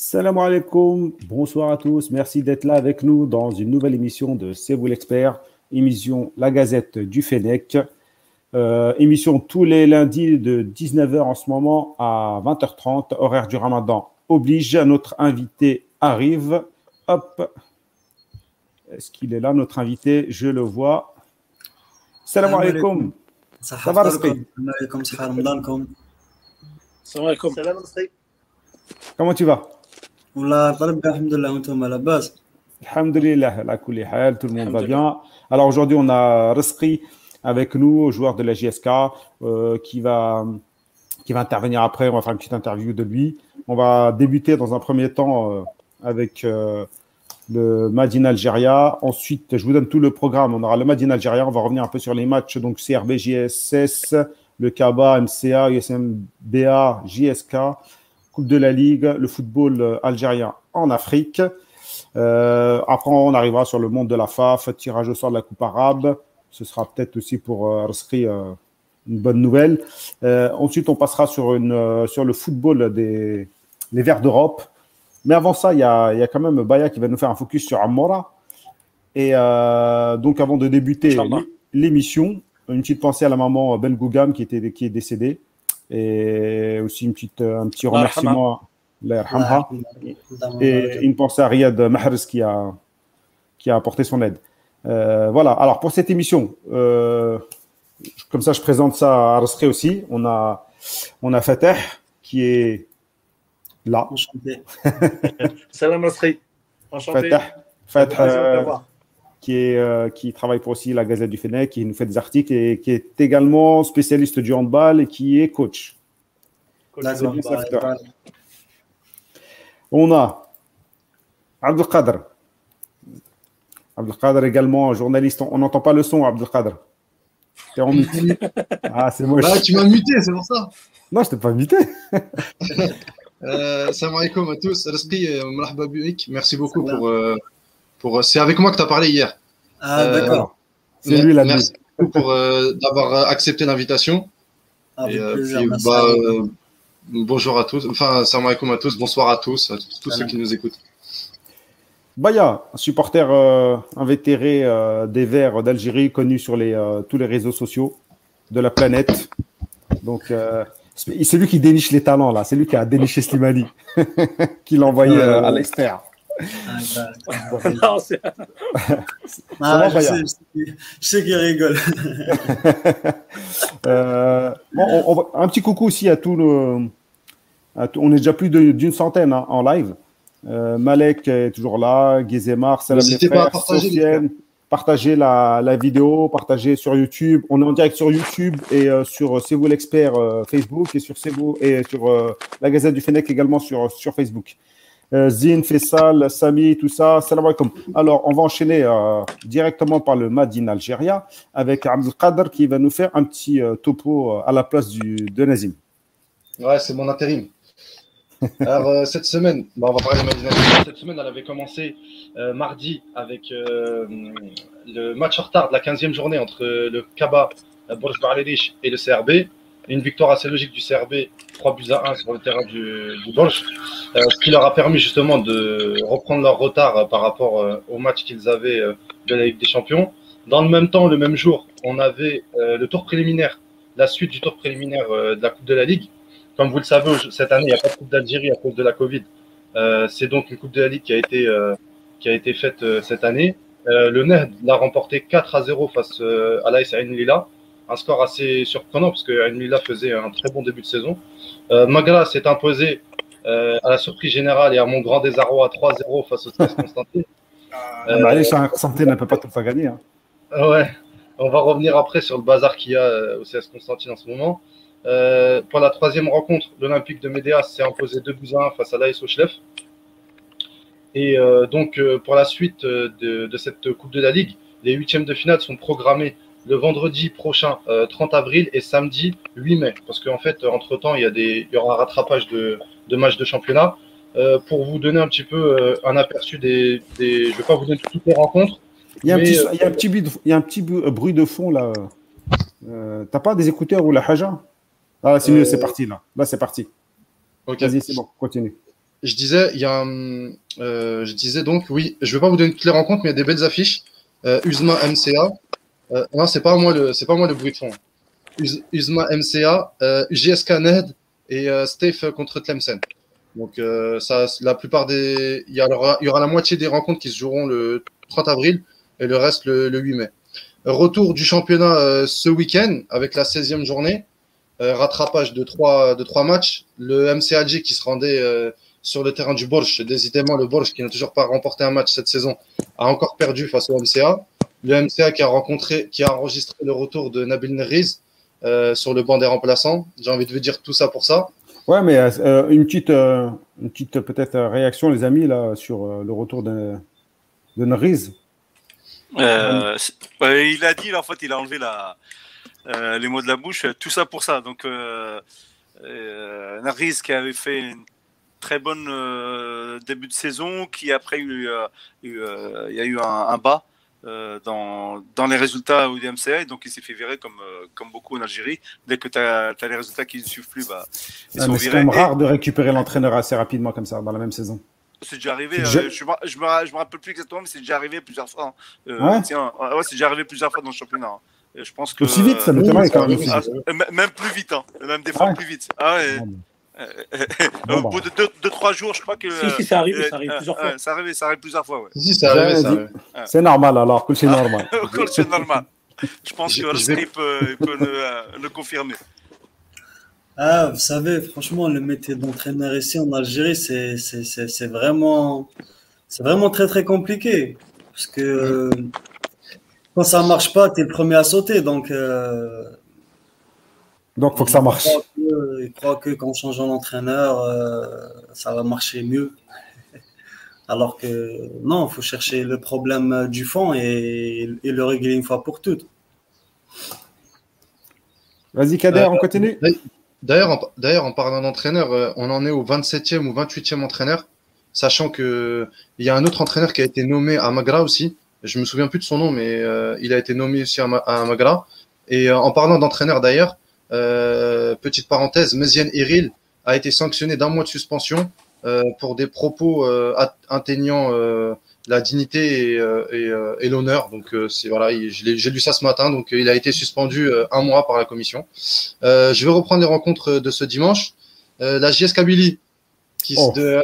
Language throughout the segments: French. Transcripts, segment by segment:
Salam alaikum, bonsoir à tous, merci d'être là avec nous dans une nouvelle émission de C'est vous l'expert, émission La Gazette du Fennec. Euh, émission tous les lundis de 19h en ce moment à 20h30, horaire du ramadan oblige. Notre invité arrive. Hop. Est-ce qu'il est là, notre invité? Je le vois. Salam alaikum. Ça va, Salam alaikum. Comment tu vas? Alhamdulillah, la tout le monde va bien. Alors aujourd'hui, on a Resqi avec nous, joueur de la JSK, euh, qui, va, qui va intervenir après. On va faire une petite interview de lui. On va débuter dans un premier temps euh, avec euh, le Madin Algéria. Ensuite, je vous donne tout le programme. On aura le Madin Algéria. On va revenir un peu sur les matchs. Donc, CRB, JSS, le KABA, MCA, USMBA, JSK. Coupe de la Ligue, le football euh, algérien en Afrique. Euh, après, on arrivera sur le monde de la FAF, tirage au sort de la Coupe arabe. Ce sera peut-être aussi pour euh, euh une bonne nouvelle. ensuite, on passera sur, une, sur le football des les Verts d'Europe. Mais avant ça, il y a, y a, quand même Baya qui va nous faire un focus sur Amora. Et donc, avant de débuter l'émission, une petite pensée à la maman Ben Gougam qui, était, qui est décédée. Et aussi une petite, un petit remerciement et une pensée à Riyad Mahrez qui a, qui a apporté son aide. Euh, voilà, alors pour cette émission, euh, comme ça je présente ça à Rasri aussi. On a, on a Fateh qui est là. Enchanté. Salam Rasri. Enchanté. Fateh, Fateh qui, est, euh, qui travaille pour aussi la Gazette du Fennec, qui nous fait des articles et qui est également spécialiste du handball et qui est coach. On a Abdelkader. Abdelkader également, journaliste. On n'entend pas le son, Abdelkader. T'es en mute. ah, c'est moche. Bah, tu m'as muté, c'est pour ça. Non, je t'ai pas muté. euh, salam alaikum à tous. Euh, Merci beaucoup pour, euh, pour, c'est avec moi que tu as parlé hier. Ah, euh, d'accord. C'est lui la Merci beaucoup pour euh, d'avoir accepté l'invitation. Ah, et, plaisir, bah, bonjour à tous. Enfin, salam alaikum à tous. Bonsoir à tous, à tous, ceux qui nous écoutent. Baya, un supporter euh, invétéré des Verts d'Algérie, connu sur les, tous les réseaux sociaux de la planète. Donc, c'est lui qui déniche les talents, là. C'est lui qui a déniché Slimani, qui l'a envoyé à l'extérieur. Ah, ah, je, sais, qu'il rigole. Euh, un petit coucou aussi à tout le. on est déjà plus d'une centaine hein, en live. Euh, Malek est toujours là, Gizemar, Salam les frères, partager, partagez la, la, vidéo, partagez sur YouTube. On est en direct sur YouTube et euh, sur C'est vous l'expert Facebook et sur C'est et sur la Gazette du Fennec également sur, sur Facebook. Euh, Zine, Fessal, Sami, tout ça. Salam alaikum. Alors, on va enchaîner euh, directement par le Madin Algéria avec Abdelkader qui va nous faire un petit euh, topo à la place du, de Nazim. Ouais, c'est mon intérim. Alors, cette semaine, on va parler de Madin Algéria. Cette semaine, elle avait commencé mardi avec le match en retard de la 15e journée entre le Kaba, Borj et le CRB une victoire assez logique du CRB, 3 buts à 1 sur le terrain du, du euh, ce qui leur a permis justement de reprendre leur retard euh, par rapport euh, au match qu'ils avaient de la Ligue des Champions. Dans le même temps, le même jour, on avait le tour préliminaire, la suite du tour préliminaire de la Coupe de la Ligue. Comme vous le savez, cette année, il n'y a pas de Coupe d'Algérie à cause de la Covid. C'est donc une Coupe de la Ligue qui a été, qui a été faite cette année. le NED l'a remporté 4 à 0 face à l'AS Ain Lila un score assez surprenant parce que Mila faisait un très bon début de saison. Euh, Magra s'est imposé euh, à la surprise générale et à mon grand désarroi 3-0 face au CS Constantin. Euh, allez, Constantin ne peut pas tout faire gagner. Hein. Ouais, on va revenir après sur le bazar qu'il y a euh, au CS Constantin en ce moment. Euh, pour la troisième rencontre, l'Olympique de Médéas s'est imposé 2 buts à 1 face à l'AS Ochlef. Et donc, pour la suite de, de, cette Coupe de la Ligue, les huitièmes de finale sont programmés le vendredi prochain, 30 euh, avril, et samedi 8 mai. Parce qu'en fait, entre-temps, il, y a des, il y aura un rattrapage de, de matchs de championnat. Euh, pour vous donner un petit peu euh, un aperçu des, des, Je ne vais pas vous donner toutes les rencontres. Il y a, un, petit, il y a un, petit, bruit de, il y a un petit bruit de fond là. Euh, T'as pas des écouteurs ou la haja? Ah, c'est mieux, c'est parti là. Là, c'est parti. Vas-y, c'est bon, continue. je disais, il y a, euh, je disais donc, oui, je vais pas vous donner toutes les rencontres, mais il y a des belles affiches. Euh, Usma MCA. Euh, non, c'est pas moi le, c'est pas moi le bruit de fond. Usma MCA, euh, JSK Ned et euh, Steve contre Tlemcen. Donc ça, la plupart des, il y, aura, la moitié des rencontres qui se joueront le 30 avril et le reste le, le 8 mai. Retour du championnat ce week-end avec la 16e journée. rattrapage de trois, de trois matchs. Le MCAG qui se rendait sur le terrain du Borch. Décidément, le Borch, qui n'a toujours pas remporté un match cette saison, a encore perdu face au MCA. Le MCA qui a rencontré, qui a enregistré le retour de Nabil Neriz euh, sur le banc des remplaçants. J'ai envie de vous dire tout ça pour ça. Ouais, mais euh, une petite, euh, une petite peut-être réaction, les amis, là, sur le retour de, de Neriz. il a dit, là, en fait, il a enlevé la, les mots de la bouche. Tout ça pour ça. Donc, Neriz qui avait fait une très bonne euh, début de saison qui après eu, euh, euh, il y a eu un, bas dans, dans, les résultats au DMCA donc il s'est fait virer comme, comme beaucoup en Algérie. Dès que tu as, les résultats qui ne suivent plus, bah, ils sont virés. C'est rare de récupérer l'entraîneur assez rapidement comme ça dans la même saison. C'est déjà arrivé, je, me, je, me, je me rappelle plus exactement, mais c'est déjà arrivé plusieurs fois. Hein. Ouais, c'est déjà arrivé plusieurs fois dans le championnat. Hein. Je pense que, aussi vite, ça notamment quand même. Ah, même plus vite, hein. même des fois plus vite. Ah ouais. Au bout de 2-3 jours, je crois que. Si, si, ça arrive, ça arrive plusieurs fois. ça arrive, ça arrive plusieurs fois, ouais. Si, ça arrive, arrive. C'est normal alors, que c'est normal. c'est normal. Je pense que Rasri peut, peut le, le, confirmer. Ah, vous savez, franchement, le métier d'entraîneur ici en Algérie, c'est vraiment, vraiment très très compliqué. Parce que quand ça ne marche pas, tu es le premier à sauter. Donc, euh, donc, il faut que ça marche. Il croit que, qu'en changeant d'entraîneur, euh, ça va marcher mieux. Alors que non, il faut chercher le problème du fond et, le régler une fois pour toutes. Vas-y, Kader, on continue. D'ailleurs, en, d'ailleurs, en parlant d'entraîneur, euh, on en est au 27e ou 28e entraîneur, sachant qu'il y a un autre entraîneur qui a été nommé à Magra aussi. Je me souviens plus de son nom, mais euh, il a été nommé aussi à, Magra. Et en parlant d'entraîneur d'ailleurs, euh, petite parenthèse, Meziane Eril a été sanctionné d'un mois de suspension euh, pour des propos euh, atteignant la dignité et, et, l'honneur. Donc c'est voilà, j'ai lu ça ce matin. Donc il a été suspendu un mois par la commission. je vais reprendre les rencontres de ce dimanche. la JS Kabylie qui, oh. de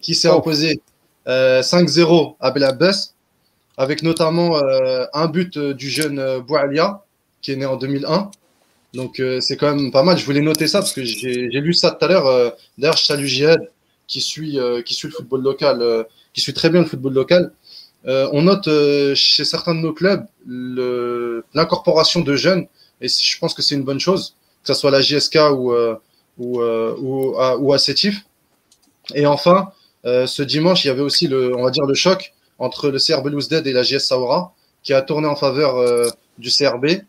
qui s'est oh. opposé 5-0 à Belabès, avec notamment un but du jeune Boualia qui est né en 2001. Donc euh, c'est quand même pas mal. Je voulais noter ça parce que j'ai lu ça tout à l'heure. Euh, d'ailleurs, je salue Jihad qui suit, euh, qui suit le football local, qui suit très bien le football local. on note chez certains de nos clubs l'incorporation de jeunes et je pense que c'est une bonne chose, que ce soit la JSK ou, ou, ou, ou à Sétif. Et enfin, ce dimanche, il y avait aussi le, on va dire, le choc entre le CRB Dead et la JS Saora qui a tourné en faveur du CRB.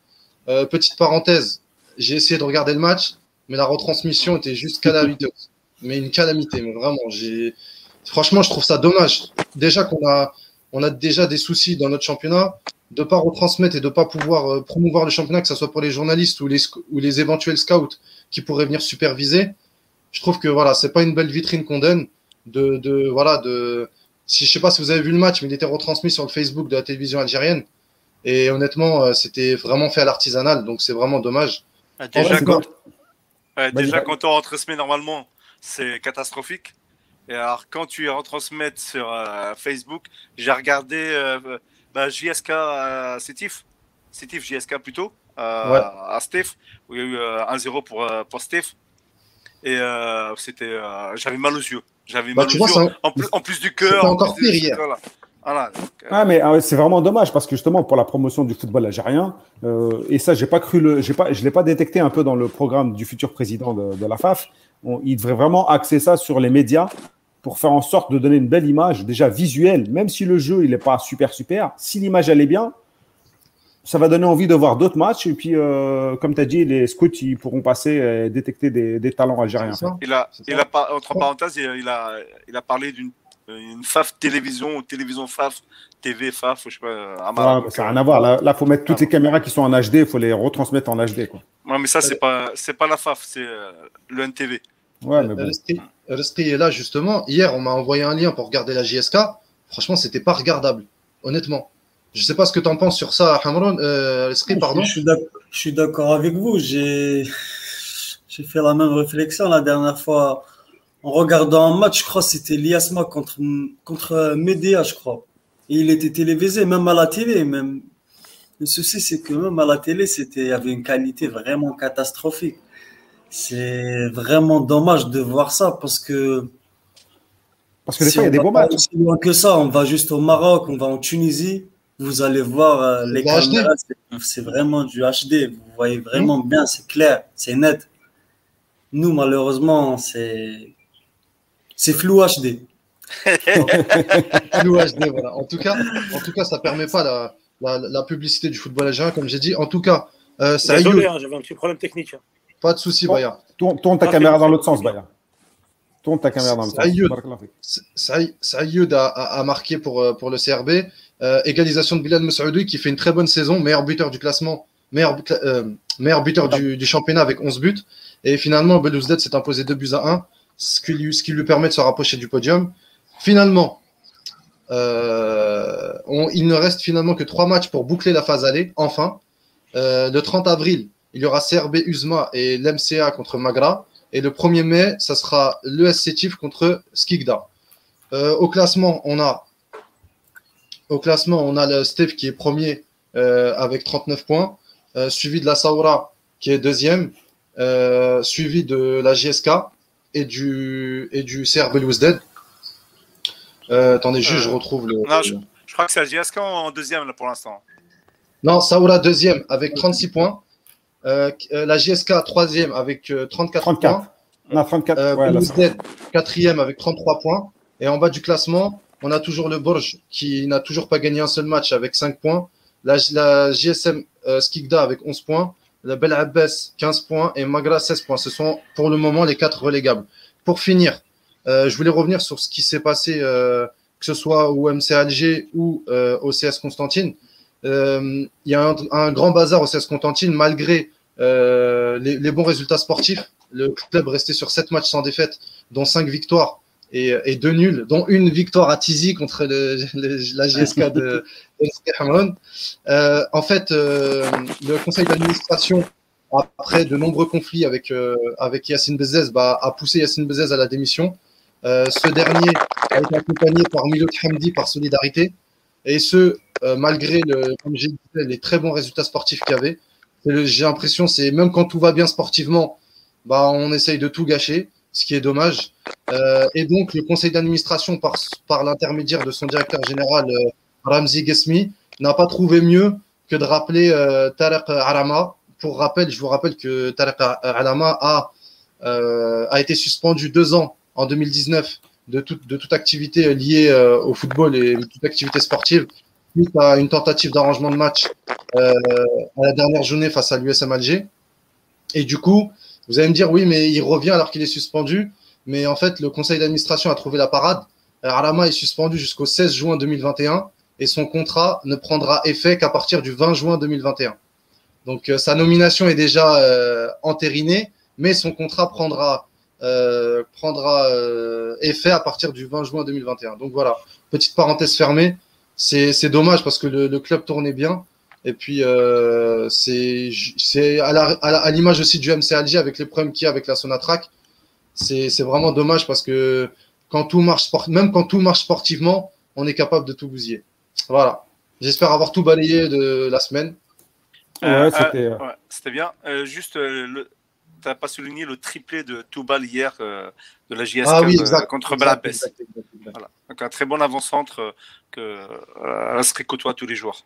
petite parenthèse, j'ai essayé de regarder le match, mais la retransmission était juste calamiteuse. Mais une calamité, mais vraiment. J'ai... Franchement, je trouve ça dommage. Déjà qu'on a, on a déjà des soucis dans notre championnat, de pas retransmettre et de pas pouvoir euh, promouvoir le championnat, que ce soit pour les journalistes ou les, ou les éventuels scouts qui pourraient venir superviser. Je trouve que voilà, c'est pas une belle vitrine qu'on donne. De, de voilà, de si je sais pas si vous avez vu le match, mais il était retransmis sur le Facebook de la télévision algérienne. Et honnêtement, euh, c'était vraiment fait à l'artisanal, donc c'est vraiment dommage. Ah, déjà, quand, déjà quand on retransmet normalement, c'est catastrophique. Et alors, quand tu retransmets sur euh, Facebook, j'ai regardé euh, bah, JSK à Sétif, Sétif JSK plutôt, à Steph, où il y a eu 1-0 euh, pour, pour Steph. Et c'était, j'avais mal aux yeux. J'avais bah, mal aux yeux. En, plus, en, plus, du cœur. encore pire hier. Voilà, euh, ah, mais ah c'est vraiment dommage parce que justement pour la promotion du football algérien euh, et ça j'ai pas cru le j'ai pas je l'ai pas détecté un peu dans le programme du futur président de, la FAF il devrait vraiment axer ça sur les médias pour faire en sorte de donner une belle image déjà visuelle. Même si le jeu il est pas super super si l'image est bien ça va donner envie de voir d'autres matchs. Et puis euh, comme tu as dit les scouts ils pourront passer et détecter des, des talents algériens. Il a, il a entre parenthèses il a, il a parlé d'une une FAF télévision ou télévision FAF, TV FAF, je sais pas. Ah, ça n'a rien à voir. Là, il faut mettre toutes les caméras qui sont en HD, il faut les retransmettre en HD. Quoi. Ouais, mais ça, c'est pas, c'est pas la FAF, c'est euh, le NTV. Ouais, mais bon. est là justement. Hier, on m'a envoyé un lien pour regarder la JSK. Franchement, c'était pas regardable, honnêtement. Je sais pas ce que tu en penses sur ça, Hamron. Euh, pardon. Je suis d'accord avec vous. J'ai fait la même réflexion la dernière fois en regardant un match. Je crois que c'était Liasma contre, contre Média, je crois. Et il était télévisé, même à la télé. Même. Le souci, c'est que même à la télé, c'était, il y avait une qualité vraiment catastrophique. C'est vraiment dommage de voir ça parce que. Parce que des fois, il y a des beaux matchs. Aussi loin que ça, on va juste au Maroc, on va en Tunisie. Vous allez voir euh, les caméras, c'est vraiment du HD. Vous voyez vraiment mmh. bien, c'est clair, c'est net. Nous, malheureusement, c'est c'est flou HD. flou HD, voilà. En tout cas, en tout cas, ça permet pas la, la, la publicité du football algérien, comme j'ai dit. En tout cas, euh, Désolé, hein, j'avais un petit problème technique. Hein. Pas de souci, Baya. Tourne, ta caméra dans l'autre sens, Baya. Tourne ta caméra dans l'autre sens. Saïd a, a, marqué pour, euh, pour le CRB. Euh, égalisation de Bilal Moussaoudi qui fait une très bonne saison, meilleur buteur du classement, meilleur, euh, meilleur buteur du, du, championnat avec 11 buts. Et finalement, Belouzdad s'est imposé 2 buts à 1, ce qui, lui, permet de se rapprocher du podium. Finalement, euh, il ne reste finalement que 3 matchs pour boucler la phase aller, enfin. Euh, le 30 avril, il y aura CRB Uzma et l'MCA contre Magra. Et le 1er mai, ça sera l'ESC Tif contre Skigda. Euh, au classement, on a au le Steve qui est premier avec 39 points, suivi de la Saoura qui est deuxième, suivi de la GSK et du, et du CR Belouzded. attendez, juste, je retrouve le. Non, je, crois que c'est la GSK en deuxième là, pour l'instant. Non, Saoura deuxième avec 36 points. la GSK troisième avec 34, 34. points. Non, 34. Ouais, quatrième avec 33 points. Et en bas du classement, on a toujours le Borj qui n'a toujours pas gagné un seul match avec 5 points. La, la GSM euh, Skikda avec 11 points. La Bel Abbas 15 points et Magra 16 points. Ce sont pour le moment les quatre relégables. Pour finir, euh, je voulais revenir sur ce qui s'est passé, euh, que ce soit au MC Alger ou euh, au CS Constantine. Euh, il y a un, grand bazar au CS Constantine malgré les, les, bons résultats sportifs. Le club restait sur 7 matchs sans défaite, dont 5 victoires et, deux nuls, dont une victoire à Tizi contre la GSK de, de euh, en fait, euh, le conseil d'administration, après de nombreux conflits avec, euh, avec Bezez, bah, a poussé Yassine Bezez à la démission. Euh, ce dernier a été accompagné par Milo Hamdi par solidarité, et ce, euh, malgré, les très bons résultats sportifs qu'il y avait. J'ai l'impression, c'est même quand tout va bien sportivement, bah, on essaye de tout gâcher ce qui est dommage. Euh, et donc, le conseil d'administration, par, l'intermédiaire de son directeur général, euh, Ramzi Gesmi, n'a pas trouvé mieux que de rappeler euh, Tarek Arama. Pour rappel, je vous rappelle que Tarek Arama a, euh, a été suspendu deux ans en 2019 de, de toute activité liée euh, au football et toute activité sportive suite à une tentative d'arrangement de match à la dernière journée face à l'USM Alger. Et du coup, vous allez me dire, oui, mais il revient alors qu'il est suspendu. Mais en fait, le conseil d'administration a trouvé la parade. Arama est suspendu jusqu'au 16 juin 2021 et son contrat ne prendra effet qu'à partir du 20 juin 2021. Donc euh, sa nomination est déjà euh, entérinée, mais son contrat prendra, euh, euh, effet à partir du 20 juin 2021. Donc voilà, petite parenthèse fermée. C'est dommage parce que le club tournait bien. Et puis, euh, c'est à l'image aussi du MC Alger avec les problèmes qu'il y a avec la Sonatrack. C'est vraiment dommage parce que quand tout marche sport, même quand tout marche sportivement, on est capable de tout bousiller. Voilà. J'espère avoir tout balayé de la semaine. Euh, euh, ouais, c'était bien. juste, tu n'as pas souligné le triplé de Toubal hier de la JSK ah, oui, contre Balapes. Voilà. Donc un très bon avant-centre que euh, se côtoie tous les jours.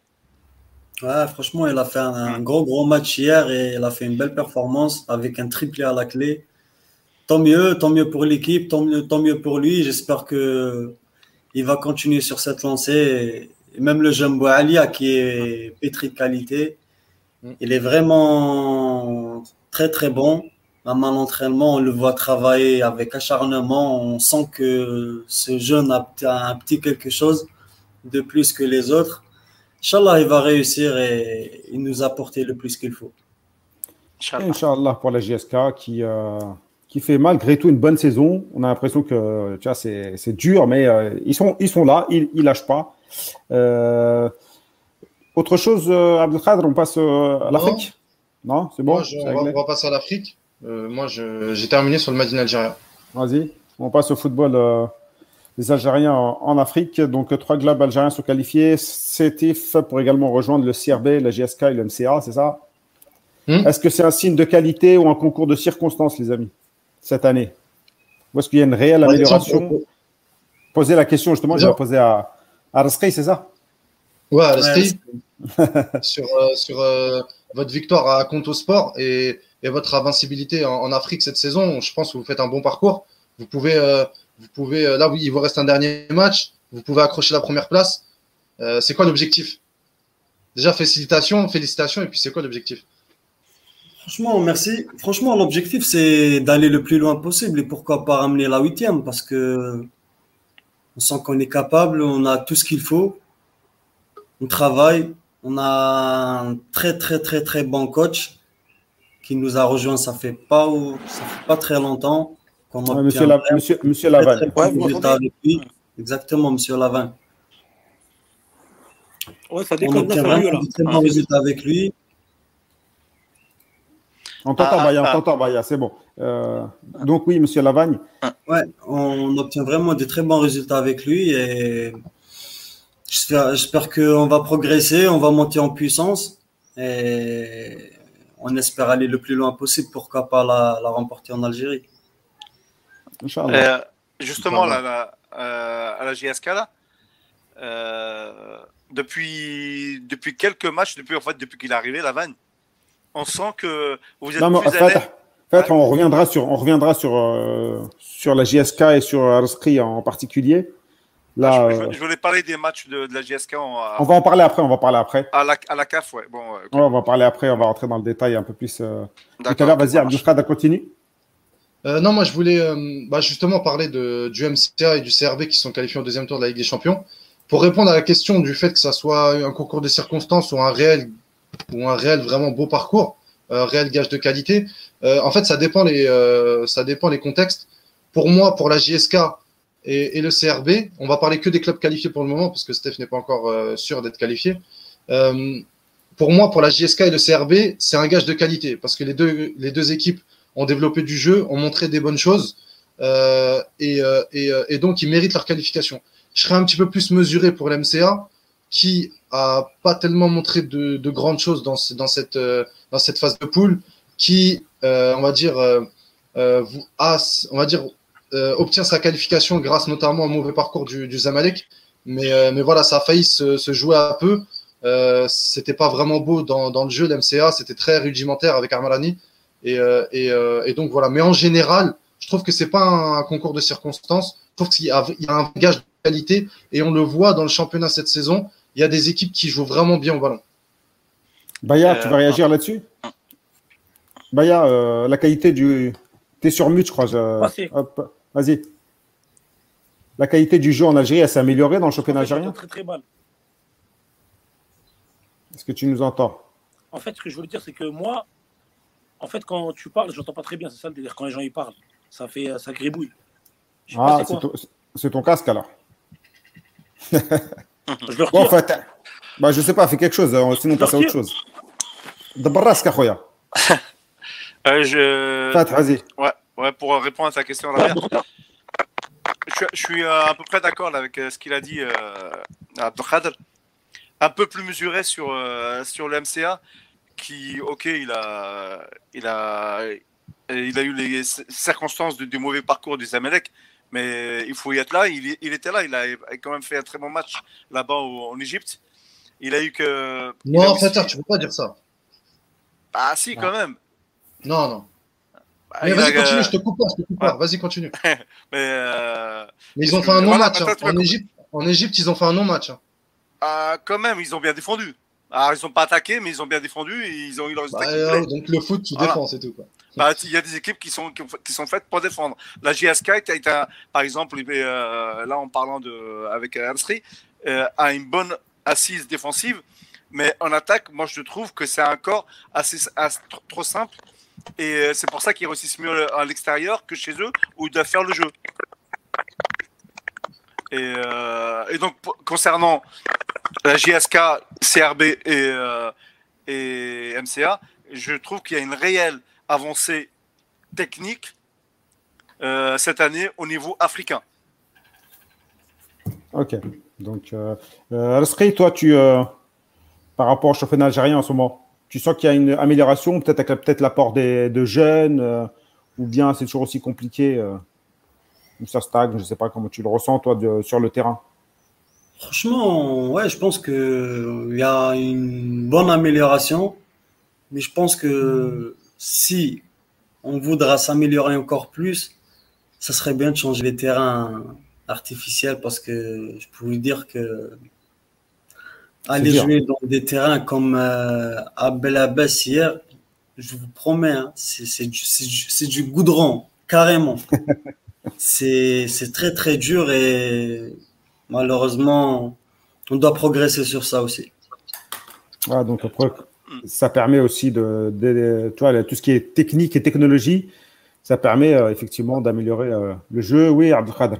Ouais, franchement, il a fait un, gros, gros match hier et il a fait une belle performance avec un triplé à la clé. Tant mieux, tant mieux pour l'équipe, tant mieux, tant mieux pour lui. J'espère que il va continuer sur cette lancée. Et même le jeune Alia qui est pétri de qualité, il est vraiment très, très bon. À mal entraînement, on le voit travailler avec acharnement. On sent que ce jeune a un petit quelque chose de plus que les autres. Inch'Allah, il va réussir et il nous apporter le plus qu'il faut. Inch'Allah pour la GSK qui, euh, qui fait malgré tout une bonne saison. On a l'impression que tu vois, c'est dur, mais ils, sont, ils sont là, ils ne lâchent pas. autre chose, Abdelkader, on passe à l'Afrique? Non, c'est bon on, va, passer à l'Afrique. moi, j'ai terminé sur le Madin algérien. Vas-y, on passe au football des Algériens en, Afrique. Donc, trois clubs algériens sont qualifiés. CETIF pour également rejoindre le CRB, la GSK et le MCA, c'est ça? Hmm? Est-ce que c'est un signe de qualité ou un concours de circonstances, les amis, cette année? Ou est-ce qu'il y a une réelle amélioration? Poser la question, justement, je vais la poser à, à c'est ça? Ouais, à sur, euh, sur euh, votre victoire à Conto Sport et, et votre invincibilité en, Afrique cette saison, je pense que vous faites un bon parcours. Vous pouvez euh, vous pouvez, euh, là, il vous reste un dernier match. Vous pouvez accrocher la première place. Euh, c'est quoi l'objectif? Déjà, félicitations, félicitations. Et puis, c'est quoi l'objectif? Franchement, merci. Franchement, l'objectif, c'est d'aller le plus loin possible et pourquoi pas ramener la huitième parce que on sent qu'on est capable, on a tout ce qu'il faut, on travaille, on a un très, très, très, très bon coach qui nous a rejoint, ça fait pas, ça fait pas très longtemps monsieur, la, monsieur, monsieur Lavan. Exactement, monsieur Lavan. Ouais, ça déconne. On obtient vraiment très bons résultats avec lui. On t'entend, ah, Baya, on ah. t'entend, Baya, c'est bon. Euh, donc oui, monsieur Lavagne. Ouais, on obtient vraiment de très bons résultats avec lui et j'espère qu'on va progresser, on va monter en puissance et on espère aller le plus loin possible, pourquoi pas la, la remporter en Algérie. Euh, justement, là, euh, à la GSK, là, euh, depuis, depuis quelques matchs, depuis, en fait, depuis qu'il est arrivé, la vanne, on sent que vous êtes non, plus en fait, on reviendra sur, on reviendra sur, sur la GSK et sur Arskri en particulier. Là, ah, je, voulais parler des matchs de, la GSK. on va en parler après. On va parler après. À la, à la CAF, ouais. Bon, on va parler après. On va rentrer dans le détail un peu plus. D'accord. Vas-y, Abdelkad, continue. Euh, non, moi je voulais euh, bah, justement parler du MCA et du CRB qui sont qualifiés au deuxième tour de la Ligue des Champions. Pour répondre à la question du fait que ça soit un concours de circonstances ou un réel, ou un réel vraiment beau parcours, un réel gage de qualité, euh, en fait ça dépend, les, ça dépend les contextes. Pour moi, pour la JSK et, et, le CRB, on va parler que des clubs qualifiés pour le moment parce que Steph n'est pas encore sûr d'être qualifié. pour moi, pour la JSK et le CRB, c'est un gage de qualité parce que les deux, les deux équipes ont développé du jeu, ont montré des bonnes choses euh, et, euh, euh, et, donc ils méritent leur qualification. Je serais un petit peu plus mesuré pour l'MCA qui a pas tellement montré de, de grandes choses dans, cette, phase de poule, qui, on va dire, a, on va dire, obtient sa qualification grâce notamment au mauvais parcours du, du Zamalek. Mais, voilà, ça a failli se, jouer un peu. C'était pas vraiment beau dans, dans le jeu l'MCA, c'était très rudimentaire avec Armalani. Et, euh, et, euh, et, donc voilà. Mais en général, je trouve que c'est pas un concours de circonstances. Je trouve qu'il y, a un gage de qualité et on le voit dans le championnat cette saison. Il y a des équipes qui jouent vraiment bien au ballon. Baya, tu vas réagir là-dessus? Baya, euh, la qualité du. Tu es sur mute, je crois. Vas-y. La qualité du jeu en Algérie, elle s'est améliorée dans le championnat algérien? Très très mal. Est-ce que tu nous entends? En fait, ce que je veux dire, c'est que moi, en fait, quand tu parles, je n'entends pas très bien, c'est ça le délire. Quand les gens y parlent, ça fait ça gribouille. ah, c'est ton, casque alors. je le retire. en fait, bah, je sais pas, fais quelque chose, hein, sinon passe à autre chose. D'abord, euh, je... vas-y. Ouais, ouais, pour répondre à ta question, je, je suis euh, à peu près d'accord avec euh, ce qu'il a dit euh, Abdelkader. Un peu plus mesuré sur, euh, sur le MCA qui, ok, il a, il a, il a eu les circonstances du, mauvais parcours du Zamelec, mais il faut y être là. Il, il, était là, il a quand même fait un très bon match là-bas en Égypte. Il a eu que. Non, fait, tu peux pas dire ça. Ah, si, quand même. Non, non. Bah, mais vas-y, continue, je te coupe pas, je te coupe pas. Vas-y, continue. mais, euh... mais, ils ont fait un non-match. Hein. En, Égypte, en Égypte, ils ont fait un non-match. Hein. Ah, quand même, ils ont bien défendu. Alors, ils n'ont pas attaqué, mais ils ont bien défendu et ils ont eu leur. Bah, donc, le foot, tu défends, c'est tout. Quoi. Bah, il y a des équipes qui sont, qui sont faites pour défendre. La GSK, par exemple, euh, là, en parlant de, avec Amstri, euh, a une bonne assise défensive, mais en attaque, moi, je trouve que c'est un corps assez, trop simple Et c'est pour ça qu'ils réussissent mieux à l'extérieur que chez eux où ils doivent faire le jeu. Et, et donc, concernant la JSK, CRB et, et MCA, je trouve qu'il y a une réelle avancée technique euh, cette année au niveau africain. Ok. Donc, euh, euh toi, tu, euh, par rapport au championnat algérien en ce moment, tu sens qu'il y a une amélioration, peut-être avec peut-être l'apport de jeunes, ou bien c'est toujours aussi compliqué, ou ça stagne, je ne sais pas comment tu le ressens, toi, sur le terrain Franchement, ouais, je pense qu'il y a une bonne amélioration, mais je pense que si on voudra s'améliorer encore plus, ça serait bien de changer les terrains artificiels parce que je peux vous dire que aller jouer dans des terrains comme euh, à Belabès hier, je vous promets, hein, c'est du, du, goudron, carrément. c'est très très dur et malheureusement, on doit progresser sur ça aussi. Ah, donc après, ça permet aussi de, de, tout ce qui est technique et technologie, ça permet euh, effectivement d'améliorer euh, le jeu. Oui, Abdelkader.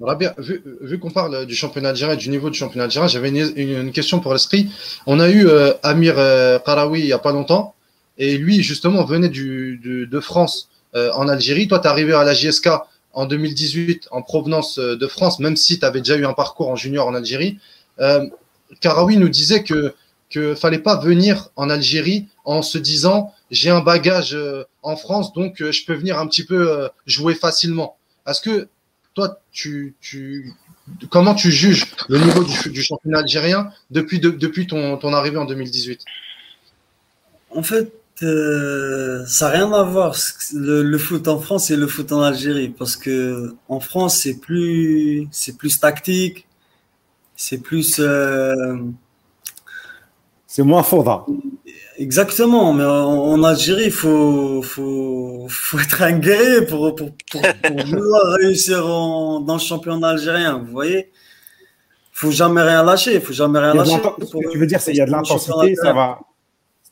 Rabia, vu, vu qu'on parle du championnat algérien, du niveau du championnat algérien, j'avais une, question pour l'esprit. On a eu euh, Amir Karawi il n'y a pas longtemps, et lui, justement, venait du, de France en Algérie. Toi, tu es arrivé à la JSK en 2018 en provenance de France, même si tu avais déjà eu un parcours en junior en Algérie. Karawi nous disait que que fallait pas venir en Algérie en se disant j'ai un bagage euh, en France donc euh, je peux venir un petit peu euh, jouer facilement. Est-ce que toi tu, tu comment tu juges le niveau du, championnat algérien depuis depuis ton, ton, arrivée en 2018 En fait, ça n'a rien à voir le, foot en France et le foot en Algérie parce que en France c'est plus c'est plus tactique, c'est plus c'est moins faudra. Exactement, mais en, Algérie, il faut, faut, faut, être un guerrier pour, pour, pour, réussir dans le championnat algérien. Vous voyez faut jamais rien lâcher. faut jamais rien lâcher. tu veux dire, c'est il y a de l'intensité, ça va.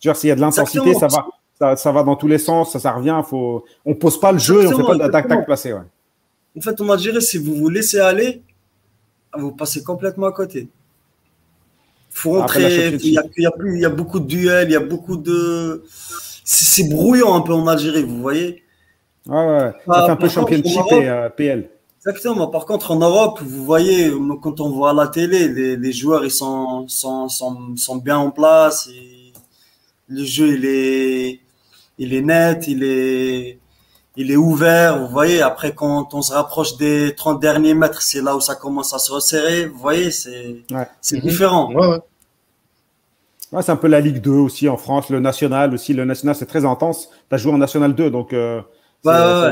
Tu vois, s'il y a de l'intensité, ça va, ça, ça, va dans tous les sens, ça, ça revient. Faut, on pose pas le jeu, et on fait pas d'attaque placée. Ouais. En fait, en Algérie, si vous vous laissez aller, vous passez complètement à côté faut rentrer. Il y, a, il, y a beaucoup de duels, il y a beaucoup de. C'est brouillant un peu en Algérie, vous voyez. Ouais, ouais. Ça fait un peu championship et euh, PL. Exactement. Par contre, en Europe, vous voyez, quand on voit à la télé, les, les joueurs ils sont, sont, sont, sont, bien en place. Et le jeu il est, il est net, il est, il est ouvert. Vous voyez. Après, quand on se rapproche des 30 derniers mètres, c'est là où ça commence à se resserrer. Vous voyez, c'est, c'est mhm. différent. Ouais, ouais c'est un peu la Ligue 2 aussi en France, le National aussi. Le National, c'est très intense. Tu as joué en National 2, donc euh,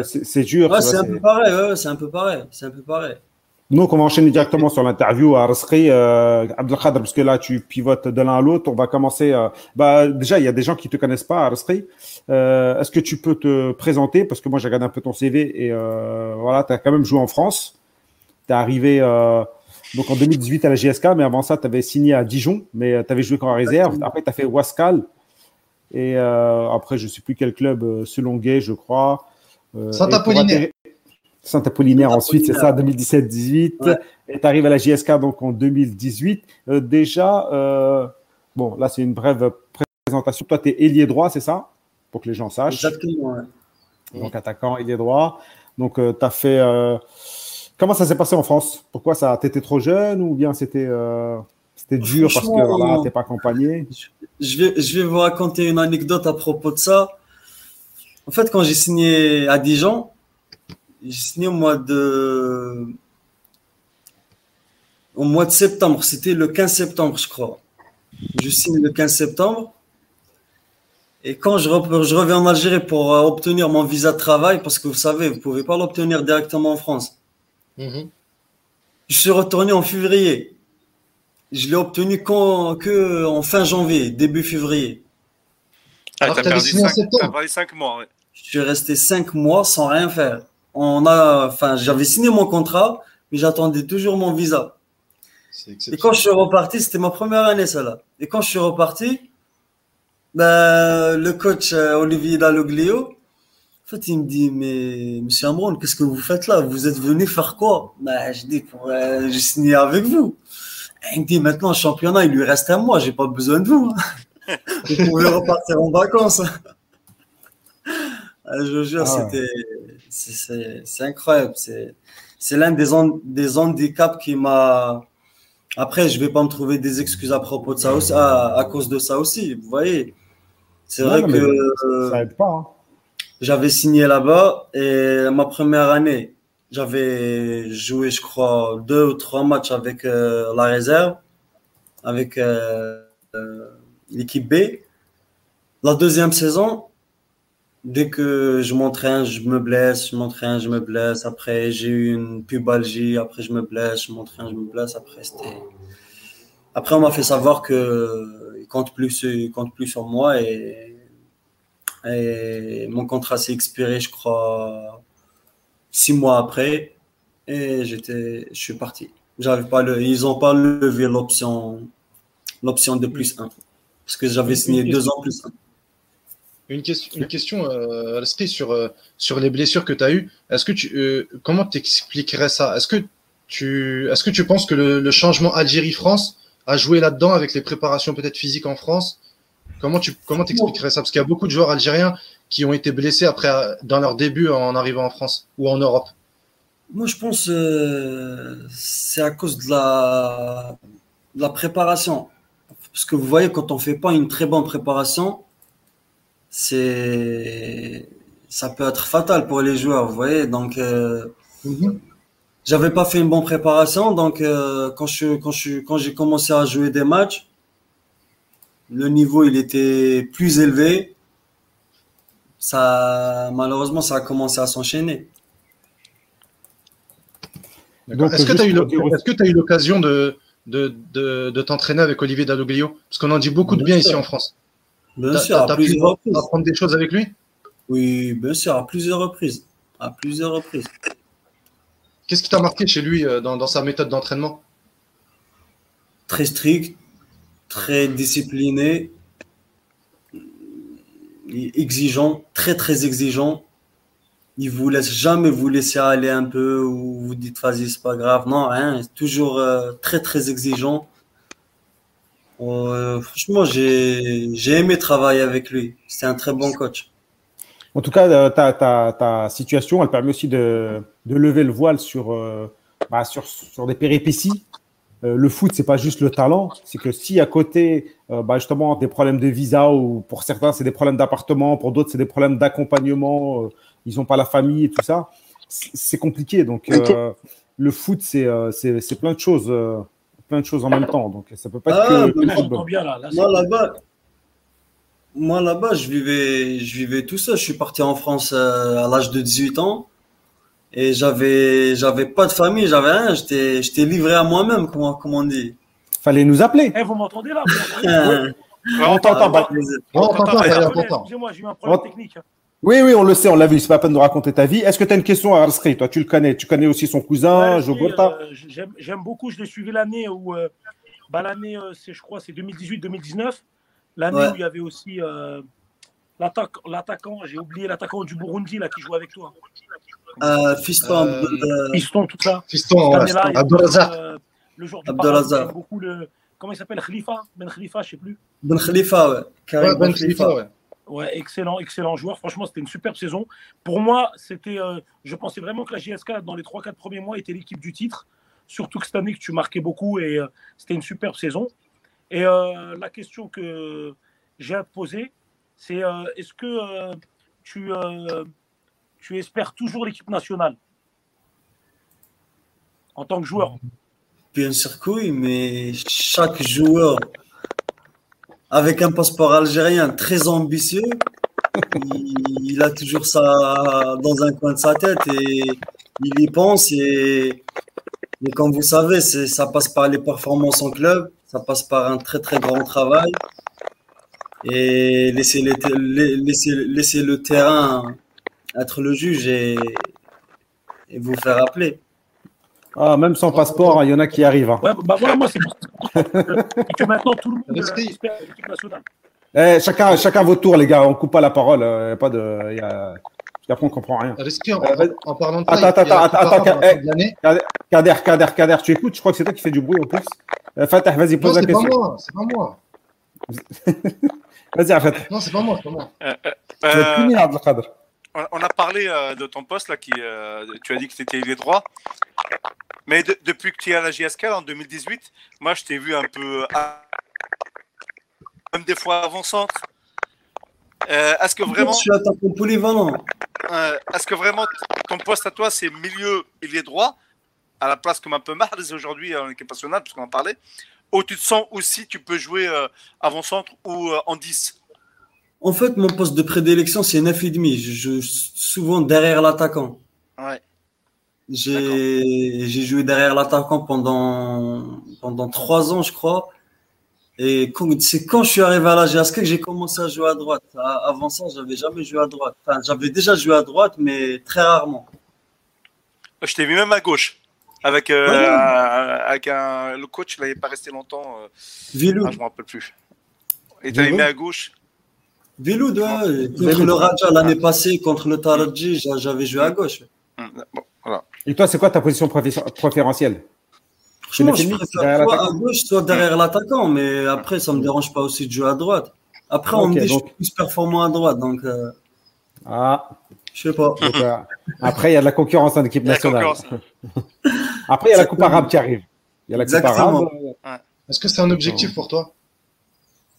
c'est dur. c'est un peu pareil. c'est un peu pareil. C'est un peu pareil. Donc, on va enchaîner directement sur l'interview à Rasri, euh, Abdelkader, parce que là, tu pivotes de l'un à l'autre. On va commencer. Euh, bah, déjà, il y a des gens qui te connaissent pas, Rasri. Euh, Est-ce que tu peux te présenter? Parce que moi, j'ai regardé un peu ton CV et euh, voilà, tu as quand même joué en France. Tu es arrivé euh, donc en 2018 à la GSK, mais avant ça, tu avais signé à Dijon, mais euh, tu avais joué qu'en réserve. Après, tu as fait Wascal. Et euh, après, je ne sais plus quel club, euh, selon Gay, je crois. Saint-Apollinaire. Ensuite, c'est ça, 2017-18. Et tu arrives à la JSK donc en 2018. déjà, bon, là, c'est une brève présentation. Toi, tu es ailier droit, c'est ça? Pour que les gens sachent. Exactement, Donc, attaquant, ailier droit. Donc, tu as fait Comment ça s'est passé en France? Pourquoi ça T'étais trop jeune ou bien c'était euh, c'était dur parce que voilà, t'es pas accompagné? Je vais, je vais vous raconter une anecdote à propos de ça. En fait, quand j'ai signé à Dijon, j'ai signé au mois de au mois de septembre. C'était le 15 septembre, je crois. Je signe le 15 septembre. Et quand je, je reviens en Algérie pour euh, obtenir mon visa de travail, parce que vous savez, vous pouvez pas l'obtenir directement en France. Mhm. Je suis retourné en février. Je l'ai obtenu quand, que en fin janvier, début février. Ah, t'as perdu, cinq mois, Je suis resté cinq mois sans rien faire. On a, enfin, j'avais signé mon contrat, mais j'attendais toujours mon visa. Et quand je suis reparti, c'était ma première année, ça là. Et quand je suis reparti, ben, Le coach euh, Olivier Dalloglio, en fait, il me dit Mais monsieur Amron, qu'est-ce que vous faites là? Vous êtes venu faire quoi? Ben, Je dis pour, euh, J'ai signé avec vous. Et il me dit Maintenant, le championnat, il lui reste à moi, j'ai pas besoin de vous. vous pouvez repartir en vacances. Ah, je vous jure, Ah ouais. c'était. C'est- incroyable. C'est l'un des, des handicaps qui m'a. Après, je vais pas me trouver des excuses à propos de ça aussi, à, à cause de ça aussi. Vous voyez, c'est vrai que euh, Ça aide pas. hein. j'avais signé là-bas et ma première année, j'avais joué, je crois, deux ou trois matchs avec euh, la réserve, avec euh, euh, l'équipe B. La deuxième saison, dès que je m'entraîne, je me blesse, je m'entraîne, je me blesse. Après, j'ai eu une pubalgie, après, je me blesse, je m'entraîne, je me blesse. Après, c'était. Après, on m'a fait savoir que il compte plus, il compte plus sur moi et, et mon contrat s'est expiré, je crois, six mois après. Et j'étais, je suis parti. J'avais pas le, ils ont pas levé l'option, l'option de plus un. Parce que j'avais signé deux ans plus un. Une question, une question euh, Alstri, sur, euh, sur les blessures que tu as eues. Est-ce que tu, euh, comment t'expliquerais ça? Est-ce que tu, est-ce que tu penses que le, le changement Algérie-France a joué là-dedans avec les préparations peut-être physiques en France? Comment tu, comment t'expliquerais ça? Parce qu'il y a beaucoup de joueurs algériens qui ont été blessés après euh, dans leur début en arrivant en France ou en Europe. Moi, je pense euh, c'est à cause de la, de la préparation. Parce que vous voyez, quand on fait pas une très bonne préparation, c'est ça peut être fatal pour les joueurs. Vous voyez, donc euh, j'avais pas fait une bonne préparation. Donc euh, quand je quand je quand j'ai commencé à jouer des matchs, le niveau il était plus élevé. Ça malheureusement ça a commencé à s'enchaîner. Est-ce que tu as eu, est-ce que l'occasion de, de, de, de t'entraîner avec Olivier Dalloglio? Parce qu'on en dit beaucoup de bien Bien sûr. ici en France. Bien sûr, à plusieurs reprises. apprendre des choses avec lui? Oui, bien sûr, à plusieurs reprises. À plusieurs reprises. Qu'est-ce qui t'a marqué chez lui euh, dans, dans sa méthode d'entraînement? Très strict, très discipliné, exigeant, très très exigeant. Il vous laisse jamais vous laisser aller un peu ou vous dites vas-y c'est pas grave. Non, hein, toujours euh, très très exigeant. Euh, franchement, j'ai j'ai aimé travailler avec lui. C'est un très bon coach. En tout cas, euh, ta, ta, ta situation, elle permet aussi de, de lever le voile sur, euh, bah, sur, sur des péripéties. Euh, le foot, c'est pas juste le talent, c'est que si à côté, euh, bah, justement, des problèmes de visa ou pour certains, c'est des problèmes d'appartement, pour d'autres, c'est des problèmes d'accompagnement, euh, ils n'ont pas la famille et tout ça, c'est compliqué. Donc, euh, le foot, c'est euh, c'est c'est plein de choses, euh, plein de choses en même temps. Donc, ça peut pas être Ah, que, bien là. là Moi là-bas, moi là-bas, je vivais, je vivais tout seul. Je suis parti en France euh, à l'âge de 18 ans et j'avais, j'avais pas de famille, j'avais rien. J'étais, j'étais livré à moi-même, comment, comment on dit. Fallait nous appeler. Eh, vous m'entendez là vous m'entendez On t'entend, bah, Non, on t'entend. Excusez-moi, j'ai eu un problème technique. Oui, oui, on le sait, on l'a vu. C'est pas la peine de raconter ta vie. Est-ce que tu as une question à Arsri Toi, tu le connais. Tu connais aussi son cousin, Ouais, euh, j'aime- J'aime beaucoup, je l'ai suivi l'année où. euh, bah, l'année, euh, c'est, je crois, c'est 2018-2019. L'année Ouais. où il y avait aussi euh, l'attaque- l'attaquant, j'ai oublié l'attaquant du Burundi là, qui joue avec toi. euh, fiston, tout ça. Fiston, ouais. euh, le joueur du j'aime beaucoup le. Comment il s'appelle? Khalifa? Ben Khalifa, je sais plus. Ben Khalifa, ouais. Karim Ouais, Ben Ben Khalifa. Khalifa, ouais. Ouais, excellent, excellent joueur. Franchement, c'était une superbe saison. Pour moi, c'était, euh, je pensais vraiment que la JSK, dans les 3-4 premiers mois, était l'équipe du titre. Surtout que cette année, que tu marquais beaucoup et euh, c'était une superbe saison. Et euh, la question que j'ai à te poser, c'est est-ce que tu, tu espères toujours l'équipe nationale? En tant que joueur Bien sûr que oui, mais chaque joueur avec un passeport algérien très ambitieux, il, il a toujours ça dans un coin de sa tête et il y pense. Et, et comme vous savez, ça passe par les performances en club, ça passe par un très très grand travail et laisser, les te- la- laisser, laisser le terrain être le juge et, et vous faire appeler. Ah, même sans passeport, hein, il y en a qui arrivent. hein. Ouais, bah voilà, moi, c'est pour ça que, maintenant tout le monde Respect. espère l'équipe nationale. Eh, chacun, chacun votre tour, les gars. On coupe pas la parole. Y a pas de. Y a... Après, on comprend rien. Risqué, en, Euh, en parlant de attends, ça, attends, il attends, attends, eh. Kader, Kader, Kader, tu écoutes? Je crois que c'est toi qui fais du bruit en plus. Euh, Fatah, vas-y, Non, pose la c'est pas question. moi, c'est pas moi. Vas-y, Fatah. Non, c'est pas moi, c'est pas moi. Euh, euh, Tu on on a parlé euh, de ton poste là, qui, euh, tu as dit que c'était ailier droit. Mais de- depuis que tu es à la JSK là, en 2018, moi je t'ai vu un peu, à- même des fois avant-centre. Euh, est-ce que vraiment, Je suis est-ce que vraiment ton poste à toi c'est milieu ailier droit, à la place comme un peu Mahrez aujourd'hui en équipe nationale, puisqu'on en parlait, ou tu te sens aussi tu peux jouer avant-centre ou en 10 En fait, mon poste de prédilection, c'est 9,5. Je joue souvent derrière l'attaquant. Ouais. J'ai j'ai joué derrière l'attaquant pendant, pendant trois ans, je crois. Et quand- c'est quand je suis arrivé à la GSK que j'ai commencé à jouer à droite. Avant ça, j'avais jamais joué à droite. Enfin, j'avais déjà joué à droite, mais très rarement. Je t'ai vu même à gauche. Avec, euh, Ouais. avec un, le coach, il n'avait pas resté longtemps. euh, Vilou, ah, je ne me rappelle plus. Et tu mis à gauche? Vilou, ouais, contre le Raja l'année passée, contre le Taraji, j'a- j'avais joué à gauche. Bon, voilà. Et toi, c'est quoi ta position préfé- préférentielle? Franchement, je 9,5, préfère soit à gauche, soit derrière l'attaquant, mais après, ça me dérange pas aussi de jouer à droite. Après, on me dit que je suis plus performant à droite, donc euh, Ah, je sais pas. donc, euh, après, il y a de la concurrence en équipe nationale. Après, il y a la Coupe arabe qui arrive. Il y a la Coupe Exactement. arabe. Est-ce que c'est un objectif pour toi?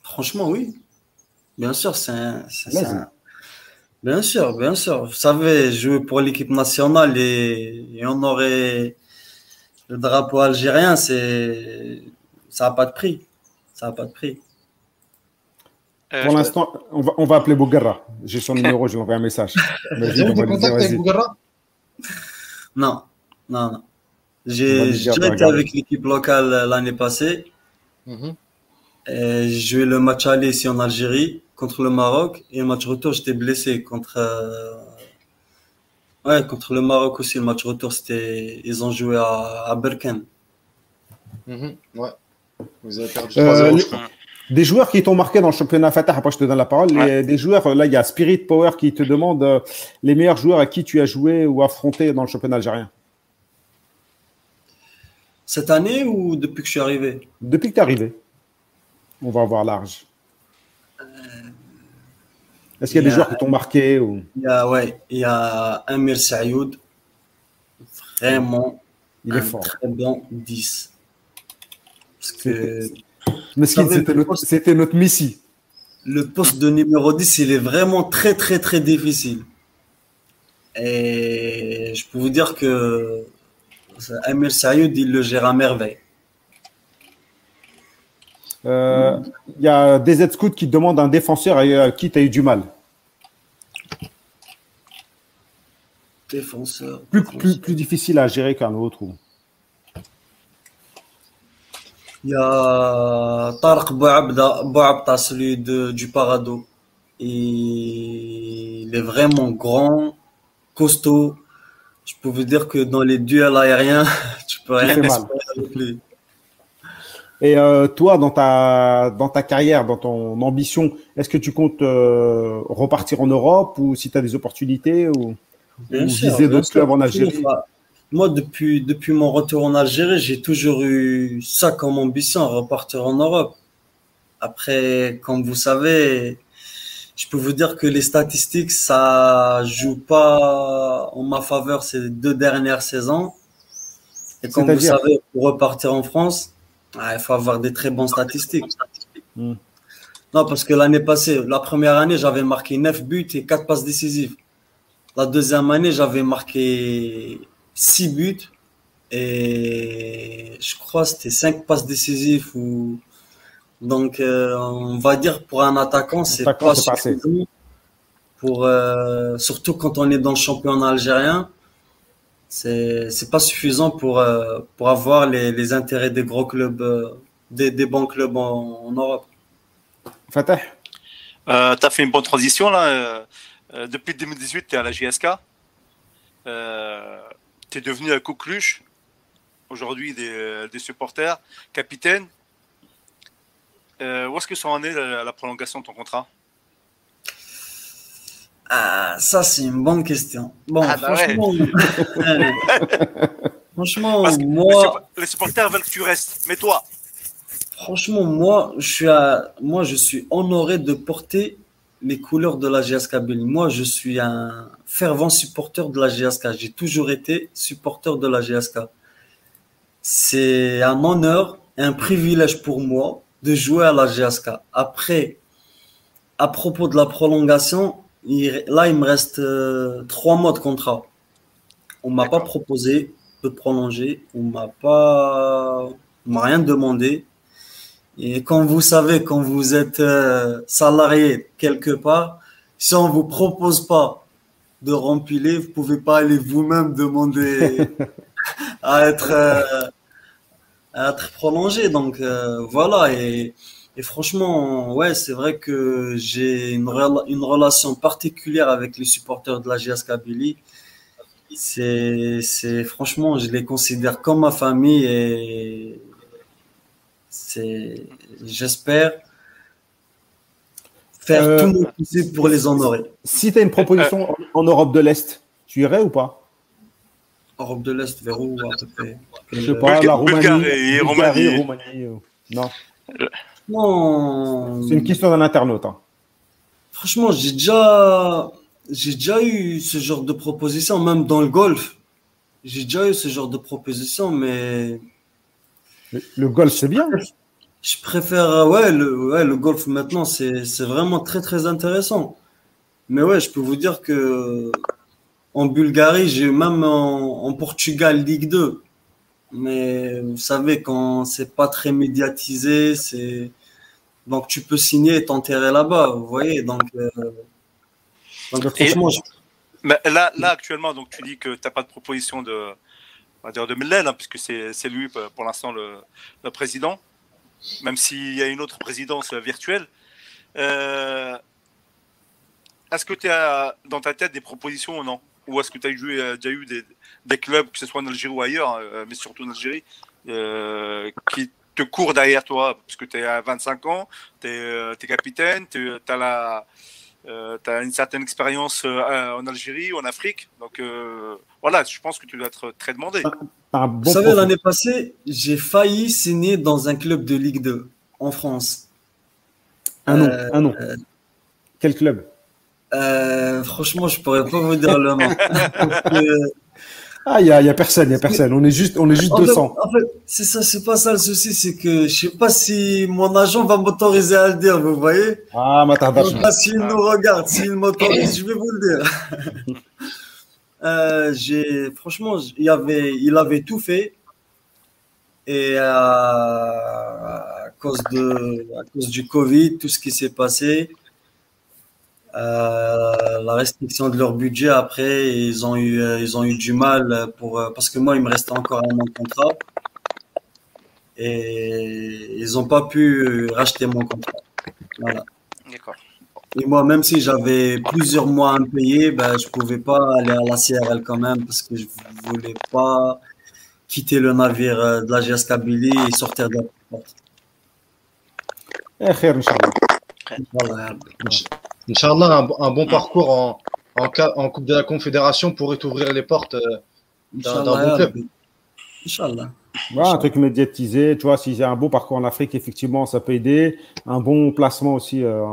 Franchement, oui. Bien sûr, c'est un, un- Bien sûr, bien sûr. Vous savez, jouer pour l'équipe nationale et, et on aurait le drapeau algérien, c'est ça n'a pas de prix. Ça n'a pas de prix. Euh, Pour l'instant, on va, on va appeler Bougarra. J'ai son numéro, je lui envoie un message. Des contacts avec. Bougara Non, non, non. J'ai j'ai été avec l'équipe locale euh, l'année passée. Mhm. J'ai joué le match aller ici en Algérie contre le Maroc et le match retour j'étais blessé contre euh, ouais contre le Maroc aussi le match retour c'était ils ont joué à, à Berkane. Mhm. Ouais. Vous avez perdu Euh, 3-0, le- je crois. Des joueurs qui t'ont marqué dans le championnat Fatah, après je te donne la parole. Ouais. Les- des joueurs, euh, là, il y a Spirit Power qui te demande euh, les meilleurs joueurs à qui tu as joué ou affronté dans le championnat algérien. Cette année ou depuis que je suis arrivé? Depuis que tu es arrivé, on va avoir large. Est-ce qu'il y a des joueurs qui t'ont marqué ou... Il y a ouais il y a Amir Sayoud vraiment Il est un fort. très bon 10. Parce que c'était notre, notre Messi. le poste de numéro 10, il est vraiment très, très, très difficile. Et je peux vous dire que Amir Sayoud, il le gère à merveille. Euh, Il y a des aides-scouts qui te demandent un défenseur à qui tu as eu du mal. Défenseur. Plus, défenseur. plus, plus difficile à gérer qu'un autre. Il y a Tarek Bouabda, celui de, du Parado. Il est vraiment grand, costaud. Je peux vous dire que dans les duels aériens, tu peux rien espérer avec lui. Et euh, toi, dans ta, dans ta carrière, dans ton ambition, est-ce que tu comptes euh, repartir en Europe ou si tu as des opportunités ou, Bien ou sûr, viser d'autres clubs en Algérie? Moi, depuis, depuis mon retour en Algérie, j'ai toujours eu ça comme ambition, repartir en Europe. Après, comme vous savez, je peux vous dire que les statistiques, ça joue pas en ma faveur ces deux dernières saisons. Et comme vous savez, pour repartir en France, ah, il faut avoir des très bonnes statistiques. Hmm. Non, parce que l'année passée, la première année, j'avais marqué 9 buts et 4 passes décisives. La deuxième année, j'avais marqué 6 buts et je crois que c'était 5 passes décisives. Ou... Donc, euh, on va dire pour un attaquant, c'est pas suffisant. Pour, euh, surtout quand on est dans le championnat algérien, c'est c'est pas suffisant pour, euh, pour avoir les, les intérêts des gros clubs, euh, des, des bons clubs en, en Europe. Fatah Euh, tu as fait une bonne transition là. euh, euh, depuis 2018, tu es à la JSK. Euh, tu es devenu un coqueluche. Aujourd'hui, des, des supporters, capitaine. Euh, où est-ce que ça en est la, prolongation de ton contrat? Ah, ça c'est une bonne question. Bon, ah, bah franchement, franchement moi, les supporters veulent que tu restes, mais toi. Franchement, moi, je suis, à, moi, je suis honoré de porter les couleurs de la GSK Belly. Moi, je suis un fervent supporter de la GSK. J'ai toujours été supporter de la GSK. C'est un honneur et un privilège pour moi de jouer à la GSK. Après, à propos de la prolongation, là, il me reste euh, trois mois de contrat. On m'a pas proposé de prolonger. On m'a pas, m'a rien demandé. Et quand vous savez, quand vous êtes euh, salarié quelque part, si on vous propose pas de remplir, vous pouvez pas aller vous-même demander à être euh, à être prolongé. Donc voilà. Et, et, franchement, ouais, c'est vrai que j'ai une, une relation particulière avec les supporters de la GS Kabylie. C'est, c'est franchement, je les considère comme ma famille et c'est, j'espère faire euh, tout mon possible pour les honorer. Si tu as une proposition en Europe de l'Est, tu irais ou pas? Europe de l'Est, vers où à peu près? Je sais pas, la Roumanie. Bulgarie, Roumanie. Euh, non. C'est une question d'un internaute. Hein. Franchement, j'ai déjà, j'ai déjà eu ce genre de proposition, même dans le golf. J'ai déjà eu ce genre de proposition, mais. Le, golf, c'est bien. Je préfère, euh, ouais, le, ouais, le golf maintenant, c'est vraiment très, très intéressant. Mais ouais, je peux vous dire que en Bulgarie, j'ai même en, Portugal Ligue 2. Mais vous savez, quand c'est pas très médiatisé, c'est donc tu peux signer et t'enterrer là-bas. Vous voyez, donc, euh, franchement, là, là actuellement, donc tu dis que tu n'as pas de proposition de, on va dire de Mellel, hein, puisque c'est lui pour l'instant le, le, président, même s'il y a une autre présidence virtuelle. Euh, Est-ce que tu as dans ta tête des propositions ou non? Ou est-ce que tu as euh, déjà eu des, clubs, que ce soit en Algérie ou ailleurs, euh, mais surtout en Algérie, euh, qui te courent derrière toi Parce que tu es à 25 ans, tu es, capitaine, tu as, une certaine expérience en Algérie ou en Afrique. Donc voilà, je pense que tu dois être très demandé. Vous savez, l'année passée, j'ai failli signer dans un club de Ligue 2 en France. Un nom, un nom. Quel club? Euh, franchement, je pourrais pas vous dire le nom. Ah, il n'y a, y a, personne, il n'y a personne. On est juste, on est juste 200. en fait, c'est ça, c'est pas ça le souci, c'est que je sais pas si mon agent va m'autoriser à le dire, vous voyez. Ah, ma s'il nous regarde, s'il m'autorise, je vais vous le dire. euh, j'ai, franchement, il avait, il avait tout fait. Et euh, à cause de, à cause du Covid, tout ce qui s'est passé, euh, la restriction de leur budget après ils ont eu euh, ils ont eu du mal pour euh, parce que moi il me restait encore un an de contrat. Et ils n'ont pas pu racheter mon contrat. Voilà. Et moi même si j'avais plusieurs mois à payer ben je pouvais pas aller à la CRL quand même parce que je voulais pas quitter le navire de la GS Kabylie et sortir de la porte. Voilà. Inch'Allah, un, un, bon parcours en, en, en, Coupe de la Confédération pourrait ouvrir les portes euh, d'un bon club. Inch'Allah. un truc médiatisé, tu vois, si j'ai un beau parcours en Afrique, effectivement, ça peut aider. Un bon placement aussi euh,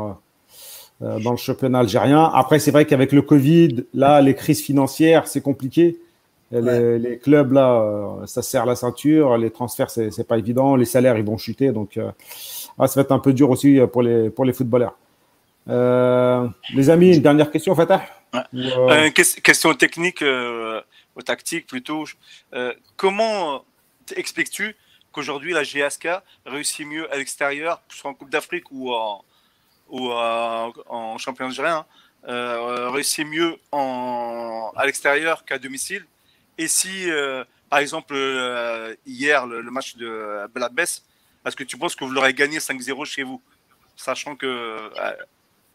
euh, dans le championnat algérien. Après, c'est vrai qu'avec le Covid, là, les crises financières, c'est compliqué. Les, les, clubs, là, ça serre la ceinture. Les transferts, c'est pas évident. Les salaires, ils vont chuter. Donc, ah, ça va être un peu dur aussi pour les, pour les footballeurs. Euh, les amis, une dernière question, Fatah? Euh, Question technique, euh, ou tactique plutôt. comment expliques-tu qu'aujourd'hui la GSK réussit mieux à l'extérieur, que ce soit en Coupe d'Afrique ou en, ou en championnat algérien, réussit mieux en, à l'extérieur qu'à domicile? Et si, par exemple, hier, le, match de Belabès, est-ce que tu penses que vous l'aurez gagné 5-0 chez vous Sachant que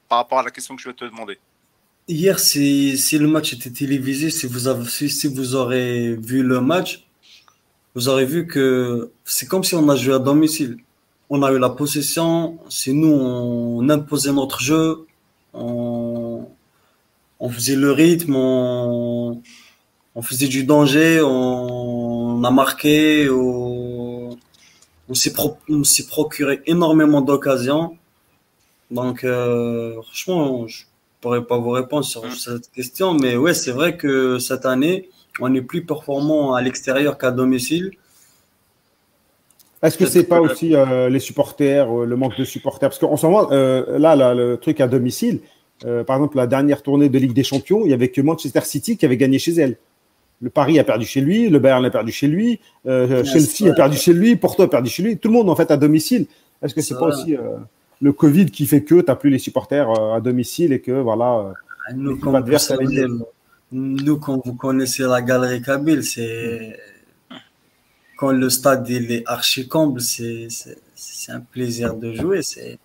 par rapport à la question que je vais te demander Hier, si, si le match était télévisé, si vous, avez, si, vous aurez vu le match, vous aurez vu que c'est comme si on a joué à domicile. on a eu la possession, c'est nous, on imposait notre jeu, on, faisait le rythme, on, faisait du danger, on, a marqué, on, s'est procuré énormément d'occasions. Donc, euh, franchement, je pourrais pas vous répondre sur mmh. cette question, mais ouais, c'est vrai que cette année, on est plus performant à l'extérieur qu'à domicile. Est-ce que c'est pas aussi euh, les supporters, euh, le manque de supporters? Parce qu'en ce moment, euh, là, le truc à domicile, par exemple, la dernière tournée de Ligue des Champions, il y avait que Manchester City qui avait gagné chez elle. Le Paris a perdu chez lui, le Bayern a perdu chez lui, Chelsea a perdu chez lui, Porto a perdu chez lui. Tout le monde, en fait, à domicile. Est-ce que c'est pas aussi le Covid qui fait que tu n'as plus les supporters à domicile et que, voilà, nous, quand nous, quand vous connaissez la galerie Kabyle, c'est quand le stade il est archi comble, c'est un plaisir de jouer. C'est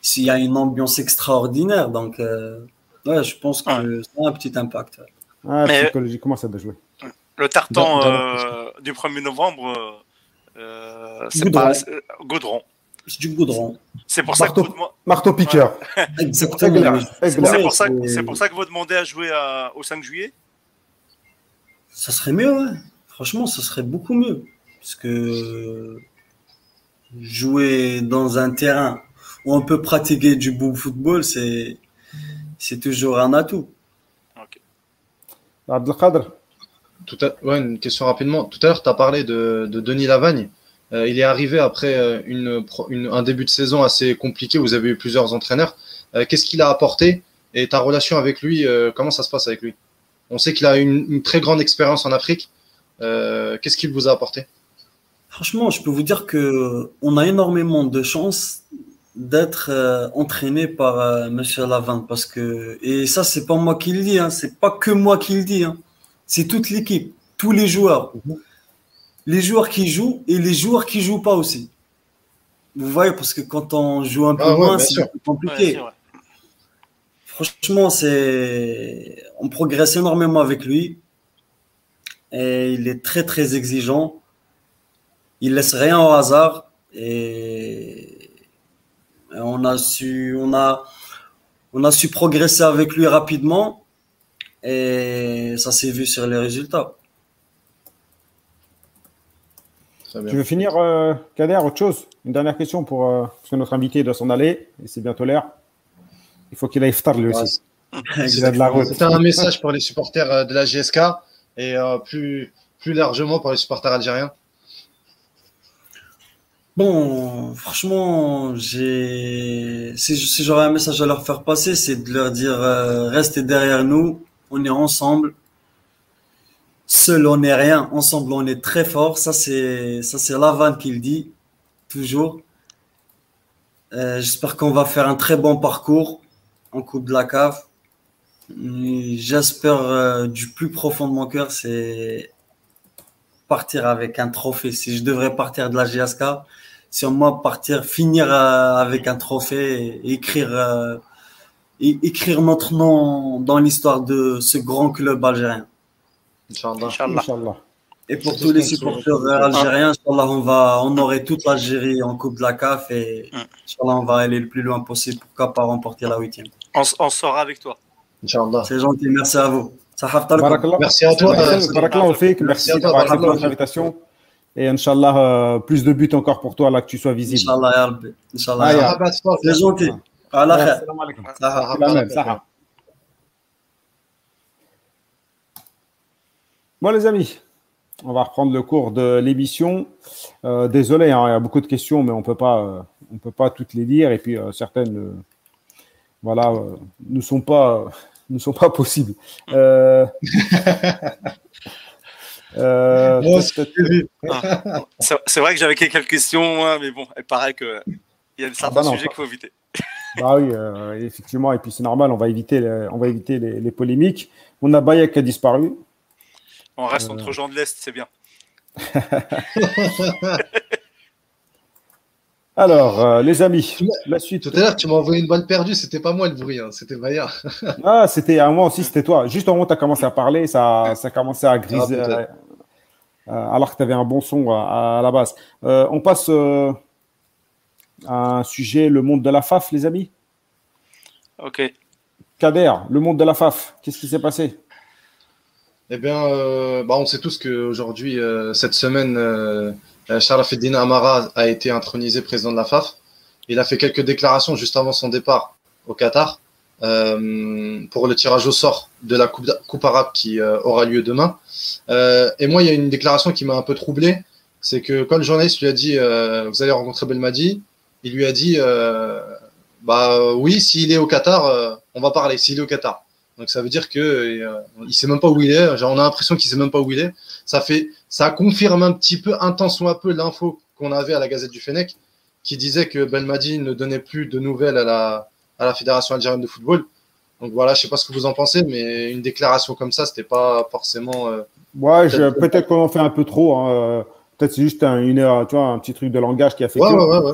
s'il y a une ambiance extraordinaire, donc euh, ouais, je pense que ça a un petit impact. Ah, psychologiquement, ça doit jouer. Le tartan euh, du 1er novembre, euh, c'est pas Gaudron. C'est du goudron. C'est pour ça que vous Marteau piqueur. Exactement. C'est pour, ça, pour ça que vous demandez à jouer au 5 juillet Ça serait mieux, ouais. Franchement, ça serait beaucoup mieux. Parce que jouer dans un terrain où on peut pratiquer du beau football, c'est, c'est toujours un atout. Ok. Abdelkader Tout à... ouais, une question rapidement. Tout à l'heure, tu as parlé de, de Denis Lavagne. Euh, il est arrivé après euh, une, une, un début de saison assez compliqué. Vous avez eu plusieurs entraîneurs. Euh, qu'est-ce qu'il a apporté et ta relation avec lui, comment ça se passe avec lui? On sait qu'il a une, une, très grande expérience en Afrique. Qu'est-ce qu'il vous a apporté? Franchement, je peux vous dire que on a énormément de chance d'être euh, entraîné par euh, Monsieur Lavin parce que et ça c'est pas moi qui le dis, hein, c'est pas que moi qui le dis, hein, c'est toute l'équipe, tous les joueurs, les joueurs qui jouent et les joueurs qui jouent pas aussi. Vous voyez parce que quand on joue un peu ah moins, c'est compliqué. Franchement, c'est on progresse énormément avec lui et il est très très exigeant il laisse rien au hasard et on a su, on a, on a su progresser avec lui rapidement et ça s'est vu sur les résultats. Tu veux finir, euh, Kader, autre chose? Une dernière question pour euh, parce que notre invité doit s'en aller et c'est bientôt l'heure. Il faut qu'il aille faire lui aussi. C'était un message pour les supporters euh, de la GSK et euh, plus, plus largement pour les supporters algériens. Bon, franchement, j'ai si, j'aurais un message à leur faire passer, c'est de leur dire euh, restez derrière nous, on est ensemble. Seul on n'est rien, ensemble on est très fort. Ça c'est ça c'est qui le dit toujours. Euh, j'espère qu'on va faire un très bon parcours en Coupe de la CAF. J'espère euh, du plus profond de mon cœur, c'est partir avec un trophée. Si je devrais partir de la GSK, c'est moi partir, finir euh, avec un trophée et écrire, euh, écrire notre nom dans l'histoire de ce grand club algérien. Inch'Allah. Et pour tous les supporters algériens, on va honorer toute l'Algérie en Coupe de la CAF et mm. on va aller le plus loin possible. Pourquoi pas remporter la huitième on, on sera avec toi. C'est gentil, merci à vous. Merci à toi. Merci à toi pour l'invitation. Et Inch'Allah, euh, plus de buts encore pour toi, là, que tu sois visible. Inch'Allah, Inch'Allah. C'est gentil. Bon, les amis, on va reprendre le cours de l'émission. Euh, désolé, hein, il y a beaucoup de questions, mais on peut pas, euh, on peut pas toutes les lire. Et puis, certaines, voilà, ne sont pas ne sont pas possibles. Euh... euh ah. c'est vrai que j'avais quelques questions, mais bon, il paraît qu'il y a certains ah bah sujets qu'il faut éviter. Bah oui, euh, effectivement, et puis c'est normal, on va éviter, les, on va éviter les, les, polémiques. On a Bayek qui a disparu. On reste euh. entre gens de l'Est, c'est bien. Alors, euh, les amis, la suite. Tout à l'heure, tu m'as envoyé une balle perdue, c'était pas moi le bruit, hein, c'était Maya. ah, c'était à moi aussi, c'était toi. Juste au moment où tu as commencé à parler, ça, ça a commencé à griser, ah, euh, alors que tu avais un bon son à, la base. Euh, on passe un sujet, le monde de la FAF, les amis. Ok. Kader, le monde de la FAF, qu'est-ce qui s'est passé? Eh bien, euh, bah, on sait tous qu'aujourd'hui, euh, cette semaine, euh, Sharafuddin Amara a été intronisé président de la FAF. Il a fait quelques déclarations juste avant son départ au Qatar euh, pour le tirage au sort de la Coupe, arabe qui aura lieu demain. Et moi, il y a une déclaration qui m'a un peu troublé. C'est que quand le journaliste lui a dit Vous allez rencontrer Belmadi, il lui a dit Bah oui, s'il est au Qatar, on va parler, s'il est au Qatar. Donc ça veut dire que euh, il sait même pas où il est. Genre, on a l'impression qu'il sait même pas où il est. Ça fait, ça confirme un petit peu, un ou un peu l'info qu'on avait à la Gazette du Fennec, qui disait que Belmadi ne donnait plus de nouvelles à la, à la Fédération algérienne de football. Donc voilà, je sais pas ce que vous en pensez, mais une déclaration comme ça, c'était pas forcément. Euh, ouais, peut-être qu'on en fait un peu trop. Hein. Peut-être c'est juste un, une heure, tu vois, un petit truc de langage qui a fait. Ouais, ouais, ouais,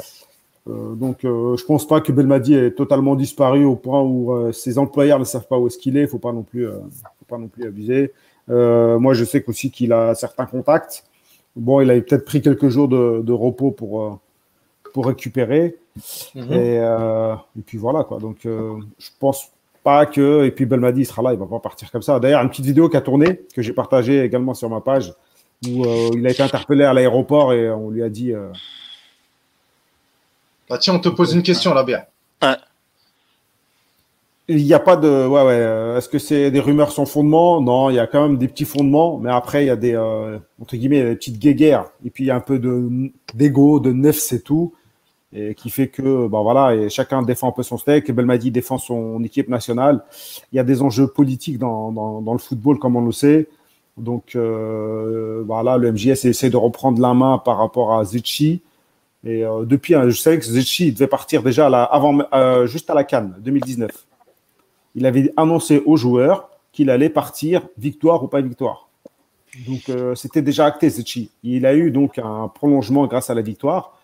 euh, donc, euh, je pense pas que Belmadi est totalement disparu au point où euh, ses employeurs ne savent pas où est-ce qu'il est. Il faut pas non plus, faut pas non plus abuser. moi, je sais aussi qu'il a certains contacts. Bon, il a peut-être pris quelques jours de, repos pour pour récupérer. Mhm. et, puis voilà quoi. Donc, je pense pas que. Et puis Belmadi sera là, il va pas partir comme ça. D'ailleurs, une petite vidéo qui a tourné que j'ai partagée également sur ma page où il a été interpellé à l'aéroport et on lui a dit bah, tiens, on te pose une question là, bien. Il n'y a pas de. Ouais, ouais. Est-ce que c'est des rumeurs sans fondement? Non, il y a quand même des petits fondements, mais après, il y a des. Euh, entre guillemets, des petites guéguerres. Et puis, il y a un peu d'ego, de, neuf, c'est tout. Et qui fait que, bah voilà, et chacun défend un peu son steak. Belmadi défend son équipe nationale. Il y a des enjeux politiques dans, dans, dans le football, comme on le sait. Donc, euh, voilà, le MJS essaie de reprendre la main par rapport à Zichy. Et euh, depuis, hein, je savais que Zetchi devait partir déjà avant, euh, juste à la Cannes 2019. Il avait annoncé aux joueurs qu'il allait partir, victoire ou pas victoire. Donc euh, c'était déjà acté Zetchi. Il a eu donc un prolongement grâce à la victoire.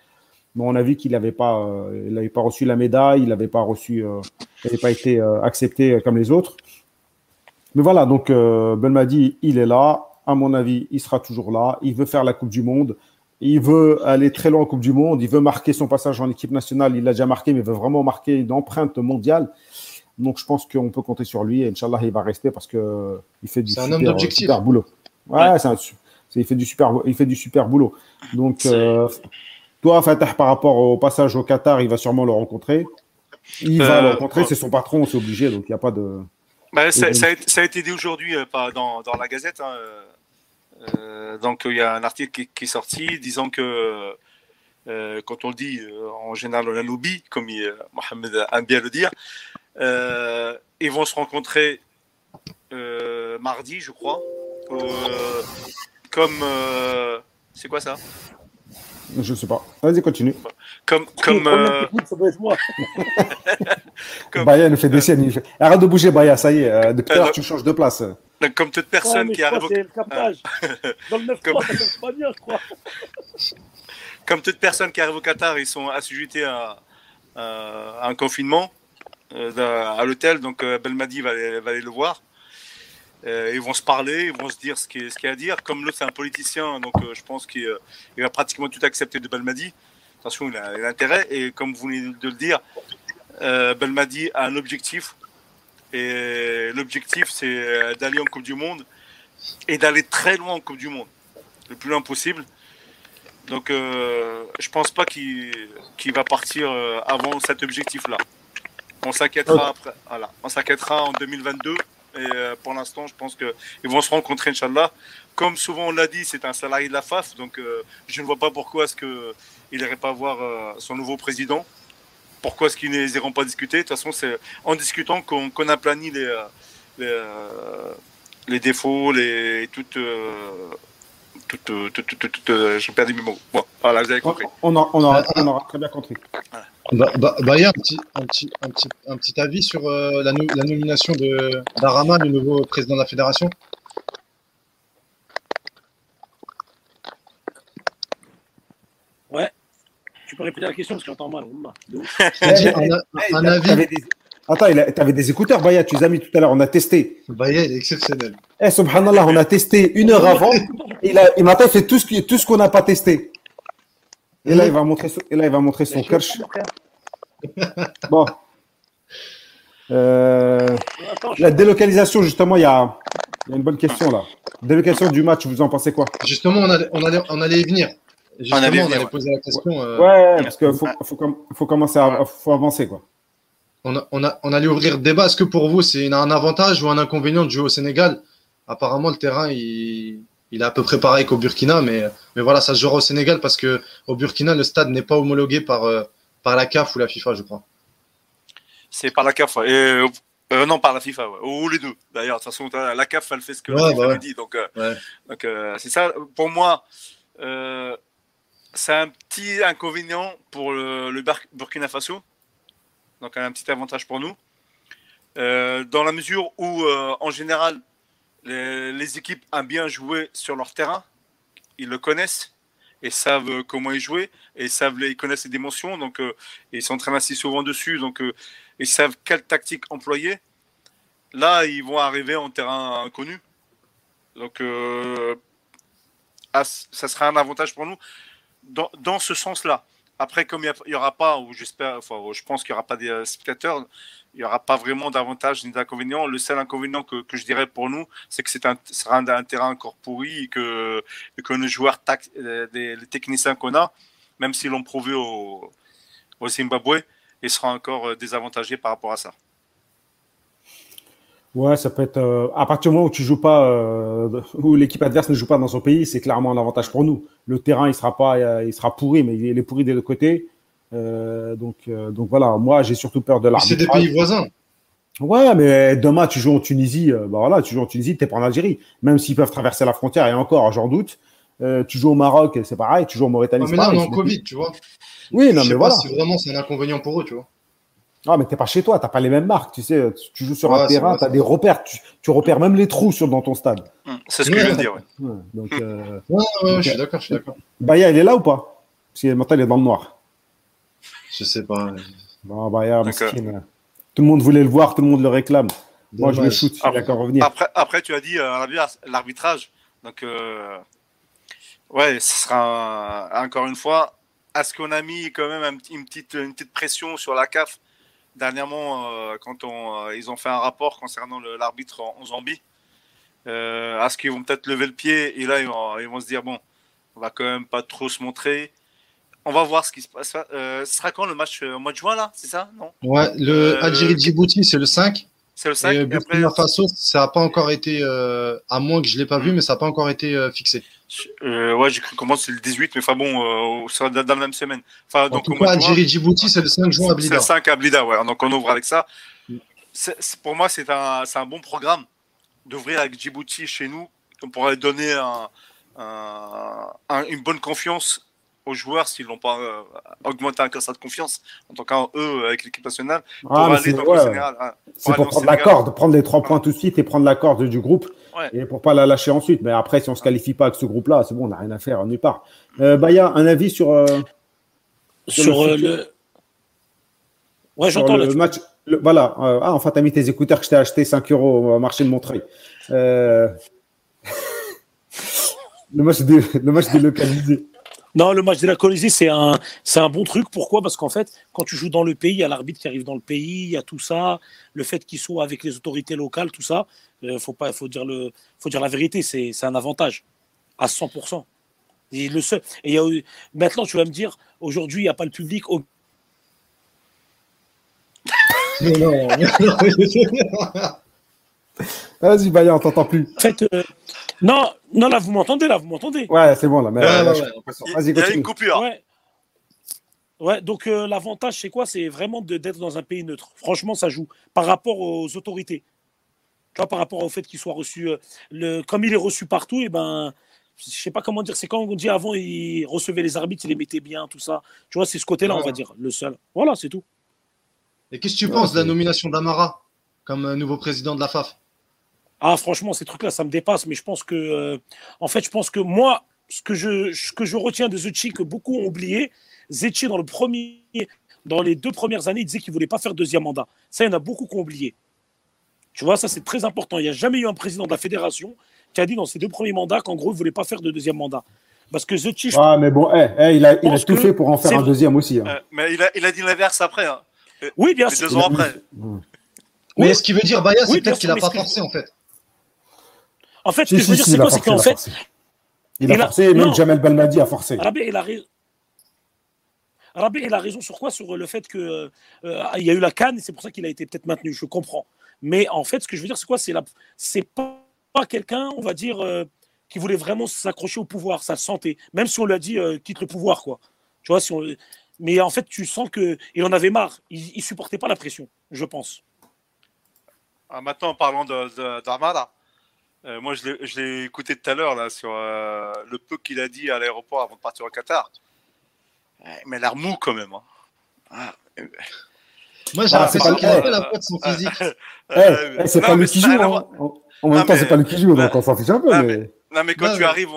Mais on a vu qu'il n'avait pas, il pas reçu la médaille, il n'avait pas reçu, pas été accepté comme les autres. Mais voilà, donc Belmadi, il est là. À mon avis, il sera toujours là. Il veut faire la Coupe du Monde. Il veut aller très loin en Coupe du Monde. Il veut marquer son passage en équipe nationale. Il l'a déjà marqué, mais il veut vraiment marquer une empreinte mondiale. Donc, je pense qu'on peut compter sur lui. Et Inch'Allah, il va rester parce qu'il fait du super, boulot. Ouais, il, fait du super, il fait du super boulot. Donc, euh, toi, Fatah, par rapport au passage au Qatar, il va sûrement le rencontrer. Il va le euh, rencontrer, c'est son patron, c'est obligé. Donc, il n'y a pas de. Bah, ça, a, été dit aujourd'hui euh, dans, dans, la Gazette. Hein, euh, donc il y a un article qui, est sorti disant que euh, quand on le dit euh, en général on a l'oubli, comme Mohamed aime bien le dire, ils vont se rencontrer mardi, je crois, comme c'est quoi ça? Je sais pas. Vas-y, continue. Comme. comme euh... comme... Baya nous fait des scènes. Arrête de bouger, Baya, ça y est. Depuis l'heure, tu changes de place. Comme toute personne qui arrive au. Dans le 9 comme... pas bien, je crois. Comme toute personne qui arrive au Qatar, ils sont assujettis à, à un confinement euh, à l'hôtel. Donc, euh, Belmadi va va aller le voir. Euh, ils vont se parler, ils vont se dire ce qu'il y a à dire. Comme l'autre, c'est un politicien, donc je pense qu'il va pratiquement tout accepter de Belmadi. Attention, il a l'intérêt. Et comme vous venez de le dire, Belmadi a un objectif. Et l'objectif, c'est d'aller en Coupe du Monde et d'aller très loin en Coupe du Monde, le plus loin possible. Donc, je pense pas qu'il va partir avant cet objectif-là. On s'inquiétera après. Voilà. On s'inquiétera en 2022 et euh, pour l'instant, je pense qu'ils vont se rencontrer, Inch'Allah. Comme souvent on l'a dit, c'est un salarié de la FAF, donc euh, je ne vois pas pourquoi est-ce qu'il n'irait pas voir euh, son nouveau président. Pourquoi est-ce qu'ils n'iront pas discuter De toute façon, c'est en discutant qu'on a aplanit les, les, les, défauts, les, toutes, tout, tout, tout, tout, j'ai perdu mes mots. Bon, voilà, vous avez compris. On, on, on, aura, on aura très bien compris. Bah, bah, bah, y a un petit, un, petit, un, petit, un petit avis sur euh, la, la, nomination d'Arama, le nouveau président de la fédération? Ouais. Tu peux répéter la question parce que j'entends mal. un, un avis. Attends, tu avais des écouteurs, Baya, tu les as mis tout à l'heure, on a testé. Baya, il est exceptionnel. Eh, subhanallah, on a testé une heure avant. il, a, il m'a fait tout ce, tout ce qu'on n'a pas testé. Et là, il va montrer, et là, il va montrer son kirsch. Bon. Euh, la délocalisation, justement, il y a, il y a une bonne question là. Délocalisation du match, vous en pensez quoi? Justement, on allait, on allait, on allait y venir. Justement, on, allait on ouais. poser la question. euh, Ouais, parce qu'il faut, faut, com- faut commencer à faut avancer quoi. on, a- on, a- on allait ouvrir le débat. Est-ce que pour vous, c'est un avantage ou un inconvénient de jouer au Sénégal? Apparemment, le terrain, il, il est à peu près pareil qu'au Burkina, mais, mais voilà, ça se jouera au Sénégal parce que au Burkina, le stade n'est pas homologué par, euh, par la CAF ou la FIFA, je crois. C'est par la CAF. Et, euh, euh, non, par la FIFA, ouais. ou les deux. D'ailleurs, de toute façon, la CAF, elle fait ce que Ouais, la FIFA bah ouais. dit. Donc, euh, euh, c'est ça. Pour moi, euh, c'est un petit inconvénient pour le, Burkina Faso. Donc, un petit avantage pour nous. Euh, dans la mesure où, euh, en général, les, équipes aiment bien jouer sur leur terrain. Ils le connaissent et savent euh, comment y jouer et savent ils connaissent les dimensions. Donc, euh, ils s'entraînent assez souvent dessus. Donc, ils savent quelle tactique employer. Là, ils vont arriver en terrain inconnu. Donc, ça sera un avantage pour nous dans, ce sens-là. Après, comme il n'y aura pas, ou j'espère, je pense qu'il n'y aura pas des euh, spectateurs, il n'y aura pas vraiment d'avantages ni d'inconvénients. Le seul inconvénient que, je dirais pour nous, c'est que c'est un, sera un, terrain encore pourri et que, nos joueurs, tac- euh, les techniciens qu'on a, même s'ils l'ont prouvé au, au Zimbabwe, ils seront encore euh, désavantagés par rapport à ça. Ouais, ça peut être euh, à partir du moment où tu joues pas, euh, où l'équipe adverse ne joue pas dans son pays, c'est clairement un avantage pour nous. Le terrain, il sera pas, euh, il sera pourri, mais il est pourri des deux côtés. Euh, donc, donc voilà. Moi, j'ai surtout peur de Mais C'est des l'arbitrage. pays voisins. Ouais, mais demain, tu joues en Tunisie, bah voilà, tu joues en Tunisie, t'es pas en Algérie. Même s'ils peuvent traverser la frontière, et encore, j'en doute. Tu joues au Maroc, c'est pareil. Tu joues en Mauritanie, Non, mais là, on est en Covid, tu vois. Oui, non, je sais mais pas voilà. si vraiment c'est un inconvénient pour eux, tu vois. Ah, mais t'es pas chez toi, t'as pas les mêmes marques, tu sais. Tu, tu joues sur Ouais, un terrain, t'as des repères, tu, tu repères même les trous sur, dans ton stade. Hum, C'est ce que Ouais. je de dire. ouais. Ouais, donc, euh, Ouais, ouais, je suis d'accord, je suis d'accord. Baya, il est là ou pas? Parce que maintenant, il est dans le noir. Je sais pas. Bon, Baya, D'accord. mesquine. Tout le monde voulait le voir, tout le monde le réclame. Moi, je le shoot, il a qu'à revenir. Après, après, tu as dit euh, l'arbitrage- l'arbitrage. Donc, euh, ouais, ce sera un- encore une fois. Est-ce qu'on a mis quand même une, petite, une petite pression sur la CAF? Dernièrement euh, quand on, euh, ils ont fait un rapport concernant l'arbitre en, en Zambie euh, Est-ce qu'ils vont peut-être lever le pied et là ils vont, ils vont se dire bon, on va quand même pas trop se montrer. On va voir ce qui se passe. Ce sera quand le match au mois de juin là C'est ça Non? Ouais, le Algérie-Djibouti, c'est le 5. C'est le 5 Et et Burkina après, Faso, ça n'a pas encore été, euh, à moins que je ne l'ai pas vu, mais ça n'a pas encore été euh, fixé. Euh, ouais, j'ai cru comment c'est le 18, mais enfin bon, euh, ça va dans la même semaine. Enfin, En donc tout cas, Algérie-Djibouti, c'est le 5 juin à c'est Blida. le 5 à Blida, ouais. Donc on ouvre avec ça. C'est- c'est- pour moi, c'est un, c'est un bon programme d'ouvrir avec Djibouti chez nous. On pourrait donner un- un- un- une bonne confiance aux joueurs s'ils n'ont pas euh, augmenté encore cette confiance, en tout cas eux avec l'équipe nationale, pour Ah, mais aller c'est dans ouais, le Sénégal. hein, c'est pour prendre la corde, prendre les trois points tout de suite et prendre la corde du groupe. Ouais. Et pour pas la lâcher ensuite. Mais après, si on se qualifie pas avec ce groupe-là, c'est bon, on n'a rien à faire nulle part. Euh, Baya, un avis sur, euh, Sur Sur le. Ouais, j'entends le là. match le- Voilà. euh, ah, enfin, tu as mis tes écouteurs que je t'ai acheté 5 euros au marché de Montreuil. Euh, le match de, le match délocalisé. Non, le match de la Colisée, c'est un, un bon truc. Pourquoi? Parce qu'en fait, quand tu joues dans le pays, il y a l'arbitre qui arrive dans le pays, il y a tout ça, le fait qu'il soit avec les autorités locales, tout ça. Il faut pas, faut dire faut dire la vérité, c'est, un avantage à 100%. Et le. Et maintenant, tu vas me dire, aujourd'hui, il n'y a pas le public. au- non, mais non. Vas-y, Baya, on t'entend plus. En fait, euh, non, non, là, vous m'entendez, là, vous m'entendez. Ouais, c'est bon, là. Mais, Ouais, euh, ouais, ouais. Vas-y, il y a une coupure. Ouais. Ouais, donc euh, l'avantage, c'est quoi? C'est vraiment de- d'être dans un pays neutre. Franchement, ça joue par rapport aux autorités. Tu vois, par rapport au fait qu'il soit reçu, euh, le, comme il est reçu partout, et ben, je sais pas comment dire. C'est quand on dit avant, il recevait les arbitres, il les mettait bien, tout ça. Tu vois, c'est ce côté-là, on va dire, le seul. Voilà, c'est tout. Et qu'est-ce que tu Ouais, penses de la nomination d'Amara comme nouveau président de la FAF Ah, franchement, ces trucs-là, ça me dépasse. Mais je pense que, euh, en fait, je pense que moi, ce que je, ce que je retiens de Zetchi, que beaucoup ont oublié, Zetchi, dans le premier, dans les deux premières années, il disait qu'il voulait pas faire deuxième mandat. Ça, il y en a beaucoup qui ont oublié. Tu vois, ça, c'est très important. Il n'y a jamais eu un président de la fédération qui a dit dans ses deux premiers mandats qu'en gros, il voulait pas faire de deuxième mandat. Parce que Chief. Ah, mais bon, eh, eh, il a, il a tout fait pour en faire un deuxième aussi. Hein. Euh, mais il a, il a dit l'inverse après. Hein. Oui, bien sûr. Deux ans après. Mais ce qui veut dire, Baya, c'est peut-être qu'il n'a pas forcé, en fait. En fait, ce que je veux dire, c'est quoi C'est qu'en fait. Il a forcé, même Jamel Belmadi a forcé. Rabé, il a raison. Rabé, il a raison sur quoi? Sur le fait qu'il euh, il y a eu la canne, et c'est pour ça qu'il a été peut-être maintenu. Je comprends. Mais en fait, ce que je veux dire, c'est quoi? C'est la... c'est pas, quelqu'un, on va dire, euh, qui voulait vraiment s'accrocher au pouvoir, ça le sentait. Même si on lui a dit euh, quitte le pouvoir, quoi. Tu vois, si on... Mais en fait, tu sens qu'il en avait marre. Il, ne supportait pas la pression, je pense. Ah, maintenant, en parlant d'Armada, euh, moi, je l'ai écouté tout à l'heure là sur euh, le peu qu'il a dit à l'aéroport avant de partir au Qatar. Mais l'air mou quand même. Hein. Ah, euh, moi, j'ai l'impression qu'il a pas la poids de son physique. Eh, c'est pas lui qui joue. Hein. En même temps, c'est pas lui qui joue, donc on s'en fiche un peu. Mais... Non, mais quand tu arrives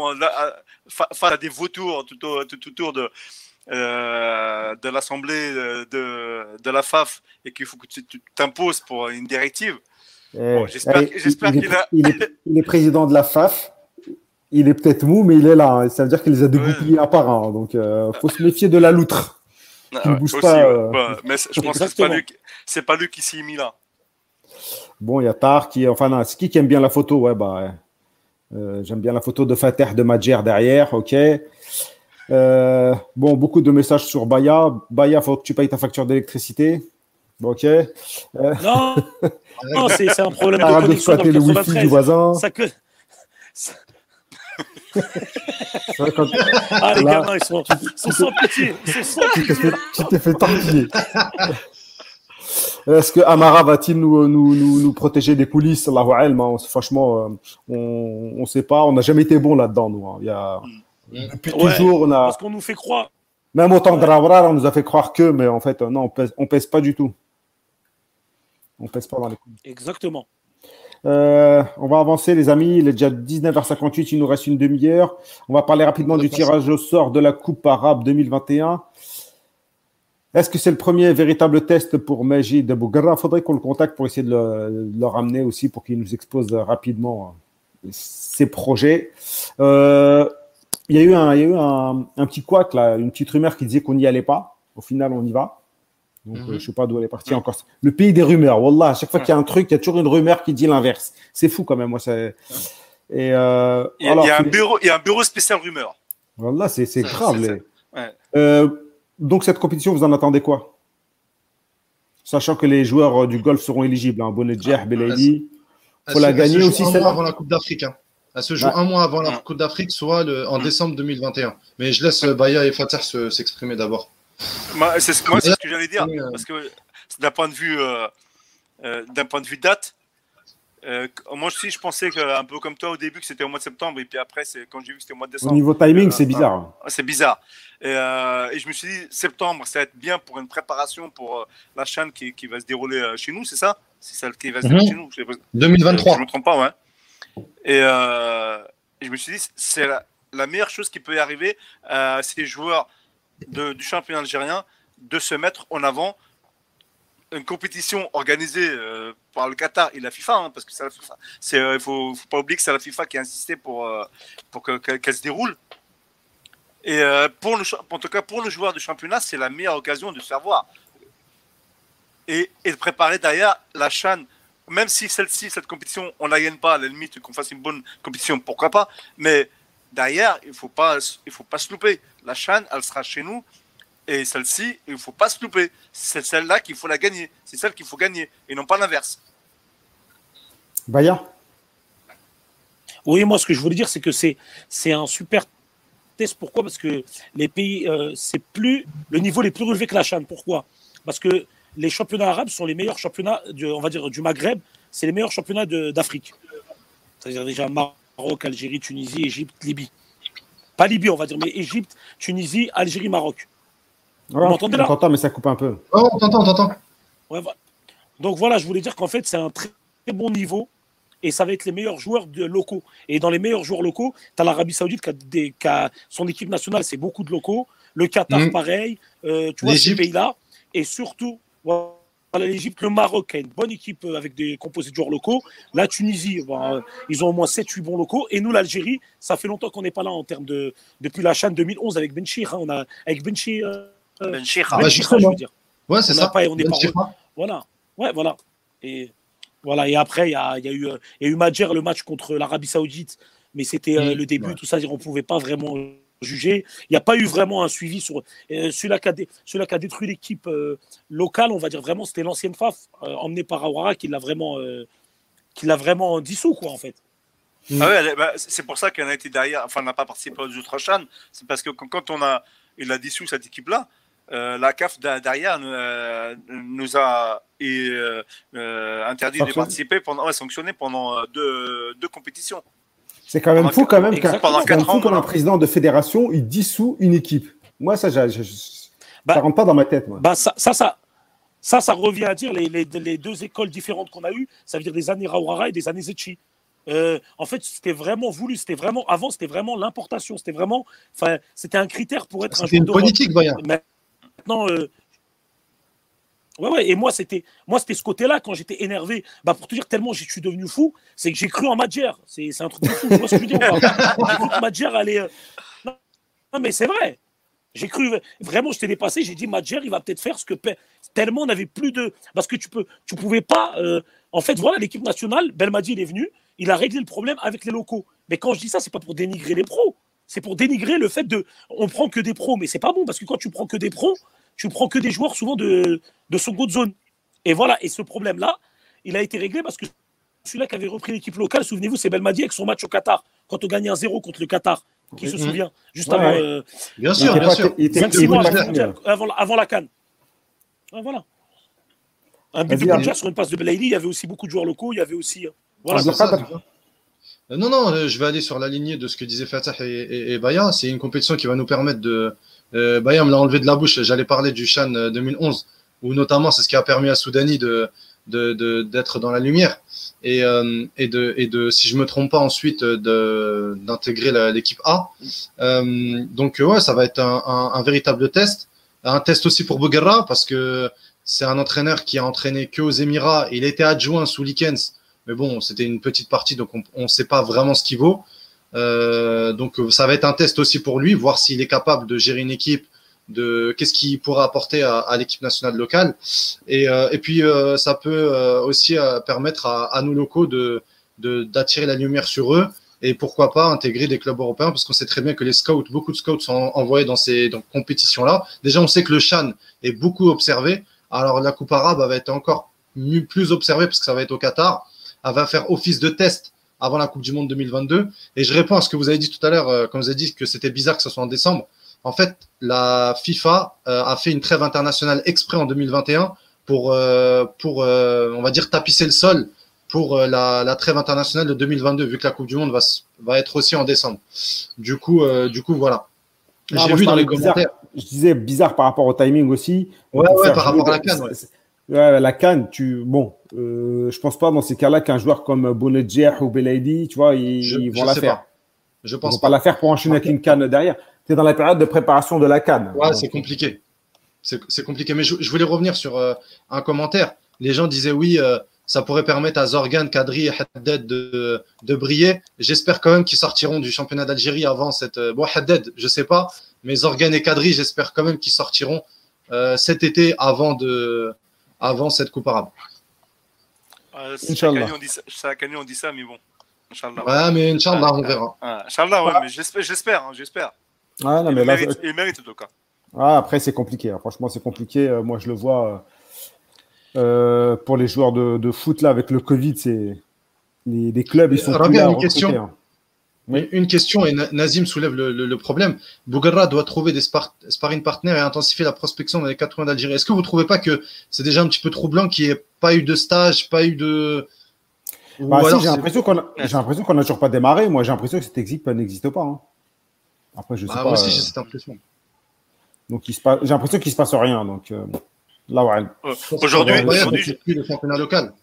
face à des vautours tout, autour de, de l'Assemblée de, de, la FAF et qu'il faut que tu t'imposes pour une directive, j'espère qu'il a. Il est, il est, président de la FAF. Il est peut-être mou, mais il est là. Hein. Ça veut dire qu'il les a dégoupillés un par un. Donc, il euh, faut se méfier de la loutre. Ah, ne bouge pas. Euh. mais je pense que c'est pas, lui, qui s'y est mis là. Bon, il y a Tar qui. Enfin, c'est qui qui aime bien la photo? Ouais, bah. Euh, j'aime bien la photo de Fater de Madjer derrière. Ok. bon, beaucoup de messages sur Baya. Baya, faut que tu payes ta facture d'électricité. Ok. Non, non c'est un problème de connexion dans le le wifi du voisin. Ça que... ah, les gamins, ils sont, sont sans pitié. Ils sont sans pitié. Tu t'es fait torpiller. Est-ce que Amara va-t-il nous, nous, nous, nous, protéger des coulisses? Franchement, euh, on ne sait pas. On n'a jamais été bon là-dedans, nous. Hein. Il y a, mm. depuis ouais, toujours, on a. Parce qu'on nous fait croire. Même au temps de Ravrar, on nous a fait croire que, mais en fait, non, on pèse, on pèse pas du tout. On pèse pas dans les coups. Exactement. Euh, on va avancer, les amis. Il est déjà 19h58, il nous reste une demi-heure. On va parler rapidement du tirage au sort de la Coupe arabe 2021. Est-ce que c'est le premier véritable test pour Majid Bougarra Il faudrait qu'on le contacte pour essayer de le, ramener aussi pour qu'il nous expose rapidement euh, ses projets. Euh, il y a eu, un, il y a eu un, un, petit couac, là, une petite rumeur qui disait qu'on n'y allait pas. Au final, on y va. Donc, mhm. euh, je ne sais pas d'où elle est partie encore. Le pays des rumeurs. Wallah, à chaque fois qu'il y a un truc, il y a toujours une rumeur qui dit l'inverse. C'est fou quand même. Moi, Et, euh, il, y a, un bureau, il y a un bureau spécial rumeur. Wallah, c'est grave. Euh, donc, cette compétition, vous en attendez quoi? Sachant que les joueurs du golf seront éligibles. Hein, Bonedjeh, ah. Il faut la gagner aussi. Un mois avant la Coupe d'Afrique. Hein. Elle se joue un mois avant la Coupe d'Afrique, soit en décembre 2021. Mais je laisse Baya et Fater s'exprimer d'abord. Moi, c'est ce, ce que j'allais dire. Parce que d'un point de vue, euh, euh, d'un point de vue date, euh, moi aussi, je pensais que, un peu comme toi au début que c'était au mois de septembre, et puis après, c'est quand j'ai vu que c'était au mois de décembre. Au niveau timing, c'est bizarre. c'est bizarre. Et, et, je me suis dit, septembre, ça va être bien pour une préparation pour la chaîne qui, qui, va se dérouler chez nous, c'est ça? C'est celle qui va se dérouler mhm. chez nous 2023. Je ne me trompe pas, ouais. Et, et je me suis dit, c'est la, la, meilleure chose qui peut y arriver à ces joueurs du championnat algérien de se mettre en avant une compétition organisée euh, par le Qatar et la FIFA, hein, parce que c'est la FIFA. Euh, il faut, faut, pas oublier que c'est la FIFA qui a insisté pour, euh, pour qu'elle se déroule. Et pour le, en tout cas, pour le joueur du championnat, c'est la meilleure occasion de se faire voir. Et, et de préparer derrière la chaîne, même si celle-ci, cette compétition, on la gagne pas, à la limite qu'on fasse une bonne compétition, pourquoi pas. Mais derrière, il ne faut, pas, il faut pas se louper. La chaîne, elle sera chez nous. Et celle-ci, il ne faut pas se louper. C'est celle-là qu'il faut la gagner. C'est celle qu'il faut gagner. Et non pas l'inverse. Baya? Oui, moi, ce que je voulais dire, c'est que c'est un super test. Pourquoi? Parce que les pays, euh, c'est plus le niveau les plus relevé que la chaîne. Pourquoi? Parce que les championnats arabes sont les meilleurs championnats, on va dire, du Maghreb. C'est les meilleurs championnats d'Afrique. C'est-à-dire déjà Maroc, Algérie, Tunisie, Égypte, Libye. Pas Libye, on va dire, mais Égypte, Tunisie, Algérie, Maroc. vous m'entendez là On t'entend, mais ça coupe un peu. Oh, on t'entend, on t'entend. Donc voilà, je voulais dire qu'en fait, c'est un très, bon niveau et ça va être les meilleurs joueurs de locaux. Et dans les meilleurs joueurs locaux, tu as l'Arabie Saoudite qui a, son équipe nationale, c'est beaucoup de locaux. Le Qatar, mm. pareil. Euh, tu vois, ces pays-là. Et surtout, l'Égypte, le Maroc a une bonne équipe euh, avec des composés de joueurs locaux. La Tunisie, euh, ils ont au moins 7-8 bons locaux. Et nous, l'Algérie, ça fait longtemps qu'on n'est pas là en termes de. Depuis la chaîne 2011 avec Benchir. Hein, on a, avec Benchir. Euh, Benchir, ah, je veux dire. Ouais, c'est ça. Pas, on est pas, voilà. Ouais, voilà. Et, voilà. et après, il y a, y, a eu, y a eu Madjer, le match contre l'Arabie Saoudite. Mais c'était le début, tout ça. On ne pouvait pas vraiment jugé. Il n'y a pas eu vraiment un suivi sur euh, celui-là qui a, détruit l'équipe euh, locale, on va dire vraiment, c'était l'ancienne FAF euh, emmenée par Awara qui l'a vraiment, qui l'a vraiment dissous, quoi, en fait. Ah ouais, bah, c'est pour ça qu'elle a été derrière, enfin, n'a pas participé aux Ultrachan. C'est parce que quand on a, il a dissous cette équipe-là, la CAF derrière nous a interdit de participer pendant, ouais, sanctionné pendant deux, deux compétitions. C'est quand même fou quand même qu'un président de fédération, il dissout une équipe. Moi, ça, je, bah, ça rentre pas dans ma tête. Moi. Bah, ça, ça, ça, ça, revient à dire les, les, deux écoles différentes qu'on a eues, ça veut dire des années Rawara et des années Zetchi. Euh, en fait, c'était vraiment voulu. C'était vraiment avant, c'était vraiment l'importation. C'était vraiment, enfin, c'était un critère pour être un C'était une politique, Bayern. Maintenant, euh, Ouais, et moi, c'était moi c'était ce côté-là, quand j'étais énervé, bah, pour te dire tellement je suis devenu fou, c'est que j'ai cru en Madjer. C'est un truc de fou. Vois ce que Madjer. Euh, non, mais c'est vrai. J'ai cru, vraiment, je t'ai dépassé. J'ai dit, Madjer, il va peut-être faire ce que. Tellement on n'avait plus de. Parce que tu peux, tu pouvais pas. Euh, en fait, voilà, l'équipe nationale, Belmadi, il est venu, il a réglé le problème avec les locaux. Mais quand je dis ça, c'est pas pour dénigrer les pros. C'est pour dénigrer le fait de. On prend que des pros, mais c'est pas bon, parce que quand tu prends que des pros, tu prends que des joueurs souvent de, de son de zone. Et voilà, et ce problème-là, il a été réglé parce que celui-là qui avait repris l'équipe locale, souvenez-vous, c'est Belmadi avec son match au Qatar, quand on gagnait un 0 contre le Qatar. Qui se souvient Juste avant. Euh, bien sûr, bien sûr. avant, avant, la Cannes. voilà. Un but de sur une passe de Belaïli, il y avait aussi beaucoup de joueurs locaux, il y avait aussi. Euh, voilà, euh, non, non, je vais aller sur la lignée de ce que disaient Fatah et, et, Baya. C'est une compétition qui va nous permettre de. Euh, Baya me l'a enlevé de la bouche. J'allais parler du Chan 2011, où notamment c'est ce qui a permis à Soudani de d'être dans la lumière et, euh, et, de, et de, si je me trompe pas ensuite, d'intégrer l'équipe A. Euh, donc ouais, ça va être un, un, un, véritable test. Un test aussi pour Bouguerra parce que c'est un entraîneur qui a entraîné que aux Émirats. Il était adjoint sous Likens mais bon, c'était une petite partie, donc on ne sait pas vraiment ce qu'il vaut. Euh, donc ça va être un test aussi pour lui, voir s'il est capable de gérer une équipe, de qu'est-ce qu'il pourra apporter à, l'équipe nationale locale. Et, euh, puis euh, ça peut aussi permettre à, à, nos locaux de d'attirer la lumière sur eux et pourquoi pas intégrer des clubs européens parce qu'on sait très bien que les scouts, beaucoup de scouts sont envoyés dans ces compétitions-là. Déjà, on sait que le Chan est beaucoup observé. Alors la Coupe arabe va être encore plus observée parce que ça va être au Qatar va faire office de test avant la Coupe du Monde 2022. Et je réponds à ce que vous avez dit tout à l'heure, euh, quand vous avez dit que c'était bizarre que ce soit en décembre. En fait, la FIFA euh, a fait une trêve internationale exprès en 2021 pour, euh, pour on va dire, tapisser le sol pour la, la, trêve internationale de 2022, vu que la Coupe du Monde va, va être aussi en décembre. Du coup, du coup voilà. J'ai vu dans les commentaires. Je disais bizarre par rapport au timing aussi. Ouais, ouais, par rapport à la canne. Ouais. la canne, tu bon, euh, je pense pas dans ces cas-là qu'un joueur comme Bounedjah ou Belaidi, tu vois, ils, vont la faire. Je pense vont pas. la faire pour enchaîner avec une canne derrière. Tu es dans la période de préparation de la canne. Ouais, c'est compliqué. C'est compliqué. Mais je, voulais revenir sur euh, un commentaire. Les gens disaient oui, euh, ça pourrait permettre à Zorgan, Kadri et Haddad de, de briller. J'espère quand même qu'ils sortiront du championnat d'Algérie avant cette. Bon, Haddad, je sais pas, mais Zorgan et Kadri, j'espère quand même qu'ils sortiront cet été avant de avant cette coupe arabe. Euh, Inch'Allah. on dit ça, mais bon. Inch'Allah. Ouais, mais Inch'Allah, on verra. Inch'Allah, ouais, mais j'espère, j'espère. Hein, j'espère. Ah, non, mais il, mérite, il mérite en tout cas. Ah, après, c'est compliqué. Hein. Franchement, c'est compliqué. Euh, moi, je le vois euh, pour les joueurs de, de, foot, là, avec le Covid, c'est les, les clubs, ils sont plus là une question. Hein. Oui. Une question, et Nazim soulève le, le, problème. Bougarra doit trouver des sparring partners et intensifier la prospection dans les quatre coins d'Algérie. Est-ce que vous ne trouvez pas que c'est déjà un petit peu troublant qu'il n'y ait pas eu de stage, pas eu de. Bah, si, j'ai l'impression qu'on n'a n'a toujours pas démarré. Moi, j'ai l'impression que cette équipe n'existe pas. Hein. Après, je sais ah, pas. Moi aussi, j'ai euh, cette impression. Donc, j'ai l'impression qu'il ne se passe rien. Donc, euh, là, ouais. Aujourd'hui, aujourd'hui, le championnat local.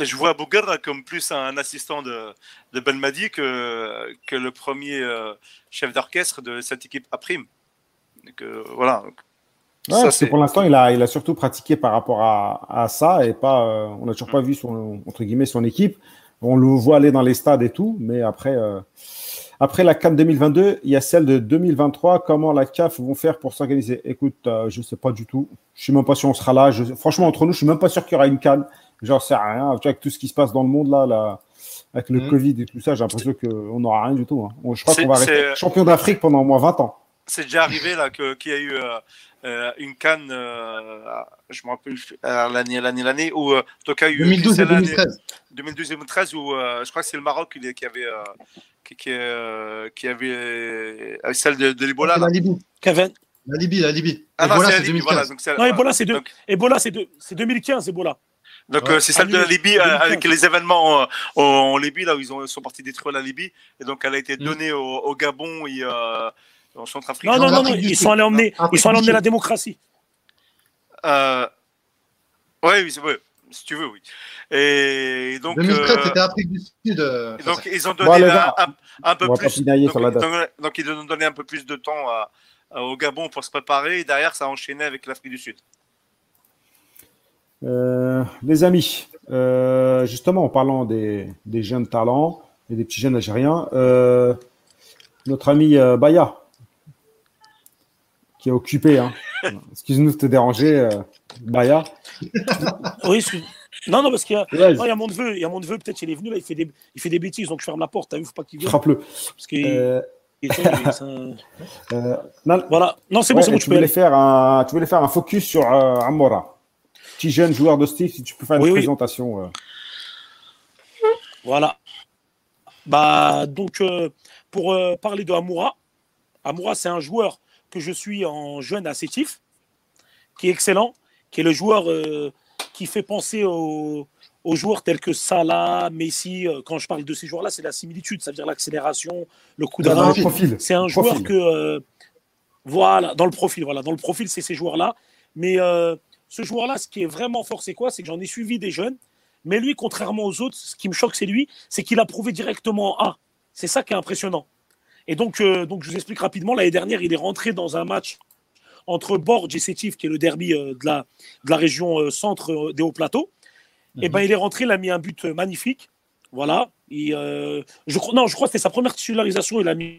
Je vois Bouguerra comme plus un assistant de, de Belmadi que, que le premier euh, chef d'orchestre de cette équipe à prime. voilà. Ouais, parce que pour l'instant, il a, il a surtout pratiqué par rapport à, à ça et pas, euh, on n'a toujours pas vu son, entre guillemets, son équipe. On le voit aller dans les stades et tout, mais après, euh, après la CAN 2022, il y a celle de 2023. Comment la CAF vont faire pour s'organiser? Écoute, euh, je ne sais pas du tout. Je suis même pas sûr on sera là. Je, franchement, entre nous, je suis même pas sûr qu'il y aura une CAN. J'en sais rien. Avec tout ce qui se passe dans le monde là, là avec le mm. Covid et tout ça, j'ai l'impression qu'on n'aura rien du tout. Hein. Je crois qu'on va rester champion d'Afrique pendant au moins 20 ans. C'est déjà arrivé là qu'il y a eu euh, euh, une canne, euh, je me rappelle l'année, l'année, l'année où euh, donc, il y a eu 2012 2013. 2012 2013 où je crois que c'est le Maroc qui, qui avait qui, qui, qui, avait celle de, de l'Ebola. La Libye. Kevin. La Libye, la Libye. Ah Ebola, non, c'est la Libye, voilà. Donc non, Ebola, c'est, donc, Ebola, c'est, de, c'est 2015, Ebola. Donc ouais, c'est celle de la Libye avec les événements en, en, Libye là où ils ont, sont partis détruire la Libye et donc elle a été mm. donnée au, au, Gabon et en Centrafrique. Non, non, non, non, ils sont allés emmener, ils sont allés emmener la démocratie. Euh... Ouais, oui, ouais, si tu veux, oui. Et donc. 2013, euh... c'était Afrique du Sud. Euh, donc, ils ont donné bon, un, un, un, peu plus. Donc, donc, donc, ils ont donné un peu plus de temps à, à, au Gabon pour se préparer. Et derrière, ça a enchaîné avec l'Afrique du Sud. Euh, les amis, euh, justement, en parlant des, des, jeunes talents et des petits jeunes algériens, euh, notre ami euh, Baya, qui est occupé. Hein. Excuse-nous de te déranger, euh, Baya. Oui, non, non, parce qu'il y, y, a mon neveu, il y a mon neveu, peut-être qu'il est venu là, il fait des, il fait des bêtises, donc je ferme la porte. T'as vu, faut pas qu'il vienne. Frappe-le. Parce euh... euh, non, voilà. Non, c'est bon, c'est bon. Tu, voulais faire un, tu voulais faire un focus sur euh, Amora, petit jeune joueur de Steve. Si tu peux faire une oui, présentation. Oui. Voilà. Bah donc pour parler de Amoura, Amoura c'est un joueur que je suis en jeune à Sétif, qui est excellent, qui est le joueur euh, qui fait penser aux, aux, joueurs tels que Salah, Messi. Euh, quand je parle de ces joueurs-là, c'est la similitude, ça veut dire l'accélération, le coup d'arrêt. C'est un joueur que euh, voilà dans le profil, voilà dans le profil, c'est ces joueurs-là. Mais euh, ce joueur-là, ce qui est vraiment fort, c'est quoi? C'est que j'en ai suivi des jeunes, mais lui, contrairement aux autres, ce qui me choque, c'est lui, c'est qu'il a prouvé directement A. C'est ça qui est impressionnant. Et donc, euh, donc, je vous explique rapidement. L'année dernière, il est rentré dans un match entre Borges et Sétif, qui est le derby euh, de, la, de la région euh, centre des Hauts-Plateaux. Mm -hmm. Et ben, il est rentré, il a mis un but magnifique. Voilà. Et, je, non, je crois que c'était sa première titularisation. Il a mis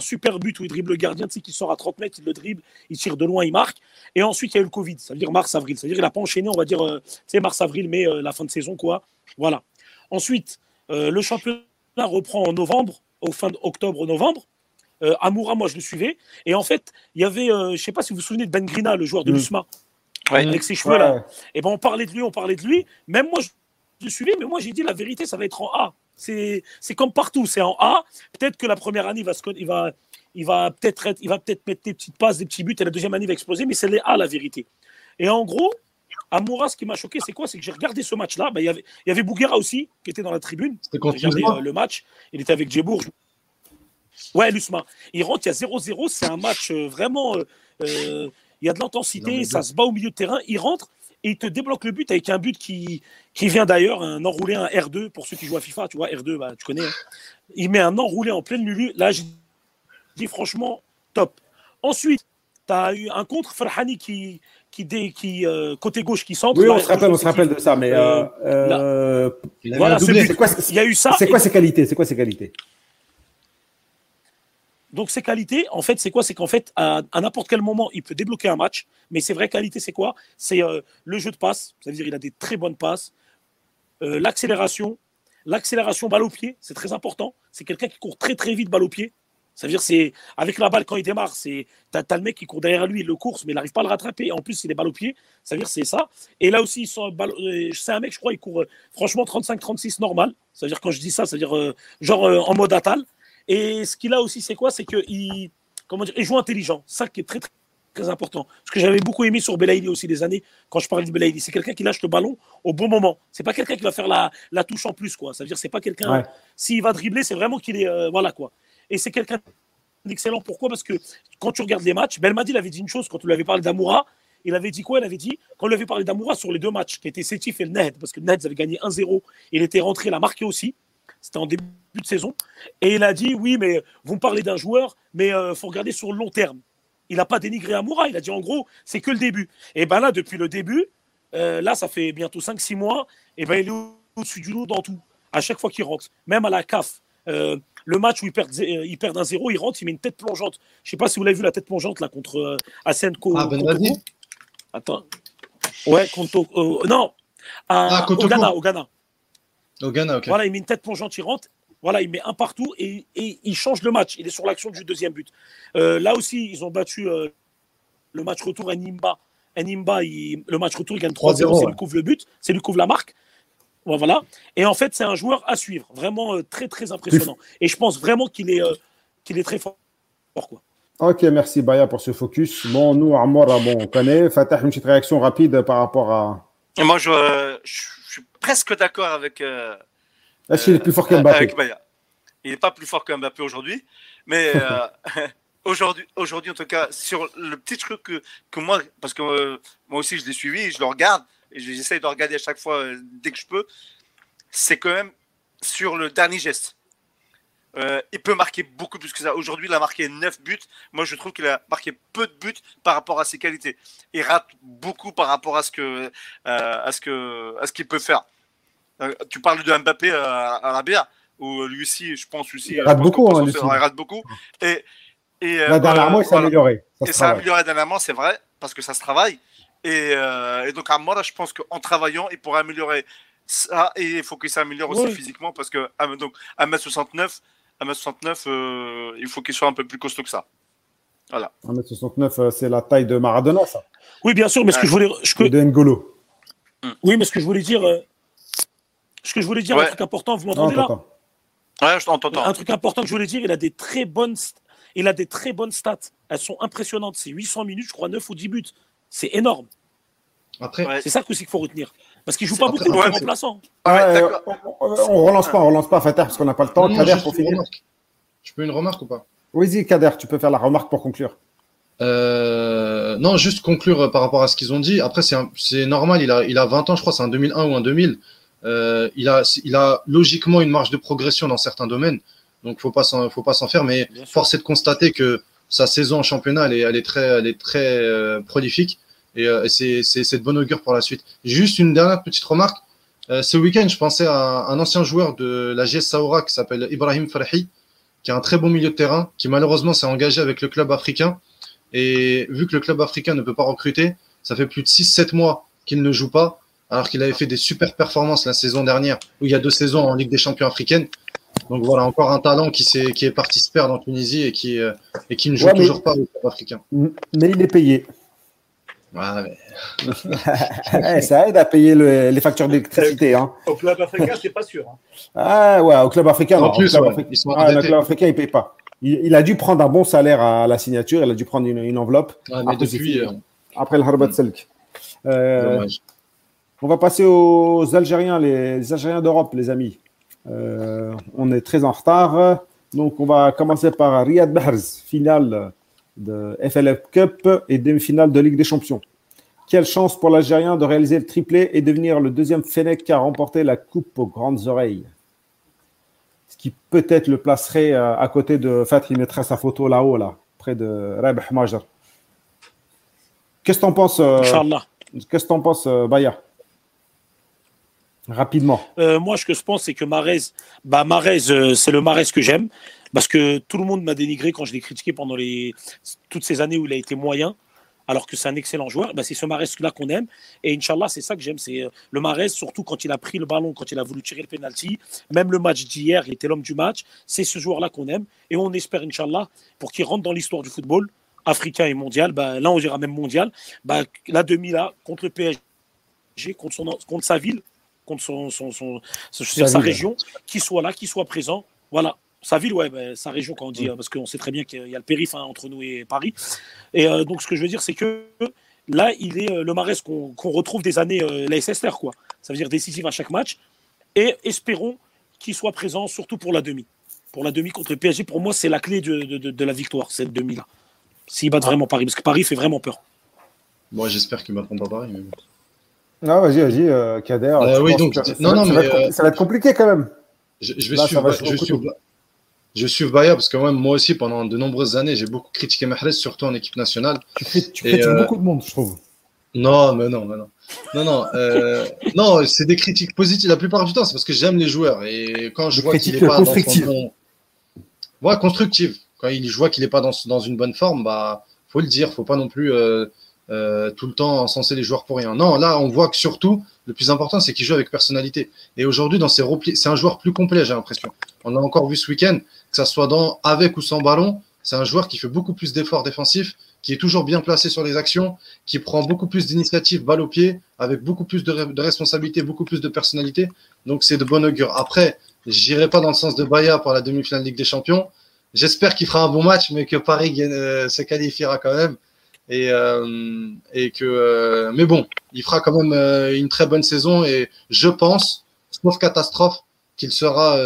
un super but où il dribble le gardien, tu sais, qui sort à 30 mètres, il le dribble, il tire de loin, il marque. Et ensuite, il y a eu le Covid, ça veut dire mars-avril. Ça veut dire qu'il n'a pas enchaîné, on va dire, euh, c'est mars-avril, mais euh, la fin de saison, quoi. Voilà. Ensuite, le championnat reprend en novembre, au fin d'octobre-novembre. Euh, Amoura, moi, je le suivais. Et en fait, il y avait, euh, je ne sais pas si vous vous souvenez de Ben Grina, le joueur de mmh. l'USMA, ouais. avec ses cheveux là. Et ben, on parlait de lui, on parlait de lui. Même moi, je le suivais, mais moi, j'ai dit la vérité, ça va être en A. C'est comme partout, c'est en A. Peut-être que la première année, il va, il va, il va peut-être il va peut-être mettre des petites passes, des petits buts, et la deuxième année, il va exploser, mais c'est les A, la vérité. Et en gros, Amoura, ce qui m'a choqué, c'est quoi? C'est que j'ai regardé ce match-là. Ben, il, y avait, il y avait Bouguera aussi, qui était dans la tribune. J'ai regardé euh, le match. Il était avec Djebour. Ouais, Lusma. Il rentre, il y a 0-0. C'est un match euh, vraiment. Euh, euh, il y a de l'intensité, ça se bat au milieu de terrain. Il rentre et il te débloque le but avec un but qui, qui vient d'ailleurs, un enroulé, un R2 pour ceux qui jouent à FIFA. Tu vois, R2, bah, tu connais. Hein. Il met un enroulé en pleine milieu. Là, je dis franchement, top. Ensuite, tu as eu un contre Farhani qui, qui, dé, qui euh, côté gauche qui centre. Oui, on se rappelle, on se rappelle de ça, mais euh, euh, voilà, c'est quoi, il y a eu ça. C'est quoi ses qualités C'est quoi ses qualités? Donc ses qualités, en fait, c'est quoi? C'est qu'en fait, à, à n'importe quel moment, il peut débloquer un match. Mais ses vraies qualités, c'est quoi? C'est euh, le jeu de passe. Ça veut dire il a des très bonnes passes. Euh, l'accélération, l'accélération balle au pied, c'est très important. C'est quelqu'un qui court très très vite balle au pied. Ça veut dire c'est avec la balle quand il démarre, c'est t'as, as le mec qui court derrière lui, il le course, mais il n'arrive pas à le rattraper. En plus, il est balle au pied. Ça veut dire c'est ça. Et là aussi, euh, c'est un mec, je crois, il court franchement 35-36 normal. Ça veut dire quand je dis ça, ça veut dire genre en mode atal. Et ce qu'il a aussi, c'est quoi? C'est qu'il comment dire, il joue intelligent. Ça qui est très, très, très important. Ce que j'avais beaucoup aimé sur Belaïli aussi des années, quand je parlais de Belaïli, c'est quelqu'un qui lâche le ballon au bon moment. C'est pas quelqu'un qui va faire la, la touche en plus, quoi. Ça veut dire c'est pas quelqu'un. Ouais. S'il va dribbler, c'est vraiment qu'il est. Euh, voilà, quoi. Et c'est quelqu'un d'excellent. Pourquoi? Parce que quand tu regardes les matchs, Belmadi avait dit une chose quand tu lui avais parlé d'Amoura. Il avait dit quoi? Il avait dit, quand on lui avait parlé d'Amoura sur les deux matchs, qui étaient Sétif et le Ned, parce que Ned avait gagné 1-0, il était rentré, il a marqué aussi. C'était en début de saison. Et il a dit Oui, mais vous me parlez d'un joueur, mais il euh, faut regarder sur le long terme. Il n'a pas dénigré Amoura. Il a dit en gros, c'est que le début. Et ben là, depuis le début, euh, là, ça fait bientôt 5-6 mois, et ben il est au-dessus du lot dans tout. À chaque fois qu'il rentre, même à la CAF. Euh, le match où il perd, il perd un zéro, il rentre, il met une tête plongeante. Je ne sais pas si vous l'avez vu la tête plongeante là contre euh, Asenko. Ah, ben Attends. Ouais, contre. non, à, ah, au Ghana. Au Ghana. Au Ghana, ok. Voilà, il met une tête plongeante, il rentre. Voilà, il met un partout et, il change le match. Il est sur l'action du deuxième but. Euh, là aussi, ils ont battu euh, le match retour à Nimba. Nimba, le match retour, il gagne 3-0. C'est lui qui couvre le but, c'est lui qui couvre la marque. Voilà. Et en fait, c'est un joueur à suivre. Vraiment euh, très, très impressionnant. Et je pense vraiment qu'il est, qu'il est très fort. Quoi. Ok, merci Baya pour ce focus. Bon, nous, Amora, bon, on connaît. Fatah, une petite réaction rapide par rapport à. moi, je, je, suis presque d'accord avec est-ce qu'il est plus fort qu'Mbappé Il n'est pas plus fort qu'Mbappé aujourd'hui, mais euh, aujourd'hui, aujourd'hui en tout cas, sur le petit truc que, que moi, parce que euh, moi aussi je l'ai suivi, je le regarde et j'essaie de regarder à chaque fois euh, dès que je peux, c'est quand même sur le dernier geste. il peut marquer beaucoup plus que ça. Aujourd'hui, il a marqué 9 buts. Moi, je trouve qu'il a marqué peu de buts par rapport à ses qualités. Il rate beaucoup par rapport à ce que, à ce que, à ce qu'il peut faire. Euh, tu parles de Mbappé à, à la BA, ou lui aussi, je pense aussi. Il rate beaucoup. Hein, il rate beaucoup. Et, et, euh, dernièrement, il s'est amélioré. Ça et amélioré dernièrement, c'est vrai, parce que ça se travaille. Et, euh, et donc, à moi, là, je pense qu'en travaillant, il pourrait améliorer ça. Et il faut qu'il s'améliore aussi physiquement, parce que donc, 1m69, 1m69 il faut qu'il soit un peu plus costaud que ça. Voilà. 1m69, c'est la taille de Maradona, ça. Oui, bien sûr, mais ce que je voulais. Je... De N'Golo. Oui, mais ce que je voulais dire, ce que je voulais dire, un truc important, vous m'entendez là? Ouais, je t'entends. Un truc important que je voulais dire, il a des très bonnes, il a des très bonnes stats. Elles sont impressionnantes. C'est 800 minutes, je crois, 9 ou 10 buts. C'est énorme. Après, c'est ça qu'il faut retenir. Parce qu'il joue pas beaucoup de remplaçants. Euh, on, ne relance pas, on relance pas Fater parce qu'on n'a pas le temps. Kader, pour finir. Je peux une remarque ou pas? Oui, Kader, tu peux faire la remarque pour conclure. Euh, non, juste conclure par rapport à ce qu'ils ont dit. Après, c'est normal, il a, il a 20 ans, je crois, c'est un 2001 ou un 2000. Euh, il, a, il a logiquement une marge de progression dans certains domaines, donc faut pas faut pas s'en faire. Mais force est de constater que sa saison en championnat, elle est, elle est très, elle est très euh, prolifique et, euh, c'est de bon augure pour la suite. Juste une dernière petite remarque. ce week-end, je pensais à un ancien joueur de la GS Saoura qui s'appelle Ibrahim Farhi, qui a un très bon milieu de terrain, qui malheureusement s'est engagé avec le club africain. Et vu que le club africain ne peut pas recruter, ça fait plus de 6-7 mois qu'il ne joue pas alors qu'il avait fait des super performances la saison dernière, où il y a deux saisons en Ligue des champions africaine. Donc voilà, encore un talent qui, est, qui est parti se perdre en Tunisie et qui, euh, et qui ne joue toujours pas au club africain. Mais il est payé. Ouais, mais... ça aide à payer les factures d'électricité. Hein. Au club africain, c'est pas sûr. Hein. Ah ouais, au club africain, en Plus, club africain, ah, le club africain, il paye pas. Il, a dû prendre un bon salaire à la signature, il a dû prendre une, enveloppe. mais après, depuis, euh, après le Harbat Selk. Euh, on va passer aux Algériens, les, Algériens d'Europe, les amis. Euh, on est très en retard. Donc, on va commencer par Riyad Mahrez, finale de FLF Cup et demi-finale de Ligue des Champions. Quelle chance pour l'Algérien de réaliser le triplé et devenir le deuxième Fennec qui a remporté la Coupe aux grandes oreilles. Ce qui peut-être le placerait euh, à côté de Fatih, il mettrait sa photo là-haut, là, près de Rabh Majr. Qu'est-ce que tu en penses, euh, Qu'est-ce que tu en penses, Baya? Rapidement. Euh, moi, ce que je pense, c'est que Marez, bah, euh, c'est le Marez que j'aime. Parce que tout le monde m'a dénigré quand je l'ai critiqué pendant les, toutes ces années où il a été moyen, alors que c'est un excellent joueur. Bah, c'est ce Marez-là qu'on aime. Et Inch'Allah, c'est ça que j'aime. C'est euh, le Marez, surtout quand il a pris le ballon, quand il a voulu tirer le penalty. Même le match d'hier, il était l'homme du match. C'est ce joueur-là qu'on aime. Et on espère, Inch'Allah, pour qu'il rentre dans l'histoire du football africain et mondial. Bah, là, on dira même mondial. Bah, la demi-là, contre le PSG, contre, son, contre sa ville, contre son, son, son, sa, région, qu'il soit là, qu'il soit présent. Voilà. Sa ville, ouais, ben, sa région, quand on dit, hein, parce qu'on sait très bien qu'il y a le périph' hein, entre nous et Paris. Et euh, donc, ce que je veux dire, c'est que là, il est euh, le Marès qu'on retrouve des années euh, la SSR, quoi. Ça veut dire décisif à chaque match. Et espérons qu'il soit présent, surtout pour la demi. Pour la demi contre le PSG, pour moi, c'est la clé de, de, de, la victoire, cette demi-là. S'il bat vraiment Paris, parce que Paris fait vraiment peur. Moi, j'espère qu'il ne battront pas Paris. Mais... Non, vas-y, vas-y, euh, Kader. Euh, oui, donc, non, non, mais, ça va être compliqué quand même. Je, vais suivre. Je vais suivre je suis Baya parce que moi aussi, pendant de nombreuses années, j'ai beaucoup critiqué Mahrez, surtout en équipe nationale. Tu, critiques euh, beaucoup de monde, je trouve. Non, mais non, mais non. Non, non, euh, non, c'est des critiques positives. La plupart du temps, c'est parce que j'aime les joueurs. Et quand je vois qu'il n'est pas dans son bon... constructive. Quand il, je vois qu'il n'est pas dans, dans, une bonne forme, bah, faut le dire. Faut pas non plus euh, tout le temps encenser les joueurs pour rien. Non, là, on voit que surtout, le plus important, c'est qu'il joue avec personnalité. Et aujourd'hui, dans ses replis, c'est un joueur plus complet, j'ai l'impression. On a encore vu ce week-end, que ça soit dans, avec ou sans ballon, c'est un joueur qui fait beaucoup plus d'efforts défensifs, qui est toujours bien placé sur les actions, qui prend beaucoup plus d'initiatives, balle au pied, avec beaucoup plus de, de responsabilité, beaucoup plus de personnalité. Donc c'est de bon augure. Après, j'irai pas dans le sens de Baya pour la demi-finale Ligue des Champions. J'espère qu'il fera un bon match, mais que Paris euh, se qualifiera quand même. Et, euh, que, euh, mais bon, il fera quand même une très bonne saison et je pense, sauf catastrophe, qu'il sera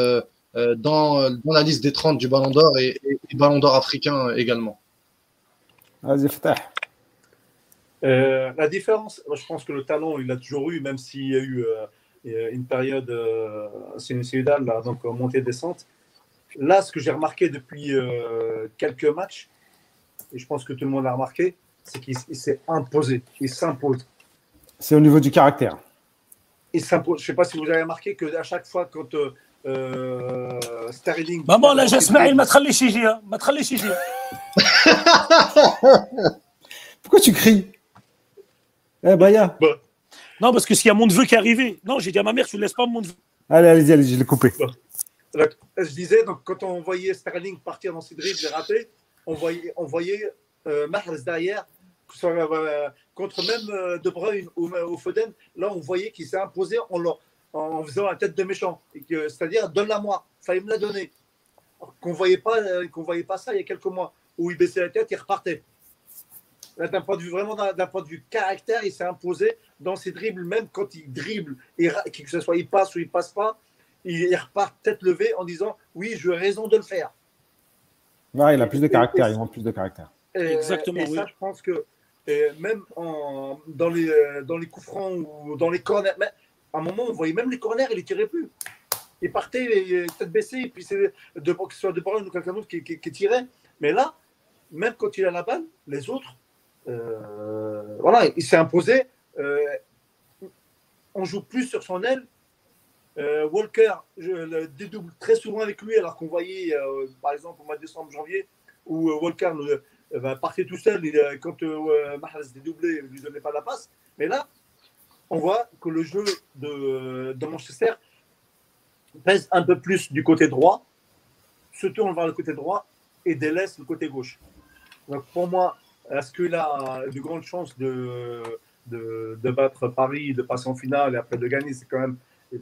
dans, dans la liste des 30 du Ballon d'Or et, et, et Ballon d'Or africain également. Vas-y. Euh, la différence, je pense que le talent, il a toujours eu, même s'il y a eu euh, une période euh, sinusoïdale, là, donc montée-descente. Là, ce que j'ai remarqué depuis quelques matchs, et je pense que tout le monde l'a remarqué, c'est qu'il s'est imposé, il s'impose. C'est au niveau du caractère. Il s'impose. Je ne sais pas si vous avez remarqué qu'à chaque fois, quand euh, Sterling. Maman, là, j'asmaïl, ma تخلي شي يجي ما تخلي شي يجي Pourquoi tu cries Eh, Baya bah. Non, parce que s'il y a mon neveu qui est arrivé. Non, j'ai dit à ma mère, tu ne laisses pas mon neveu. Allez, allez-y, allez, je l'ai coupé. Bah. Je disais, donc, quand on voyait Sterling partir dans ses dribbles et rater, on voyait, on voyait euh, Mahrez derrière, soit, euh, contre même euh, De Bruyne ou, ou, Foden. Là, on voyait qu'il s'est imposé en, leur, en faisant la tête de méchant. C'est-à-dire, donne-la moi, fallait me la donner. Qu'on ne voyait, pas, euh, qu'on voyait pas ça il y a quelques mois, où il baissait la tête, il repartait. D'un point de vue vraiment d'un point de vue caractère, il s'est imposé dans ses dribbles, même quand il dribble, et que ce soit il passe ou il passe pas, il repart tête levée en disant oui, j'ai raison de le faire. Ouais, il a plus de caractère, il a plus de caractère. Et, Exactement. Et oui. ça, je pense que et même en, dans, les, euh, dans les coups francs ou dans les corners, à un moment, on voyait même les corners, il ne tirait plus. Il partait tête baissée, et puis c'est de, que soit De Bruyne ou quelqu'un d'autre qui, tirait. Mais là, même quand il a la balle, les autres, euh, voilà, il s'est imposé. Euh, on joue plus sur son aile. Euh, Walker, je le dédouble très souvent avec lui, alors qu'on voyait, par exemple, au mois de décembre, janvier, où Walker va partir tout seul. Il, quand Mahrez dédoublait, il ne lui donnait pas la passe. Mais là, on voit que le jeu de, de Manchester pèse un peu plus du côté droit, se tourne vers le côté droit et délaisse le côté gauche. Donc pour moi, est-ce qu'il a de grandes chances de, de, de, battre Paris, de passer en finale et après de gagner? C'est quand même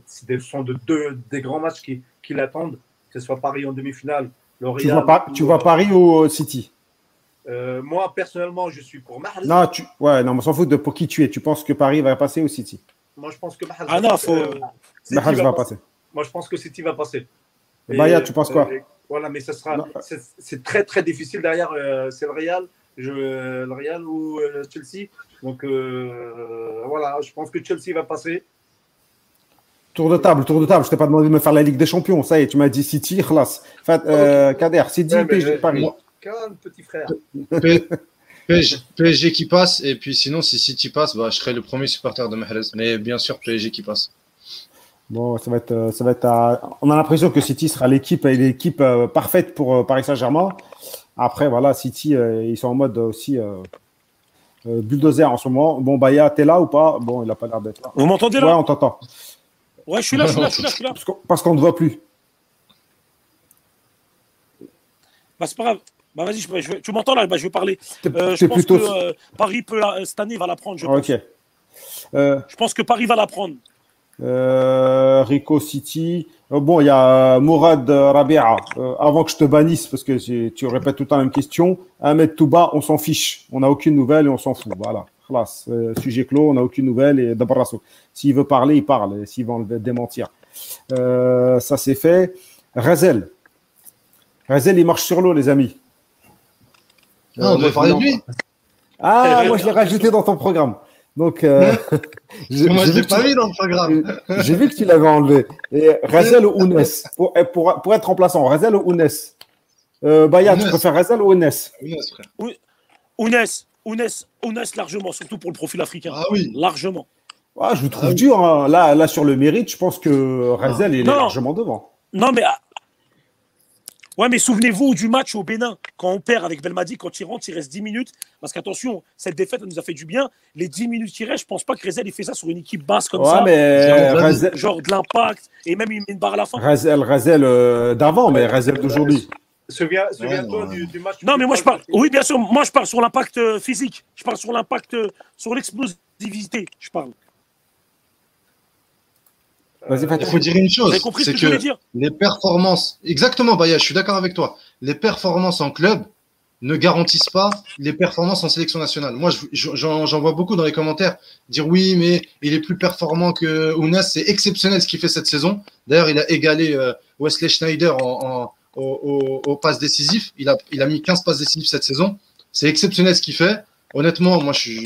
ce sont de deux des grands matchs qui, qui l'attendent, que ce soit Paris en demi-finale. Tu vois, pas, tu vois Paris ou City? Euh, moi, personnellement, je suis pour Mahrez. Non, tu... ouais, non, on s'en fout de pour qui tu es. Tu penses que Paris va passer au City? Moi, je pense que Mahrez ah, non, faut... euh, Mahrez va, va passer. Moi, je pense que City va passer. Baya, tu penses quoi? et, Voilà, mais ce sera, c'est très très difficile derrière. Euh, c'est le Real, je, le Real ou euh, Chelsea. Donc euh, voilà, je pense que Chelsea va passer. Tour de table, tour de table. Je t'ai pas demandé de me faire la Ligue des Champions. Ça y est, tu m'as dit City, khlas. Enfin, euh, Kader, City, ouais, PSG, Paris. Moi, calme, petit frère. PSG, PSG, qui passe, et puis sinon, si City passe, bah, je serai le premier supporter de Mahrez. Mais bien sûr, PSG qui passe. Bon, ça va être, ça va être. À... On a l'impression que City sera l'équipe, l'équipe euh, parfaite pour euh, Paris Saint-Germain. Après, voilà, City, euh, ils sont en mode aussi euh, bulldozer en ce moment. Bon, Baya, t'es là ou pas? Bon, il n'a pas l'air d'être là. Vous m'entendez là? Ouais, on t'entend. Ouais, je suis là, je suis là, je suis là. Je suis là. Parce qu'on ne te voit plus. Bah, c'est pas grave. Bah, vas-y, je, je, tu m'entends là? Bah, Je vais parler. Euh, je pense plutôt... que Paris peut, cette année va la prendre. Je, pense. Ok. je pense que Paris va la prendre. Euh, Rico City. Euh, bon, il y a Mourad Rabia. Euh, avant que je te bannisse, parce que tu répètes tout le temps la même question. Ahmed Touba, on s'en fiche. On n'a aucune nouvelle et on s'en fout. Voilà. Classe. Euh, sujet clos, on n'a aucune nouvelle et d'Abrasso. S'il veut parler, il parle. S'il veut le démentir. Euh, ça, c'est fait. Razel. Razel, il marche sur l'eau, les amis. Ah, on doit parler de lui. Ah, moi, je l'ai rajouté dans ton programme. Donc, euh, moi, je l'ai pas mis dans le programme. J'ai vu que tu l'avais enlevé. Et Razel ou Ounes, pour, pour, pour, être remplaçant, Razel ou Ounes? Euh, Baya, tu préfères Razel ou Ounes? Ounes, Ounes, largement, surtout pour le profil africain. Ah oui. Largement. Ah, je vous trouve dur. Hein. Là, là, sur le mérite, je pense que Razel, il est largement devant. Non, mais ah, Ouais, mais souvenez-vous du match au Bénin, quand on perd avec Belmadi, quand il rentre, il reste 10 minutes. Parce qu'attention, cette défaite, elle nous a fait du bien. Les 10 minutes qui restent, je pense pas que Rezel ait fait ça sur une équipe basse comme ça. Mais Genre de l'impact, et même il met une barre à la fin. Rezel, Rezel euh, d'avant, mais Rezel d'aujourd'hui. Souviens-toi du, match. Non, mais moi je parle. Oui, bien sûr, moi je parle sur l'impact euh, physique. Je parle sur l'impact, euh, sur l'explosivité. Je parle. Il faut dire une chose, c'est que, les performances, exactement, Baya, je suis d'accord avec toi. Les performances en club ne garantissent pas les performances en sélection nationale. Moi, j'en vois beaucoup dans les commentaires dire oui, mais il est plus performant que Ounas. C'est exceptionnel ce qu'il fait cette saison. D'ailleurs, il a égalé euh, Wesley Schneider en, au, passes décisif. Il a, il a mis 15 passes décisives cette saison. C'est exceptionnel ce qu'il fait. Honnêtement, moi, je,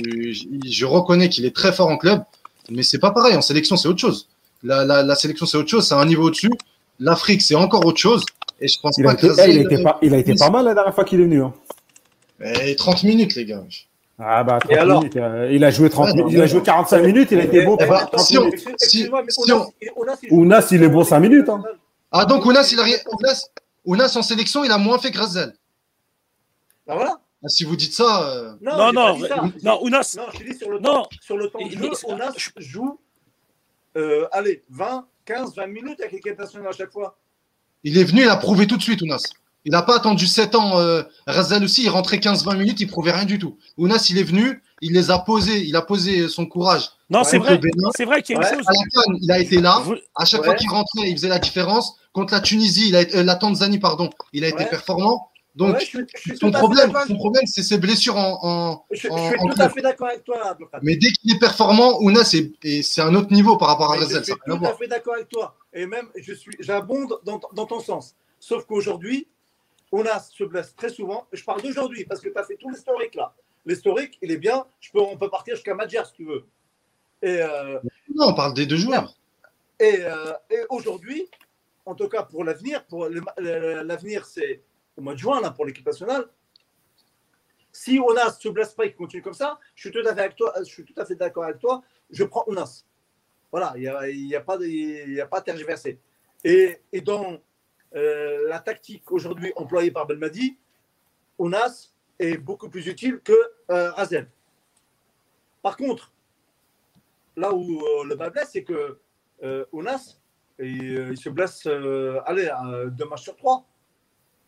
je reconnais qu'il est très fort en club, mais c'est pas pareil. En sélection, c'est autre chose. La, sélection, c'est autre chose, c'est un niveau au-dessus. L'Afrique, c'est encore autre chose. Et je pense il pas a été, que il, a été pas, il a été pas mal la dernière fois qu'il est venu. Hein. 30 minutes, les gars. Ah bah 30 alors minutes, euh, il a joué 30 il a joué 45 minutes, il a été bon. si on, si, Ounas, il est bon 5 minutes. Hein. Ah donc Ounas, il a rien. Ounas, en sélection, il a moins fait que Razel. Bah voilà. Ah, si vous dites ça. Euh... Non, non, non, non, Ounas. Non, je dis sur le temps, sur le temps de jeu, Ounas joue euh, allez, 20, 15, 20 minutes avec l'équipe nationale à chaque fois. Il est venu, il a prouvé tout de suite, Ounas. Il n'a pas attendu 7 ans. Euh, Razal aussi, il rentrait 15-20 minutes, il prouvait rien du tout. Ounas, il est venu, il les a posés, il a posé son courage. Non, c'est vrai. C'est vrai qu'il y a une chose. À la fin, il a été là. À chaque fois qu'il rentrait, il faisait la différence. Contre la Tunisie, il a euh, la Tanzanie, pardon, il a été performant. Donc, son, problème, son problème, c'est ses blessures en. en je, suis tout à fait d'accord avec toi. Mais dès qu'il est performant, Ouna, c'est un autre niveau par rapport à Rezel. Je suis tout à fait d'accord avec toi. Et même, j'abonde dans, dans, ton sens. Sauf qu'aujourd'hui, Ounas se blesse très souvent. Je parle d'aujourd'hui parce que tu as fait tout l'historique là. L'historique, il est bien. Je peux, on peut partir jusqu'à Madjer si tu veux. Et, euh, non, on parle des deux joueurs. Et, euh, et aujourd'hui, en tout cas pour l'avenir, pour l'avenir, c'est au mois de juin là, pour l'équipe nationale. Si Onas se blesse pas et continue comme ça, je suis tout à fait avec toi, je suis tout à fait d'accord avec toi. Je prends Onas. Voilà, il n'y a, y a, pas a pas à tergiverser. Et, et dans euh, la tactique aujourd'hui employée par Belmadi, Onas est beaucoup plus utile que euh, Razel. Par contre, là où euh, le bas blesse, c'est que Onas, il se blesse allez, deux matchs sur trois.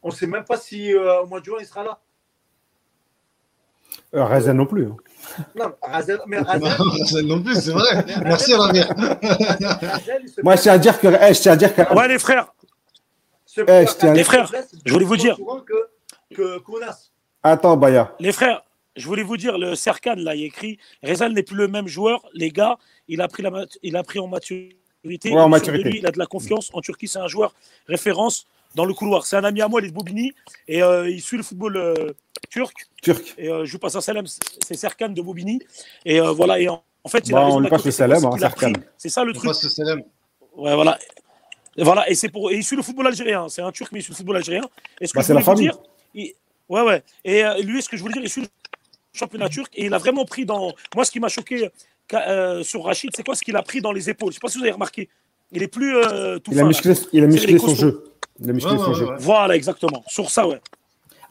On ne sait même pas si euh, au mois de juin il sera là. Euh, Razen non plus. Hein. Non, Razen, mais Razen... non plus, c'est vrai. Merci Ramir. Moi, je tiens à dire que. Eh, je tiens à dire que... Ouais, les frères. Eh, je tiens... Les frères, je voulais vous dire. Que, que Attends, Baya. Les frères, je voulais vous dire, le Serkan, là, il écrit Rezal n'est plus le même joueur. Les gars, il a pris, la, il a pris en maturité. Ouais, en maturité. Lui, il a de la confiance. En Turquie, c'est un joueur référence dans le couloir. C'est un ami à moi, il est de Bobigny, et euh, il suit le football euh, turc. Turc. Et euh, je passe un salam, c'est Serkan de Bobigny. Et voilà, et en, fait, il a on passe le salam, hein, Serkan. C'est ça le truc. On passe le salam. Ouais, voilà. Et voilà, et c'est pour, et il suit le football algérien. C'est un Turc, mais il suit le football algérien. Et ce que bah, c'est la famille. Dire, Ouais, ouais. Et lui, ce que je voulais dire, il suit le championnat turc et il a vraiment pris dans. Moi, ce qui m'a choqué sur Rachid, c'est quoi ce qu'il a pris dans les épaules? Je ne sais pas si vous avez remarqué. Il est plus tout il, a musclé, il a musclé son jeu. Voilà, exactement. Sur ça, ouais.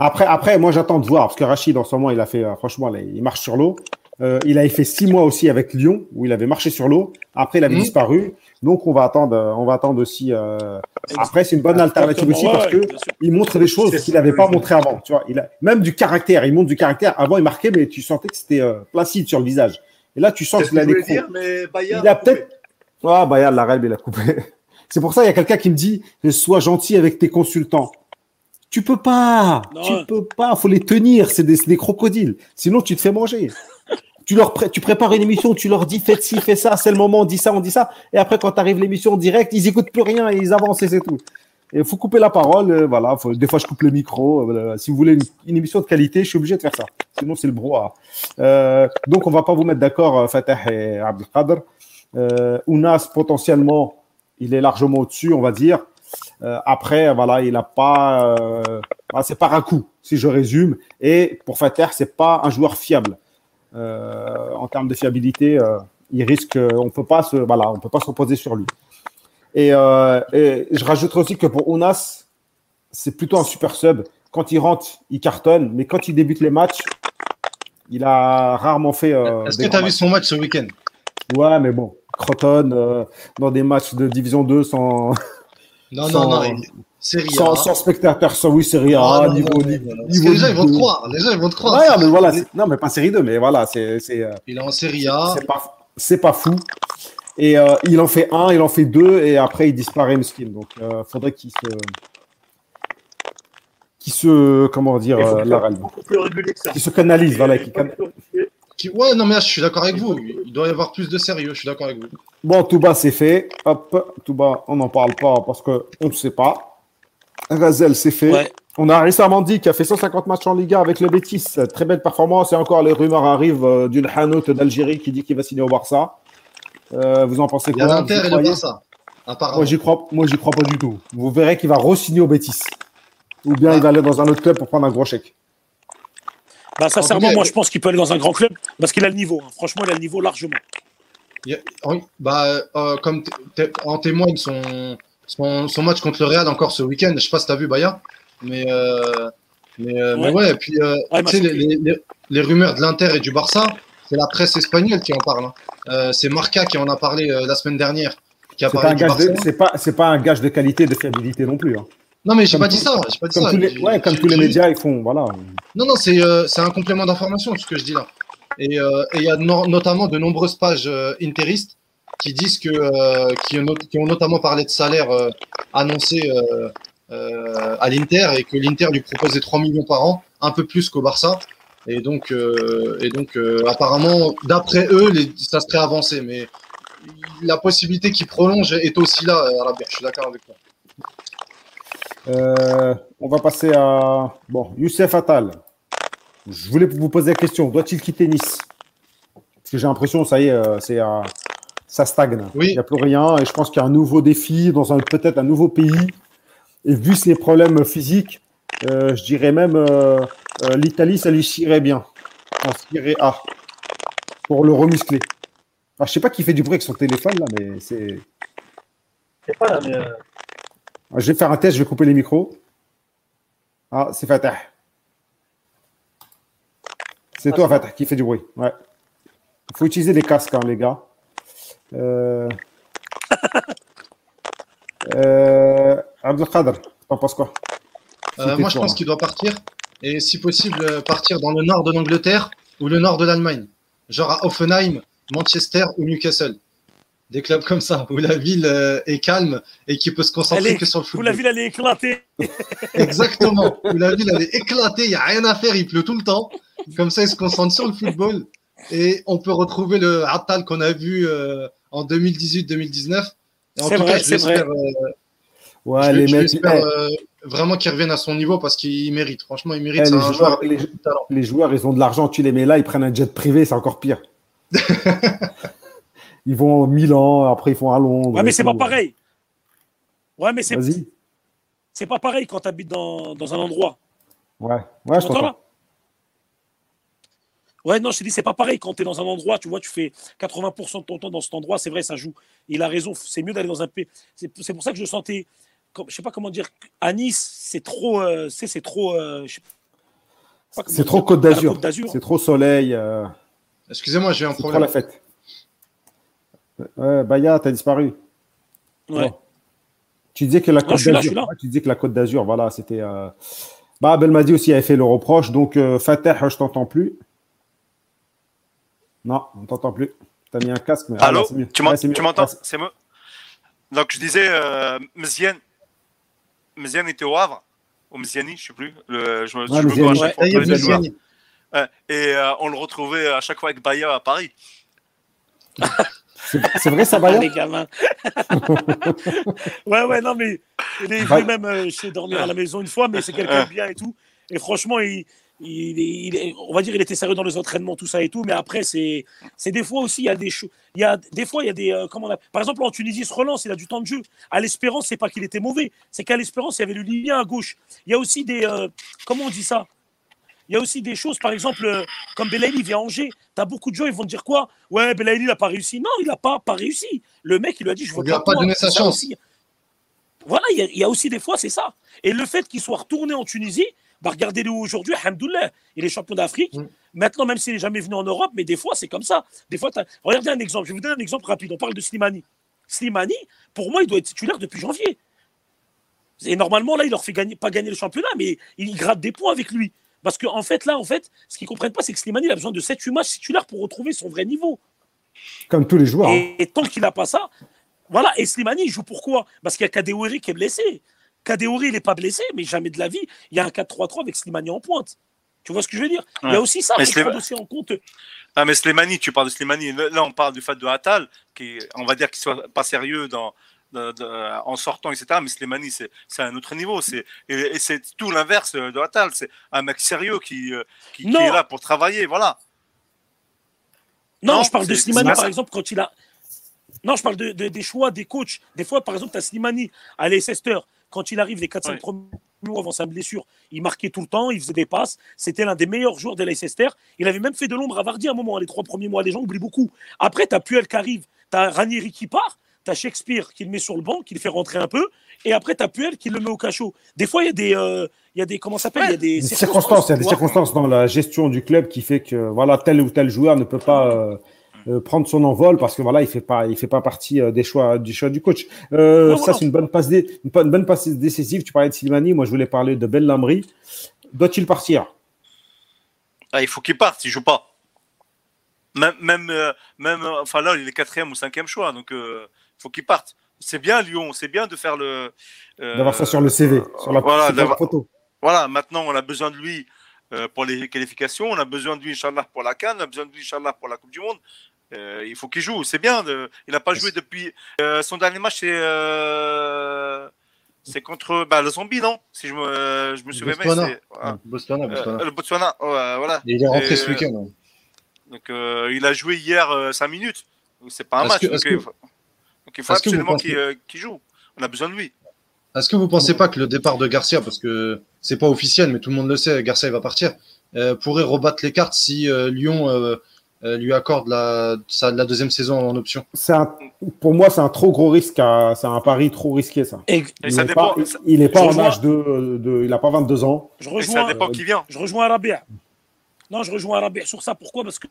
Après, après moi, j'attends de voir, parce que Rachid, en ce moment, il a fait, euh, franchement, il marche sur l'eau. Euh, il avait fait six mois aussi avec Lyon, où il avait marché sur l'eau. Après, il avait mhm. disparu. Donc, on va attendre, on va attendre aussi. Euh, après, c'est une bonne alternative aussi parce que il montre des choses qu'il n'avait pas montré avant. Tu vois, il a même du caractère. Il montre du caractère. Avant, il marquait, mais tu sentais que c'était placide sur le visage. Et là, tu sens qu'il a des. il a peut-être. Ah, Bayard, la règle, il a coupé. C'est pour ça, il y a quelqu'un qui me dit Sois gentil avec tes consultants. Tu peux pas. Tu peux pas. faut les tenir. C'est des, crocodiles. Sinon, tu te fais manger. tu, leur tu prépares une émission, tu leur dis Faites ci, fais ça, c'est le moment, on dit ça, on dit ça. Et après, quand arrive l'émission en direct, ils écoutent plus rien et ils avancent et c'est tout. Il faut couper la parole. Euh, voilà. des fois, je coupe le micro. Euh, si vous voulez une, émission de qualité, je suis obligé de faire ça. Sinon, c'est le brouhaha. Euh, donc, on va pas vous mettre d'accord, Fatah et Abdelkader. Euh, Ounas, potentiellement, il est largement au-dessus, on va dire. après, voilà, il n'a pas. c'est par un coup, si je résume. Et pour Fater, c'est pas un joueur fiable. en termes de fiabilité, il risque. On peut pas se, voilà, on peut pas se reposer sur lui. Et, et je rajouterai aussi que pour Ounas, c'est plutôt un super sub. Quand il rentre, il cartonne, mais quand il débute les matchs, il a rarement fait. Euh, Est-ce que tu as vu son match ce week-end? Ouais, mais bon, Croton, euh, dans des matchs de Division 2 sans. Non, non, non, Série sans, sans, spectateur, sans oui, Série A, ah, niveau, non, niveau, niveau Les gens, ils vont te croire. Les gens, ils vont te croire. Ouais, mais voilà, non, mais pas Série 2, mais voilà, c'est. Euh, il est en Série A. C'est pas, pas fou. Et euh, il en fait un, il en fait deux, et après, il disparaît, Meskin. Donc, il euh, faudrait qu'il se qui se comment dire euh, la qui se canalise voilà qui, ouais non mais je suis d'accord avec vous. Il doit y avoir plus de sérieux je suis d'accord avec vous. Bon tout bas c'est fait. Hop tout bas on n'en parle pas parce que on ne sait pas. Razel c'est fait. On a Rissa Mandi qui a fait 150 matchs en Liga avec le Betis. Très belle performance. Et encore les rumeurs arrivent euh, d'une Hanout d'Algérie qui dit qu'il va signer au Barça. Euh, vous en pensez quoi il y a l'Inter et le Barça moi j'y crois moi j'y crois pas du tout. Vous verrez qu'il va re-signer au Betis. Ou bien il va aller dans un autre club pour prendre un gros chèque bah, Sincèrement, moi, je pense qu'il peut aller dans un grand club parce qu'il a le niveau. Hein. Franchement, il a le niveau largement. oui, bah, euh, comme en témoigne son, son, match contre le Real encore ce week-end. Je sais pas si tu as vu, Baya. Mais, euh, mais, euh, ouais. mais, ouais. et puis, tu sais, les, les, rumeurs de l'Inter et du Barça, c'est la presse espagnole qui en parle. Hein. c'est Marca qui en a parlé la semaine dernière. C'est pas, pas, pas, un gage de qualité, de fiabilité non plus. Hein. Non, mais j'ai pas dit ça. Pas dit comme, ça. Tous les, ouais, comme tous les médias, ils font. Voilà. Non, non, c'est euh, un complément d'information, ce que je dis là. Et euh, il y a notamment de nombreuses pages euh, interistes qui disent que. Euh, qui ont, qui, ont, notamment parlé de salaire annoncé à l'Inter et que l'Inter lui proposait 3 millions par an, un peu plus qu'au Barça. Et donc, et donc apparemment, d'après eux, les, ça serait avancé. Mais la possibilité qu'il prolonge est aussi là, à Je suis d'accord avec toi. Euh, on va passer à bon, Youssef Attal. Je voulais vous poser la question doit-il quitter Nice? Parce que j'ai l'impression, ça y est, euh, c'est ça stagne. Il n'y a plus rien. Et je pense qu'il y a un nouveau défi dans un peut-être un nouveau pays. Et vu ses problèmes physiques, euh, je dirais même l'Italie, ça lui chierait bien. En Serie A. Pour le remuscler. Alors, je sais pas qui fait du bruit avec son téléphone là, mais c'est. C'est pas là, mais. Je vais faire un test, je vais couper les micros. Ah, c'est Fatah. C'est toi, Fatah, qui fait du bruit. Ouais. Il faut utiliser des casques, hein, les gars. Euh... euh... Abdelkader, t'en penses quoi? Euh, Moi, je pense qu'il doit partir. Et si possible, partir dans le nord de l'Angleterre ou le nord de l'Allemagne. Genre à Offenheim, Manchester ou Newcastle des clubs comme ça, où la ville euh, est calme et qui peut se concentrer que sur le football. Où la ville, elle est éclatée. Exactement. Où la ville, elle est éclatée, il n'y a rien à faire, il pleut tout le temps. Comme ça, il se concentre sur le football. Et on peut retrouver le Attal qu'on a vu euh, en 2018-2019. En tout vrai, cas, je vrai. Euh, ouais, les mecs, vraiment qu'il revienne à son niveau parce qu'il mérite. Franchement, il mérite. les, joueur, joueurs, les, les, joueurs, ils ont de l'argent, tu les mets là, ils prennent un jet privé, c'est encore pire. ils vont à Milan, après ils font à Londres. Ouais, mais c'est pas pareil. Ouais, mais c'est. C'est pas pareil quand tu habites dans, dans, un endroit. Ouais, ouais, je comprends. Ouais, non, je te dis, c'est pas pareil quand tu es dans un endroit, tu vois, tu fais 80% de ton temps dans cet endroit, c'est vrai, ça joue. Il a raison, c'est mieux d'aller dans un pays. C'est pour ça que je sentais, je sais pas comment dire, à Nice, c'est trop, euh, c'est trop. Euh, c'est trop Côte d'Azur. C'est trop soleil. Euh... Excusez-moi, j'ai un problème. Trop la fête. Ouais, Baya, t'as disparu. Ouais. Tu disais que la Côte d'Azur. Tu disais que la Côte d'Azur, voilà, c'était. Euh... Bah, Belmadi aussi avait fait le reproche. Donc, euh, Fatah, je t'entends plus. Non, on t'entend plus. T'as mis un casque. Mais... Allô? ah, Tu m'entends? C'est moi. Donc, je disais, euh, Mziane, était au Havre, au Mziani, je ne sais plus. Le, je, me ouais, Et euh, on le retrouvait à chaque fois avec Baya à Paris. C'est vrai, ça va Les gamins. ouais, ouais, non, mais il est venu même euh, chez dormir à la maison une fois, mais c'est quelqu'un de bien et tout. Et franchement, il, il, on va dire il était sérieux dans les entraînements, tout ça et tout, mais après, c'est des fois aussi, il y a des choses. Il y a des fois, il y a des. Euh, comment on a, par exemple, en Tunisie, il se relance, il a du temps de jeu. À l'espérance, c'est pas qu'il était mauvais, c'est qu'à l'espérance, il y avait le lien à gauche. Il y a aussi des. Euh, comment on dit ça? Il y a aussi des choses, par exemple, euh, comme Belaïli vient à Angers, tu as beaucoup de gens, ils vont te dire quoi? Ouais, Belaïli n'a pas réussi. Non, il n'a pas, pas réussi. Le mec, il lui a dit Je veux pas. pas donné sa chance. Voilà, il y, a, aussi des fois, c'est ça. Et le fait qu'il soit retourné en Tunisie, bah regardez-le aujourd'hui, Alhamdoulilah, il est champion d'Afrique. Mm. Maintenant, même s'il n'est jamais venu en Europe, mais des fois, c'est comme ça. Des fois, regardez un exemple, je vais vous donner un exemple rapide. On parle de Slimani. Slimani, pour moi, il doit être titulaire depuis janvier. Et normalement, là, il leur fait gagner, pas gagner le championnat, mais il gratte des points avec lui. Parce qu'en en fait, là, en fait, ce qu'ils ne comprennent pas, c'est que Slimani il a besoin de 7-8 matchs titulaires pour retrouver son vrai niveau. Comme tous les joueurs. Et, hein. tant qu'il n'a pas ça, voilà. Et Slimani, il joue pourquoi Parce qu'il y a Kadewere qui est blessé. Kadewere, il n'est pas blessé, mais jamais de la vie, il y a un 4-3-3 avec Slimani en pointe. Tu vois ce que je veux dire? Il y a aussi ça, il faut aussi en compte. Ah, mais Slimani, tu parles de Slimani. Là, on parle du fait de Atal, qui, on va dire qu'il soit pas sérieux dans, en sortant, etc. Mais Slimani, c'est un autre niveau. Et, c'est tout l'inverse de Atal. C'est un mec sérieux qui, euh, qui, est là pour travailler. Voilà. Non, je parle de Slimani, par exemple, quand il a. Non, je parle de, des choix des coachs. Des fois, par exemple, tu as Slimani à Leicester. Quand il arrive les 4-5 premiers mois avant sa blessure, il marquait tout le temps, il faisait des passes. C'était l'un des meilleurs joueurs de Leicester. Il avait même fait de l'ombre à Vardy à un moment. Les trois premiers mois, les gens oublient beaucoup. Après, tu as Puel qui arrive, tu as Ranieri qui part tu as Shakespeare qui le met sur le banc, qui le fait rentrer un peu, et après tu as Puel qui le met au cachot. Des fois, il y a des, euh, il y a des comment s'appelle, il y a des, circonstances, il y a des circonstances dans la gestion du club qui fait que voilà tel ou tel joueur ne peut pas euh, euh, prendre son envol parce que voilà il fait pas, il fait pas partie des choix du choix du coach. ça c'est une bonne passe, une, bonne passe décisive. Tu parlais de Silvani, moi je voulais parler de Ben Lamry. Doit-il partir? Ah, Il faut qu'il parte, il joue pas. Même, même, même, enfin là, il est quatrième ou cinquième choix, donc faut qu'il parte. C'est bien Lyon, c'est bien de faire le. Euh, D'avoir ça sur le CV, sur la, voilà, photo. Voilà, maintenant on a besoin de lui euh, pour les qualifications, on a besoin de lui, Inch'Allah, pour la Cannes, on a besoin de lui, Inch'Allah, pour la Coupe du Monde. Euh, il faut qu'il joue, c'est bien. De... Il n'a pas joué depuis. son dernier match, c'est. C'est contre bah, le zombie, non? Si je me, je me souviens bien. Voilà. Botswana, Botswana. le Botswana, voilà. il est rentré ce week-end. Donc il a joué hier 5 minutes. C'est pas un match. Donc il faut absolument euh, qu'il joue. On a besoin de lui. Est-ce que vous ne pensez pas que le départ de Garcia, parce que c'est pas officiel, mais tout le monde le sait, Garcia va partir, euh, pourrait rebattre les cartes si euh, Lyon lui accorde la, la, deuxième saison en option? Pour moi, c'est un trop gros risque, c'est un pari trop risqué ça. il n'est pas, il, pas en âge de, de, il n'a pas 22 ans. Je rejoins, ça dépend qui vient. Je rejoins Rabia. Non, je rejoins Rabia sur ça. Pourquoi? Parce que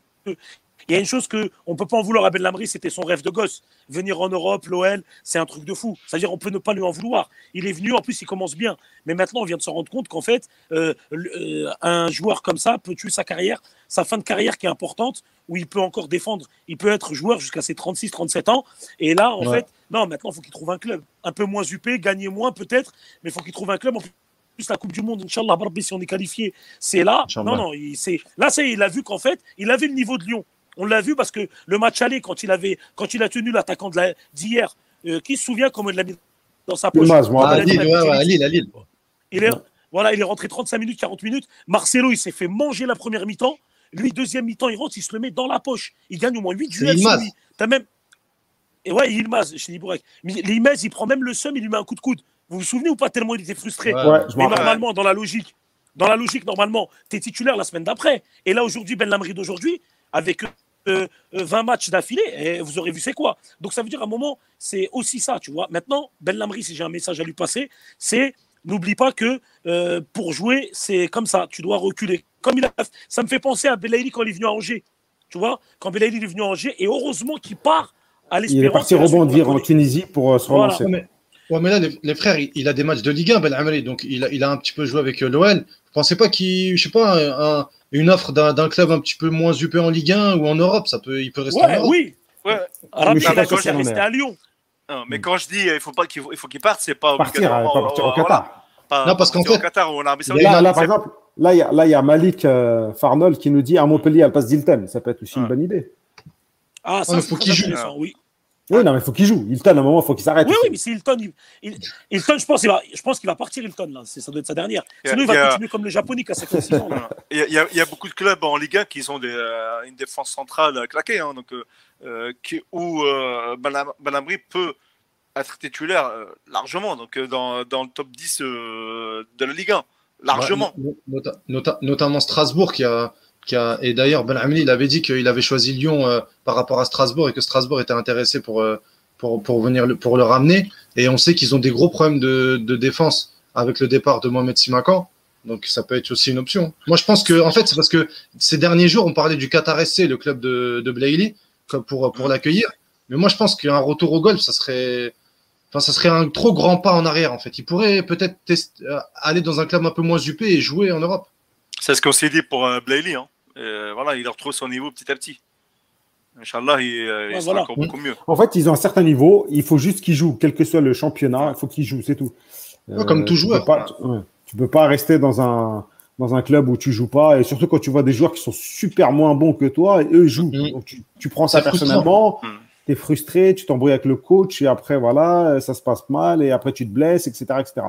il y a une chose que on peut pas en vouloir à Ben Lamry, c'était son rêve de gosse. Venir en Europe, l'OL, c'est un truc de fou. C'est-à-dire, on peut ne pas lui en vouloir. Il est venu, en plus, il commence bien. Mais maintenant, on vient de se rendre compte qu'en fait, euh, euh, un joueur comme ça peut tuer sa carrière, sa fin de carrière qui est importante, où il peut encore défendre. Il peut être joueur jusqu'à ses 36-37 ans. Et là, en fait, non, maintenant, il faut qu'il trouve un club. Un peu moins UP, gagner moins peut-être, mais il faut qu'il trouve un club. En plus, la Coupe du Monde, Inch'Allah, si on est qualifié, c'est là. Non, non, il, là, c'est, il a vu qu'en fait, il avait le niveau de Lyon. On l'a vu parce que le match aller, quand il, avait, quand il a tenu l'attaquant d'hier, euh, qui se souvient comment il l'a mis dans sa poche? Ah, Lille, Lille, Il est, voilà, il est rentré 35 minutes, 40 minutes. Marcelo, il s'est fait manger la première mi-temps. Lui, deuxième mi-temps, il rentre, il se le met dans la poche. Il gagne au moins 8 duels. T'as même. Et ouais, Ilmaz, je dis Bourek. L'Imaz, il prend même le seum, il lui met un coup de coude. Vous vous souvenez ou pas tellement il était frustré? Mais normalement, dans la logique, dans la logique, normalement, tu es titulaire la semaine d'après. Et là, aujourd'hui, Ben Lamri d'aujourd'hui, avec 20 euh, euh, matchs d'affilée, et vous aurez vu c'est quoi. Donc ça veut dire à un moment, c'est aussi ça, tu vois. Maintenant, Ben Lamri, si j'ai un message à lui passer, c'est n'oublie pas que euh, pour jouer, c'est comme ça, tu dois reculer. Comme il a, ça me fait penser à Belaïli quand il est venu à Angers, tu vois, quand Belaïli est venu à Angers, et heureusement qu'il part à l'espérance. Il est parti rebondir en Tunisie pour se relancer. Ouais, mais, là, les, frères, il, a des matchs de Ligue 1, Ben Amri, donc il a, il a un petit peu joué avec l'OL. Pensez pas qu'il, je sais pas, un une offre d'un club un petit peu moins UP en Ligue 1 ou en Europe, ça peut, il peut rester ouais, Oui, ouais. Alors, mais rester à Lyon. Non, mais quand je dis il faut pas qu'il faut qu'il parte, c'est pas partir, pas partir au Qatar. non, parce qu'en fait, au Qatar en. Là, là, par exemple, là, il y a, là, il y a Malik euh, Farnol qui nous dit à Montpellier, elle passe d'Ilten. Ça peut être aussi une bonne idée. Ah, ça, il faut qu'il joue. Oui. Oui, non, mais il faut qu'il joue. Hilton, à un moment, il faut qu'il s'arrête. Oui, oui, mais c'est Hilton. Il, Hilton, je pense, il va, je pense qu'il va partir, Hilton. Là. Ça doit être sa dernière. Sinon, il, va continuer comme le Japonais à 56 ans. Il y, a, il y, a, beaucoup de clubs en Ligue 1 qui ont des, euh, une défense centrale claquée. Hein, donc, euh, qui, où euh, Balambri peut être titulaire euh, largement, donc dans, dans, le top 10 de la Ligue 1. Largement. notamment Strasbourg qui a et d'ailleurs, Ben Amli, il avait dit qu'il avait choisi Lyon euh, par rapport à Strasbourg et que Strasbourg était intéressé pour, euh, pour, pour, venir le, pour le ramener. Et on sait qu'ils ont des gros problèmes de, de, défense avec le départ de Mohamed Simakan. Donc ça peut être aussi une option. Moi, je pense que, en fait, c'est parce que ces derniers jours, on parlait du Qatar SC, le club de, de pour, pour l'accueillir. Mais moi, je pense qu'un retour au golf, ça serait, enfin, ça serait un trop grand pas en arrière, en fait. Il pourrait peut-être euh, aller dans un club un peu moins upé et jouer en Europe. C'est ce qu'on s'est dit pour euh, Hein. Euh, voilà, il retrouve son niveau petit à petit. Inch'Allah, il, euh, il sera encore beaucoup mieux. En fait, ils ont un certain niveau. Il faut juste qu'ils jouent, quel que soit le championnat. Il faut qu'ils jouent, c'est tout. comme tout joueur. Tu ne peux pas rester dans un, dans un club où tu joues pas. Et surtout quand tu vois des joueurs qui sont super moins bons que toi et eux jouent. Mm. Donc tu, tu, prends ça personnellement. Mm. Tu es frustré, tu t'embrouilles avec le coach et après, voilà, ça se passe mal et après tu te blesses, etc. etc.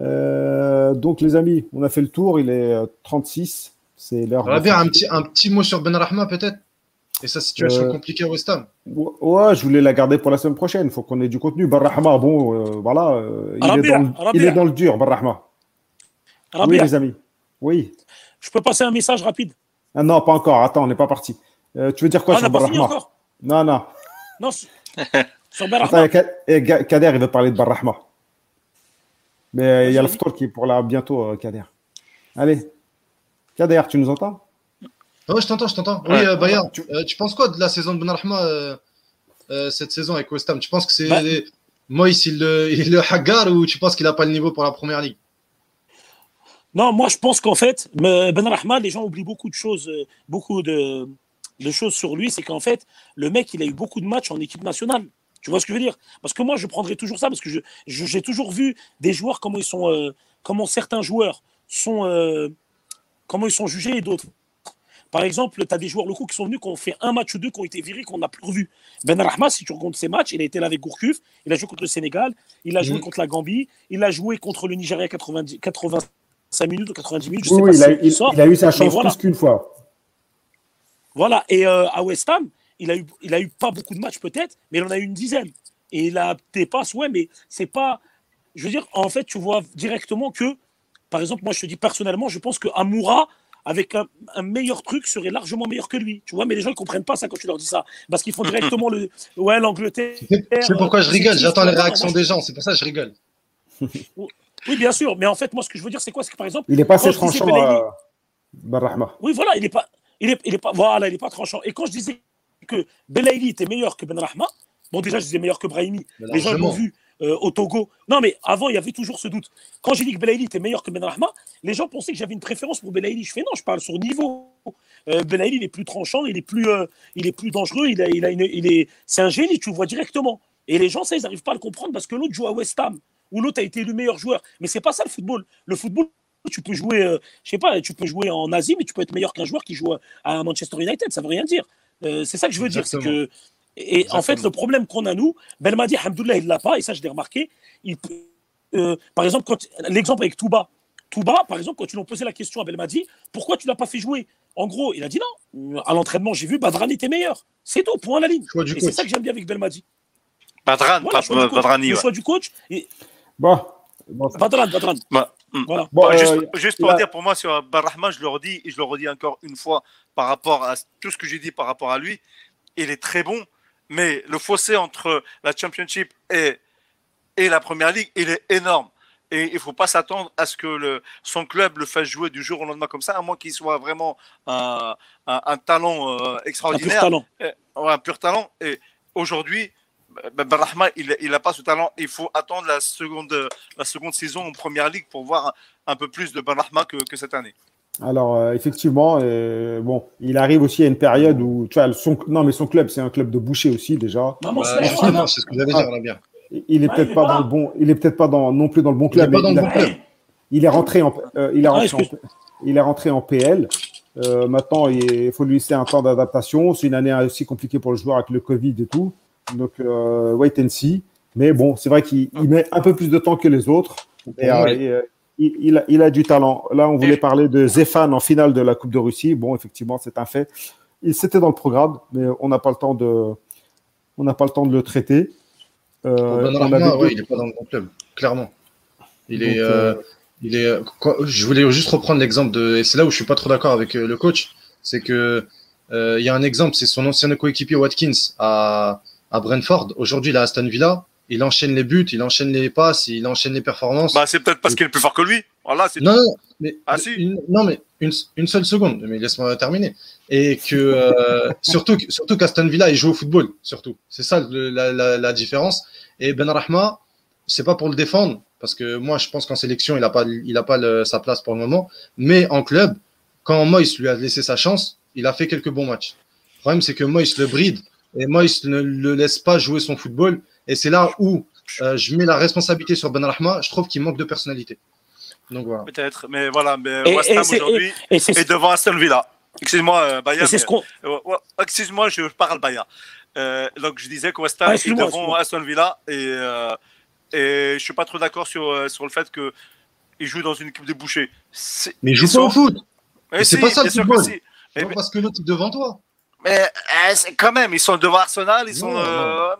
Euh, donc, les amis, on a fait le tour. Il est 36. Euh, C'est l'heure. On va un petit, un petit mot sur Ben Rahma, peut-être Et sa situation euh, compliquée à West Ham Ouais, je voulais la garder pour la semaine prochaine. Il faut qu'on ait du contenu. Ben Rahma, bon, voilà. il, est dans le, il, est dans le, dur, Ben Rahma. Oui, les amis. Oui. Je peux passer un message rapide? Ah, Non, pas encore. Attends, on n'est pas parti. tu veux dire quoi ah, sur Ben Rahma? Non, non. Non, sur Ben Rahma. Kader, il veut parler de Ben Rahma. Mais il y a le tour qui est pour là bientôt, euh, Kader. Allez. Kader, tu nous entends? Oui, je t'entends, je t'entends. Oui, euh, Bayard, euh, tu, penses quoi de la saison de Benarhma cette saison avec West Ham? Tu penses que c'est bah... Moïse, il le, il le hagar ou tu penses qu'il n'a pas le niveau pour la première ligue? Non, moi je pense qu'en fait, Benarhma, les gens oublient beaucoup de choses, beaucoup de, de choses sur lui. C'est qu'en fait, le mec, il a eu beaucoup de matchs en équipe nationale. Tu vois ce que je veux dire? Parce que moi, je prendrais toujours ça, parce que j'ai je, toujours vu des joueurs, comment ils sont, euh, comment certains joueurs sont, euh, comment ils sont jugés et d'autres. Par exemple, tu as des joueurs locaux qui sont venus, qui ont fait un match ou deux, qui ont été virés, qu'on n'a plus revu. Ben Rahma, si tu regardes ses matchs, il a été là avec Gourcuff, il a joué contre le Sénégal, il a joué mhm. contre la Gambie, il a joué contre le Nigeria 90, 85 minutes ou 90 minutes. Je oui, sais pas il, a, il, a eu sa chance plus qu'une fois. Voilà, et euh, à West Ham, il a eu, il a eu pas beaucoup de matchs peut-être, mais il en a eu une dizaine. Et il a des passes, ouais, mais c'est pas. Je veux dire, en fait, tu vois directement que, par exemple, moi je te dis personnellement, je pense que Amoura, avec un, meilleur truc, serait largement meilleur que lui. Tu vois, mais les gens ne comprennent pas ça quand tu leur dis ça. Parce qu'ils font directement le. Ouais, l'Angleterre. C'est pourquoi je rigole, j'attends les réactions des gens, c'est pour ça que je rigole. Oui, bien sûr, mais en fait, moi, ce que je veux dire, c'est quoi? C'est que par exemple. Il n'est pas assez tranchant, euh, Oui, voilà, il n'est pas. Il est, il est pas, voilà, il est pas tranchant. Et quand je disais que Belaïli était meilleur que Benrahma. Bon, déjà, je disais meilleur que Brahimi. Les gens l'ont vu euh, au Togo. Non, mais avant, il y avait toujours ce doute. Quand j'ai dit que Belaïli était meilleur que Benrahma, les gens pensaient que j'avais une préférence pour Belaïli. Je fais non, je parle sur niveau. Euh, Belaïli, il est plus tranchant, il est plus, euh, il est plus dangereux, il, a, il, a une, il est, c'est un génie, tu le vois directement. Et les gens, ça, ils n'arrivent pas à le comprendre parce que l'autre joue à West Ham, ou l'autre a été le meilleur joueur. Mais c'est pas ça le football. Le football, tu peux jouer, euh, je sais pas, tu peux jouer en Asie, mais tu peux être meilleur qu'un joueur qui joue à Manchester United. Ça veut rien dire. Euh, c'est ça que je veux dire. Que, et en fait, le problème qu'on a, nous, Belmadi, Alhamdoulilah, il ne l'a pas, et ça, je l'ai remarqué. Il, euh, par exemple, l'exemple avec Touba. Touba, par exemple, quand tu lui posé la question à Belmadi, pourquoi tu ne l'as pas fait jouer? En gros, il a dit non. À l'entraînement, j'ai vu, Badrani était meilleur. C'est tout, point à la ligne. Et c'est ça que j'aime bien avec Belmadi. Badran, pas Badrani. Le choix du coach. Et... Bon. Badran, Badran. Bah. Voilà. Bon, juste, euh, juste, pour dire, pour moi, sur Barrahma, je le redis, et je le redis encore une fois, par rapport à tout ce que j'ai dit par rapport à lui, il est très bon, mais le fossé entre la Championship et, et la Première Ligue, il est énorme. Et il ne faut pas s'attendre à ce que le, son club le fasse jouer du jour au lendemain comme ça, à moins qu'il soit vraiment un, un, talent euh, extraordinaire. Un pur talent. Et, un pur talent. Et aujourd'hui, Barahma, il n'a pas ce talent. Il faut attendre la seconde, la seconde saison en Première Ligue pour voir un, peu plus de Barahma que, que cette année. Alors, euh, effectivement, euh, bon, il arrive aussi à une période où, tu vois, son, non, mais son club, c'est un club de boucher aussi, déjà. Non, justement, c'est ce que dire, là, bien. Il est peut-être pas, dans le bon, il est peut-être pas dans, non plus dans le bon club. Il est, pas dans le bon club. il est rentré en, euh, il est rentré, en, il est rentré en PL. Euh, maintenant, il faut lui laisser un temps d'adaptation. C'est une année aussi compliquée pour le joueur avec le Covid et tout. Donc, euh, wait and see. Mais bon, c'est vrai qu'il met un peu plus de temps que les autres. Et, euh, il, a, il, a, du talent. Là, on voulait parler de Zéphane en finale de la Coupe de Russie. Bon, effectivement, c'est un fait. C'était dans le programme, mais on n'a pas le temps de, on n'a pas le temps de le traiter. Euh, il n'est pas dans le bon club, clairement. Il est, euh, il est. je voulais juste reprendre l'exemple de, et c'est là où je suis pas trop d'accord avec le coach, c'est que il y a un exemple, c'est son ancien coéquipier Watkins à, à Brentford. Aujourd'hui, il est à Aston Villa il enchaîne les buts, il enchaîne les passes, il enchaîne les performances. Bah, c'est peut-être parce qu'il est plus fort que lui. Voilà, non, non, mais, ah, si. une, non, mais une, seule seconde, mais laisse-moi terminer. Et que euh, surtout, surtout qu'Aston Villa, il joue au football, surtout. C'est ça la, différence. Et Ben Rahma, c'est pas pour le défendre, parce que moi, je pense qu'en sélection, il n'a pas, il a pas sa place pour le moment. Mais en club, quand Moïse lui a laissé sa chance, il a fait quelques bons matchs. Le problème, c'est que Moïse le bride et Moïse ne le laisse pas jouer son football. Et c'est là où euh, je mets la responsabilité sur Ben Rahma. Je trouve qu'il manque de personnalité. Donc voilà. Peut-être, mais voilà. Mais West Ham aujourd'hui est, devant Aston Villa. Excuse-moi, euh, Baya. Euh, excuse-moi, je parle Baya. donc je disais que West Ham ah, est devant Aston Villa et, et je suis pas trop d'accord sur, sur le fait qu'il joue dans une équipe de bouchers. Mais il joue pas au foot. C'est pas ça le football. Parce que l'autre est devant toi. Mais euh, quand même, ils sont devant Arsenal, ils sont. Euh,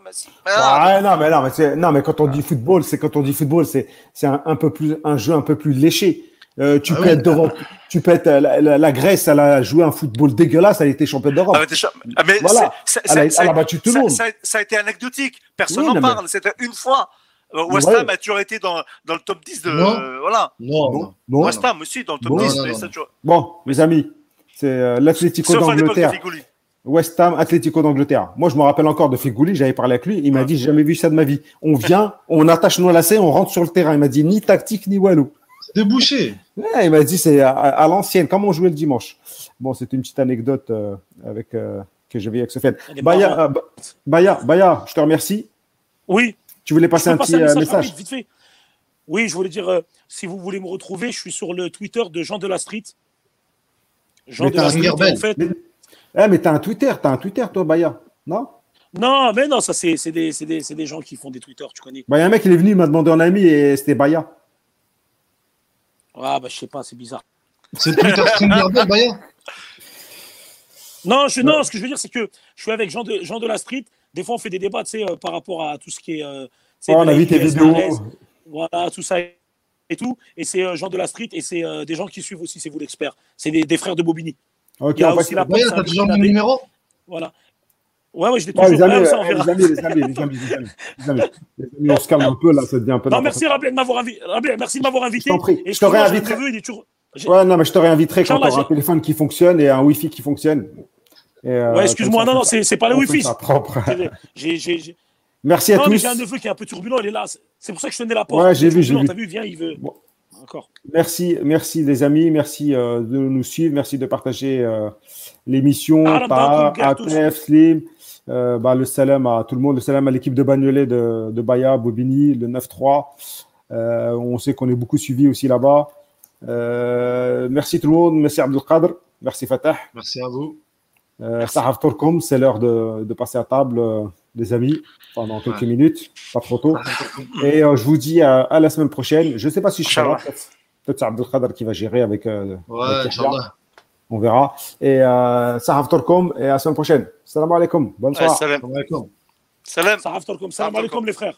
non, mais non, mais non, mais quand on dit football, c'est quand on dit football, c'est c'est un, un, peu plus un jeu un peu plus léché. Euh, tu, ah peux être devant, tu peux être la, la, Grèce, elle a joué un football dégueulasse, elle a été championne d'Europe. Ah, mais voilà, elle, a, elle, a, battu tout le monde. Ça, ça, a été anecdotique, personne n'en parle. C'était une fois. West Ham a toujours été dans, dans le top 10 de. Non. voilà. Non, non, West Ham aussi dans le top 10. Bon, mes amis, c'est l'Atlético d'Angleterre. West Ham, Atlético d'Angleterre. Moi, je me rappelle encore de Figouli, j'avais parlé avec lui, il m'a dit, j'ai jamais vu ça de ma vie. On vient, on attache nos lacets, on rentre sur le terrain. Il m'a dit, ni tactique, ni walou. Débouché. Ouais, il m'a dit, c'est à, l'ancienne, comme on jouait le dimanche? Bon, c'est une petite anecdote euh, avec, euh, que j'ai avec Sofiane. Baya, euh, Baya, Baya, je te remercie. Oui. Tu voulais passer un petit message, vite fait? Oui, je voulais dire, si vous voulez me retrouver, je suis sur le Twitter de Jean de la Street. Jean de la Street, en fait. Eh, mais t'as un Twitter, t'as un Twitter, toi, Baya, non? Non, mais non, ça, c'est des, des, des, gens qui font des Twitter, tu connais. Bah, il y a un mec, il est venu, il m'a demandé un ami et c'était Baya. Ah, bah, je sais pas, c'est bizarre. C'est Twitter Stringer Baya? Non, je, non, ce que je veux dire, c'est que je suis avec Jean de, Jean de la Street. Des fois, on fait des débats, tu sais, euh, par rapport à tout ce qui est. Euh, oh, on a vu tes vidéos. Voilà, tout ça et tout. Et c'est euh, Jean de la Street et c'est euh, des gens qui suivent aussi, c'est vous l'expert. C'est des, des, frères de Bobigny. Ok, il y a aussi la ouais, t'as toujours mon numéro Voilà. Ouais, ouais, je l'ai toujours. les, amis, les, amis, les, amis, les, amis, on se calme un peu là, ça devient un peu. Non, merci Rabé de m'avoir invité. merci de m'avoir invité. Je. Et t'aurais invité. Ouais, non, mais je t'aurais invité quand tu un téléphone qui fonctionne et un Wi-Fi qui fonctionne. Euh, ouais, excuse-moi, non, non, c'est pas le Wi-Fi. propre. J'ai. Merci à tous. J'ai un neveu qui est un peu turbulent, il est là. C'est pour ça que je tenais la porte. Ouais, j'ai vu, j'ai vu. T'as vu, viens, il veut. Merci, merci les amis, merci euh, de nous suivre, merci de partager euh, l'émission. ATF, Slim, euh, bah, le salam à tout le monde, le salam à l'équipe de Bagnolet de, de Baya, Bobigny, le 9-3. on sait qu'on est beaucoup suivi aussi là-bas. merci tout le monde, merci Abdelkader, merci Fatah. Merci à vous. Euh, c'est l'heure de, de, passer à table, les amis pendant quelques minutes, pas trop tôt. Et euh, je vous dis à, à, la semaine prochaine. Je ne sais pas si je serai là. Peut-être c'est Abdelkader qui va gérer avec. Euh, ouais, On verra. Et euh, Sahaf Torkom, et à la semaine prochaine. Salam alaikum. Bonne soirée. salam. Salam. Torkom. Salam alaikum, les frères.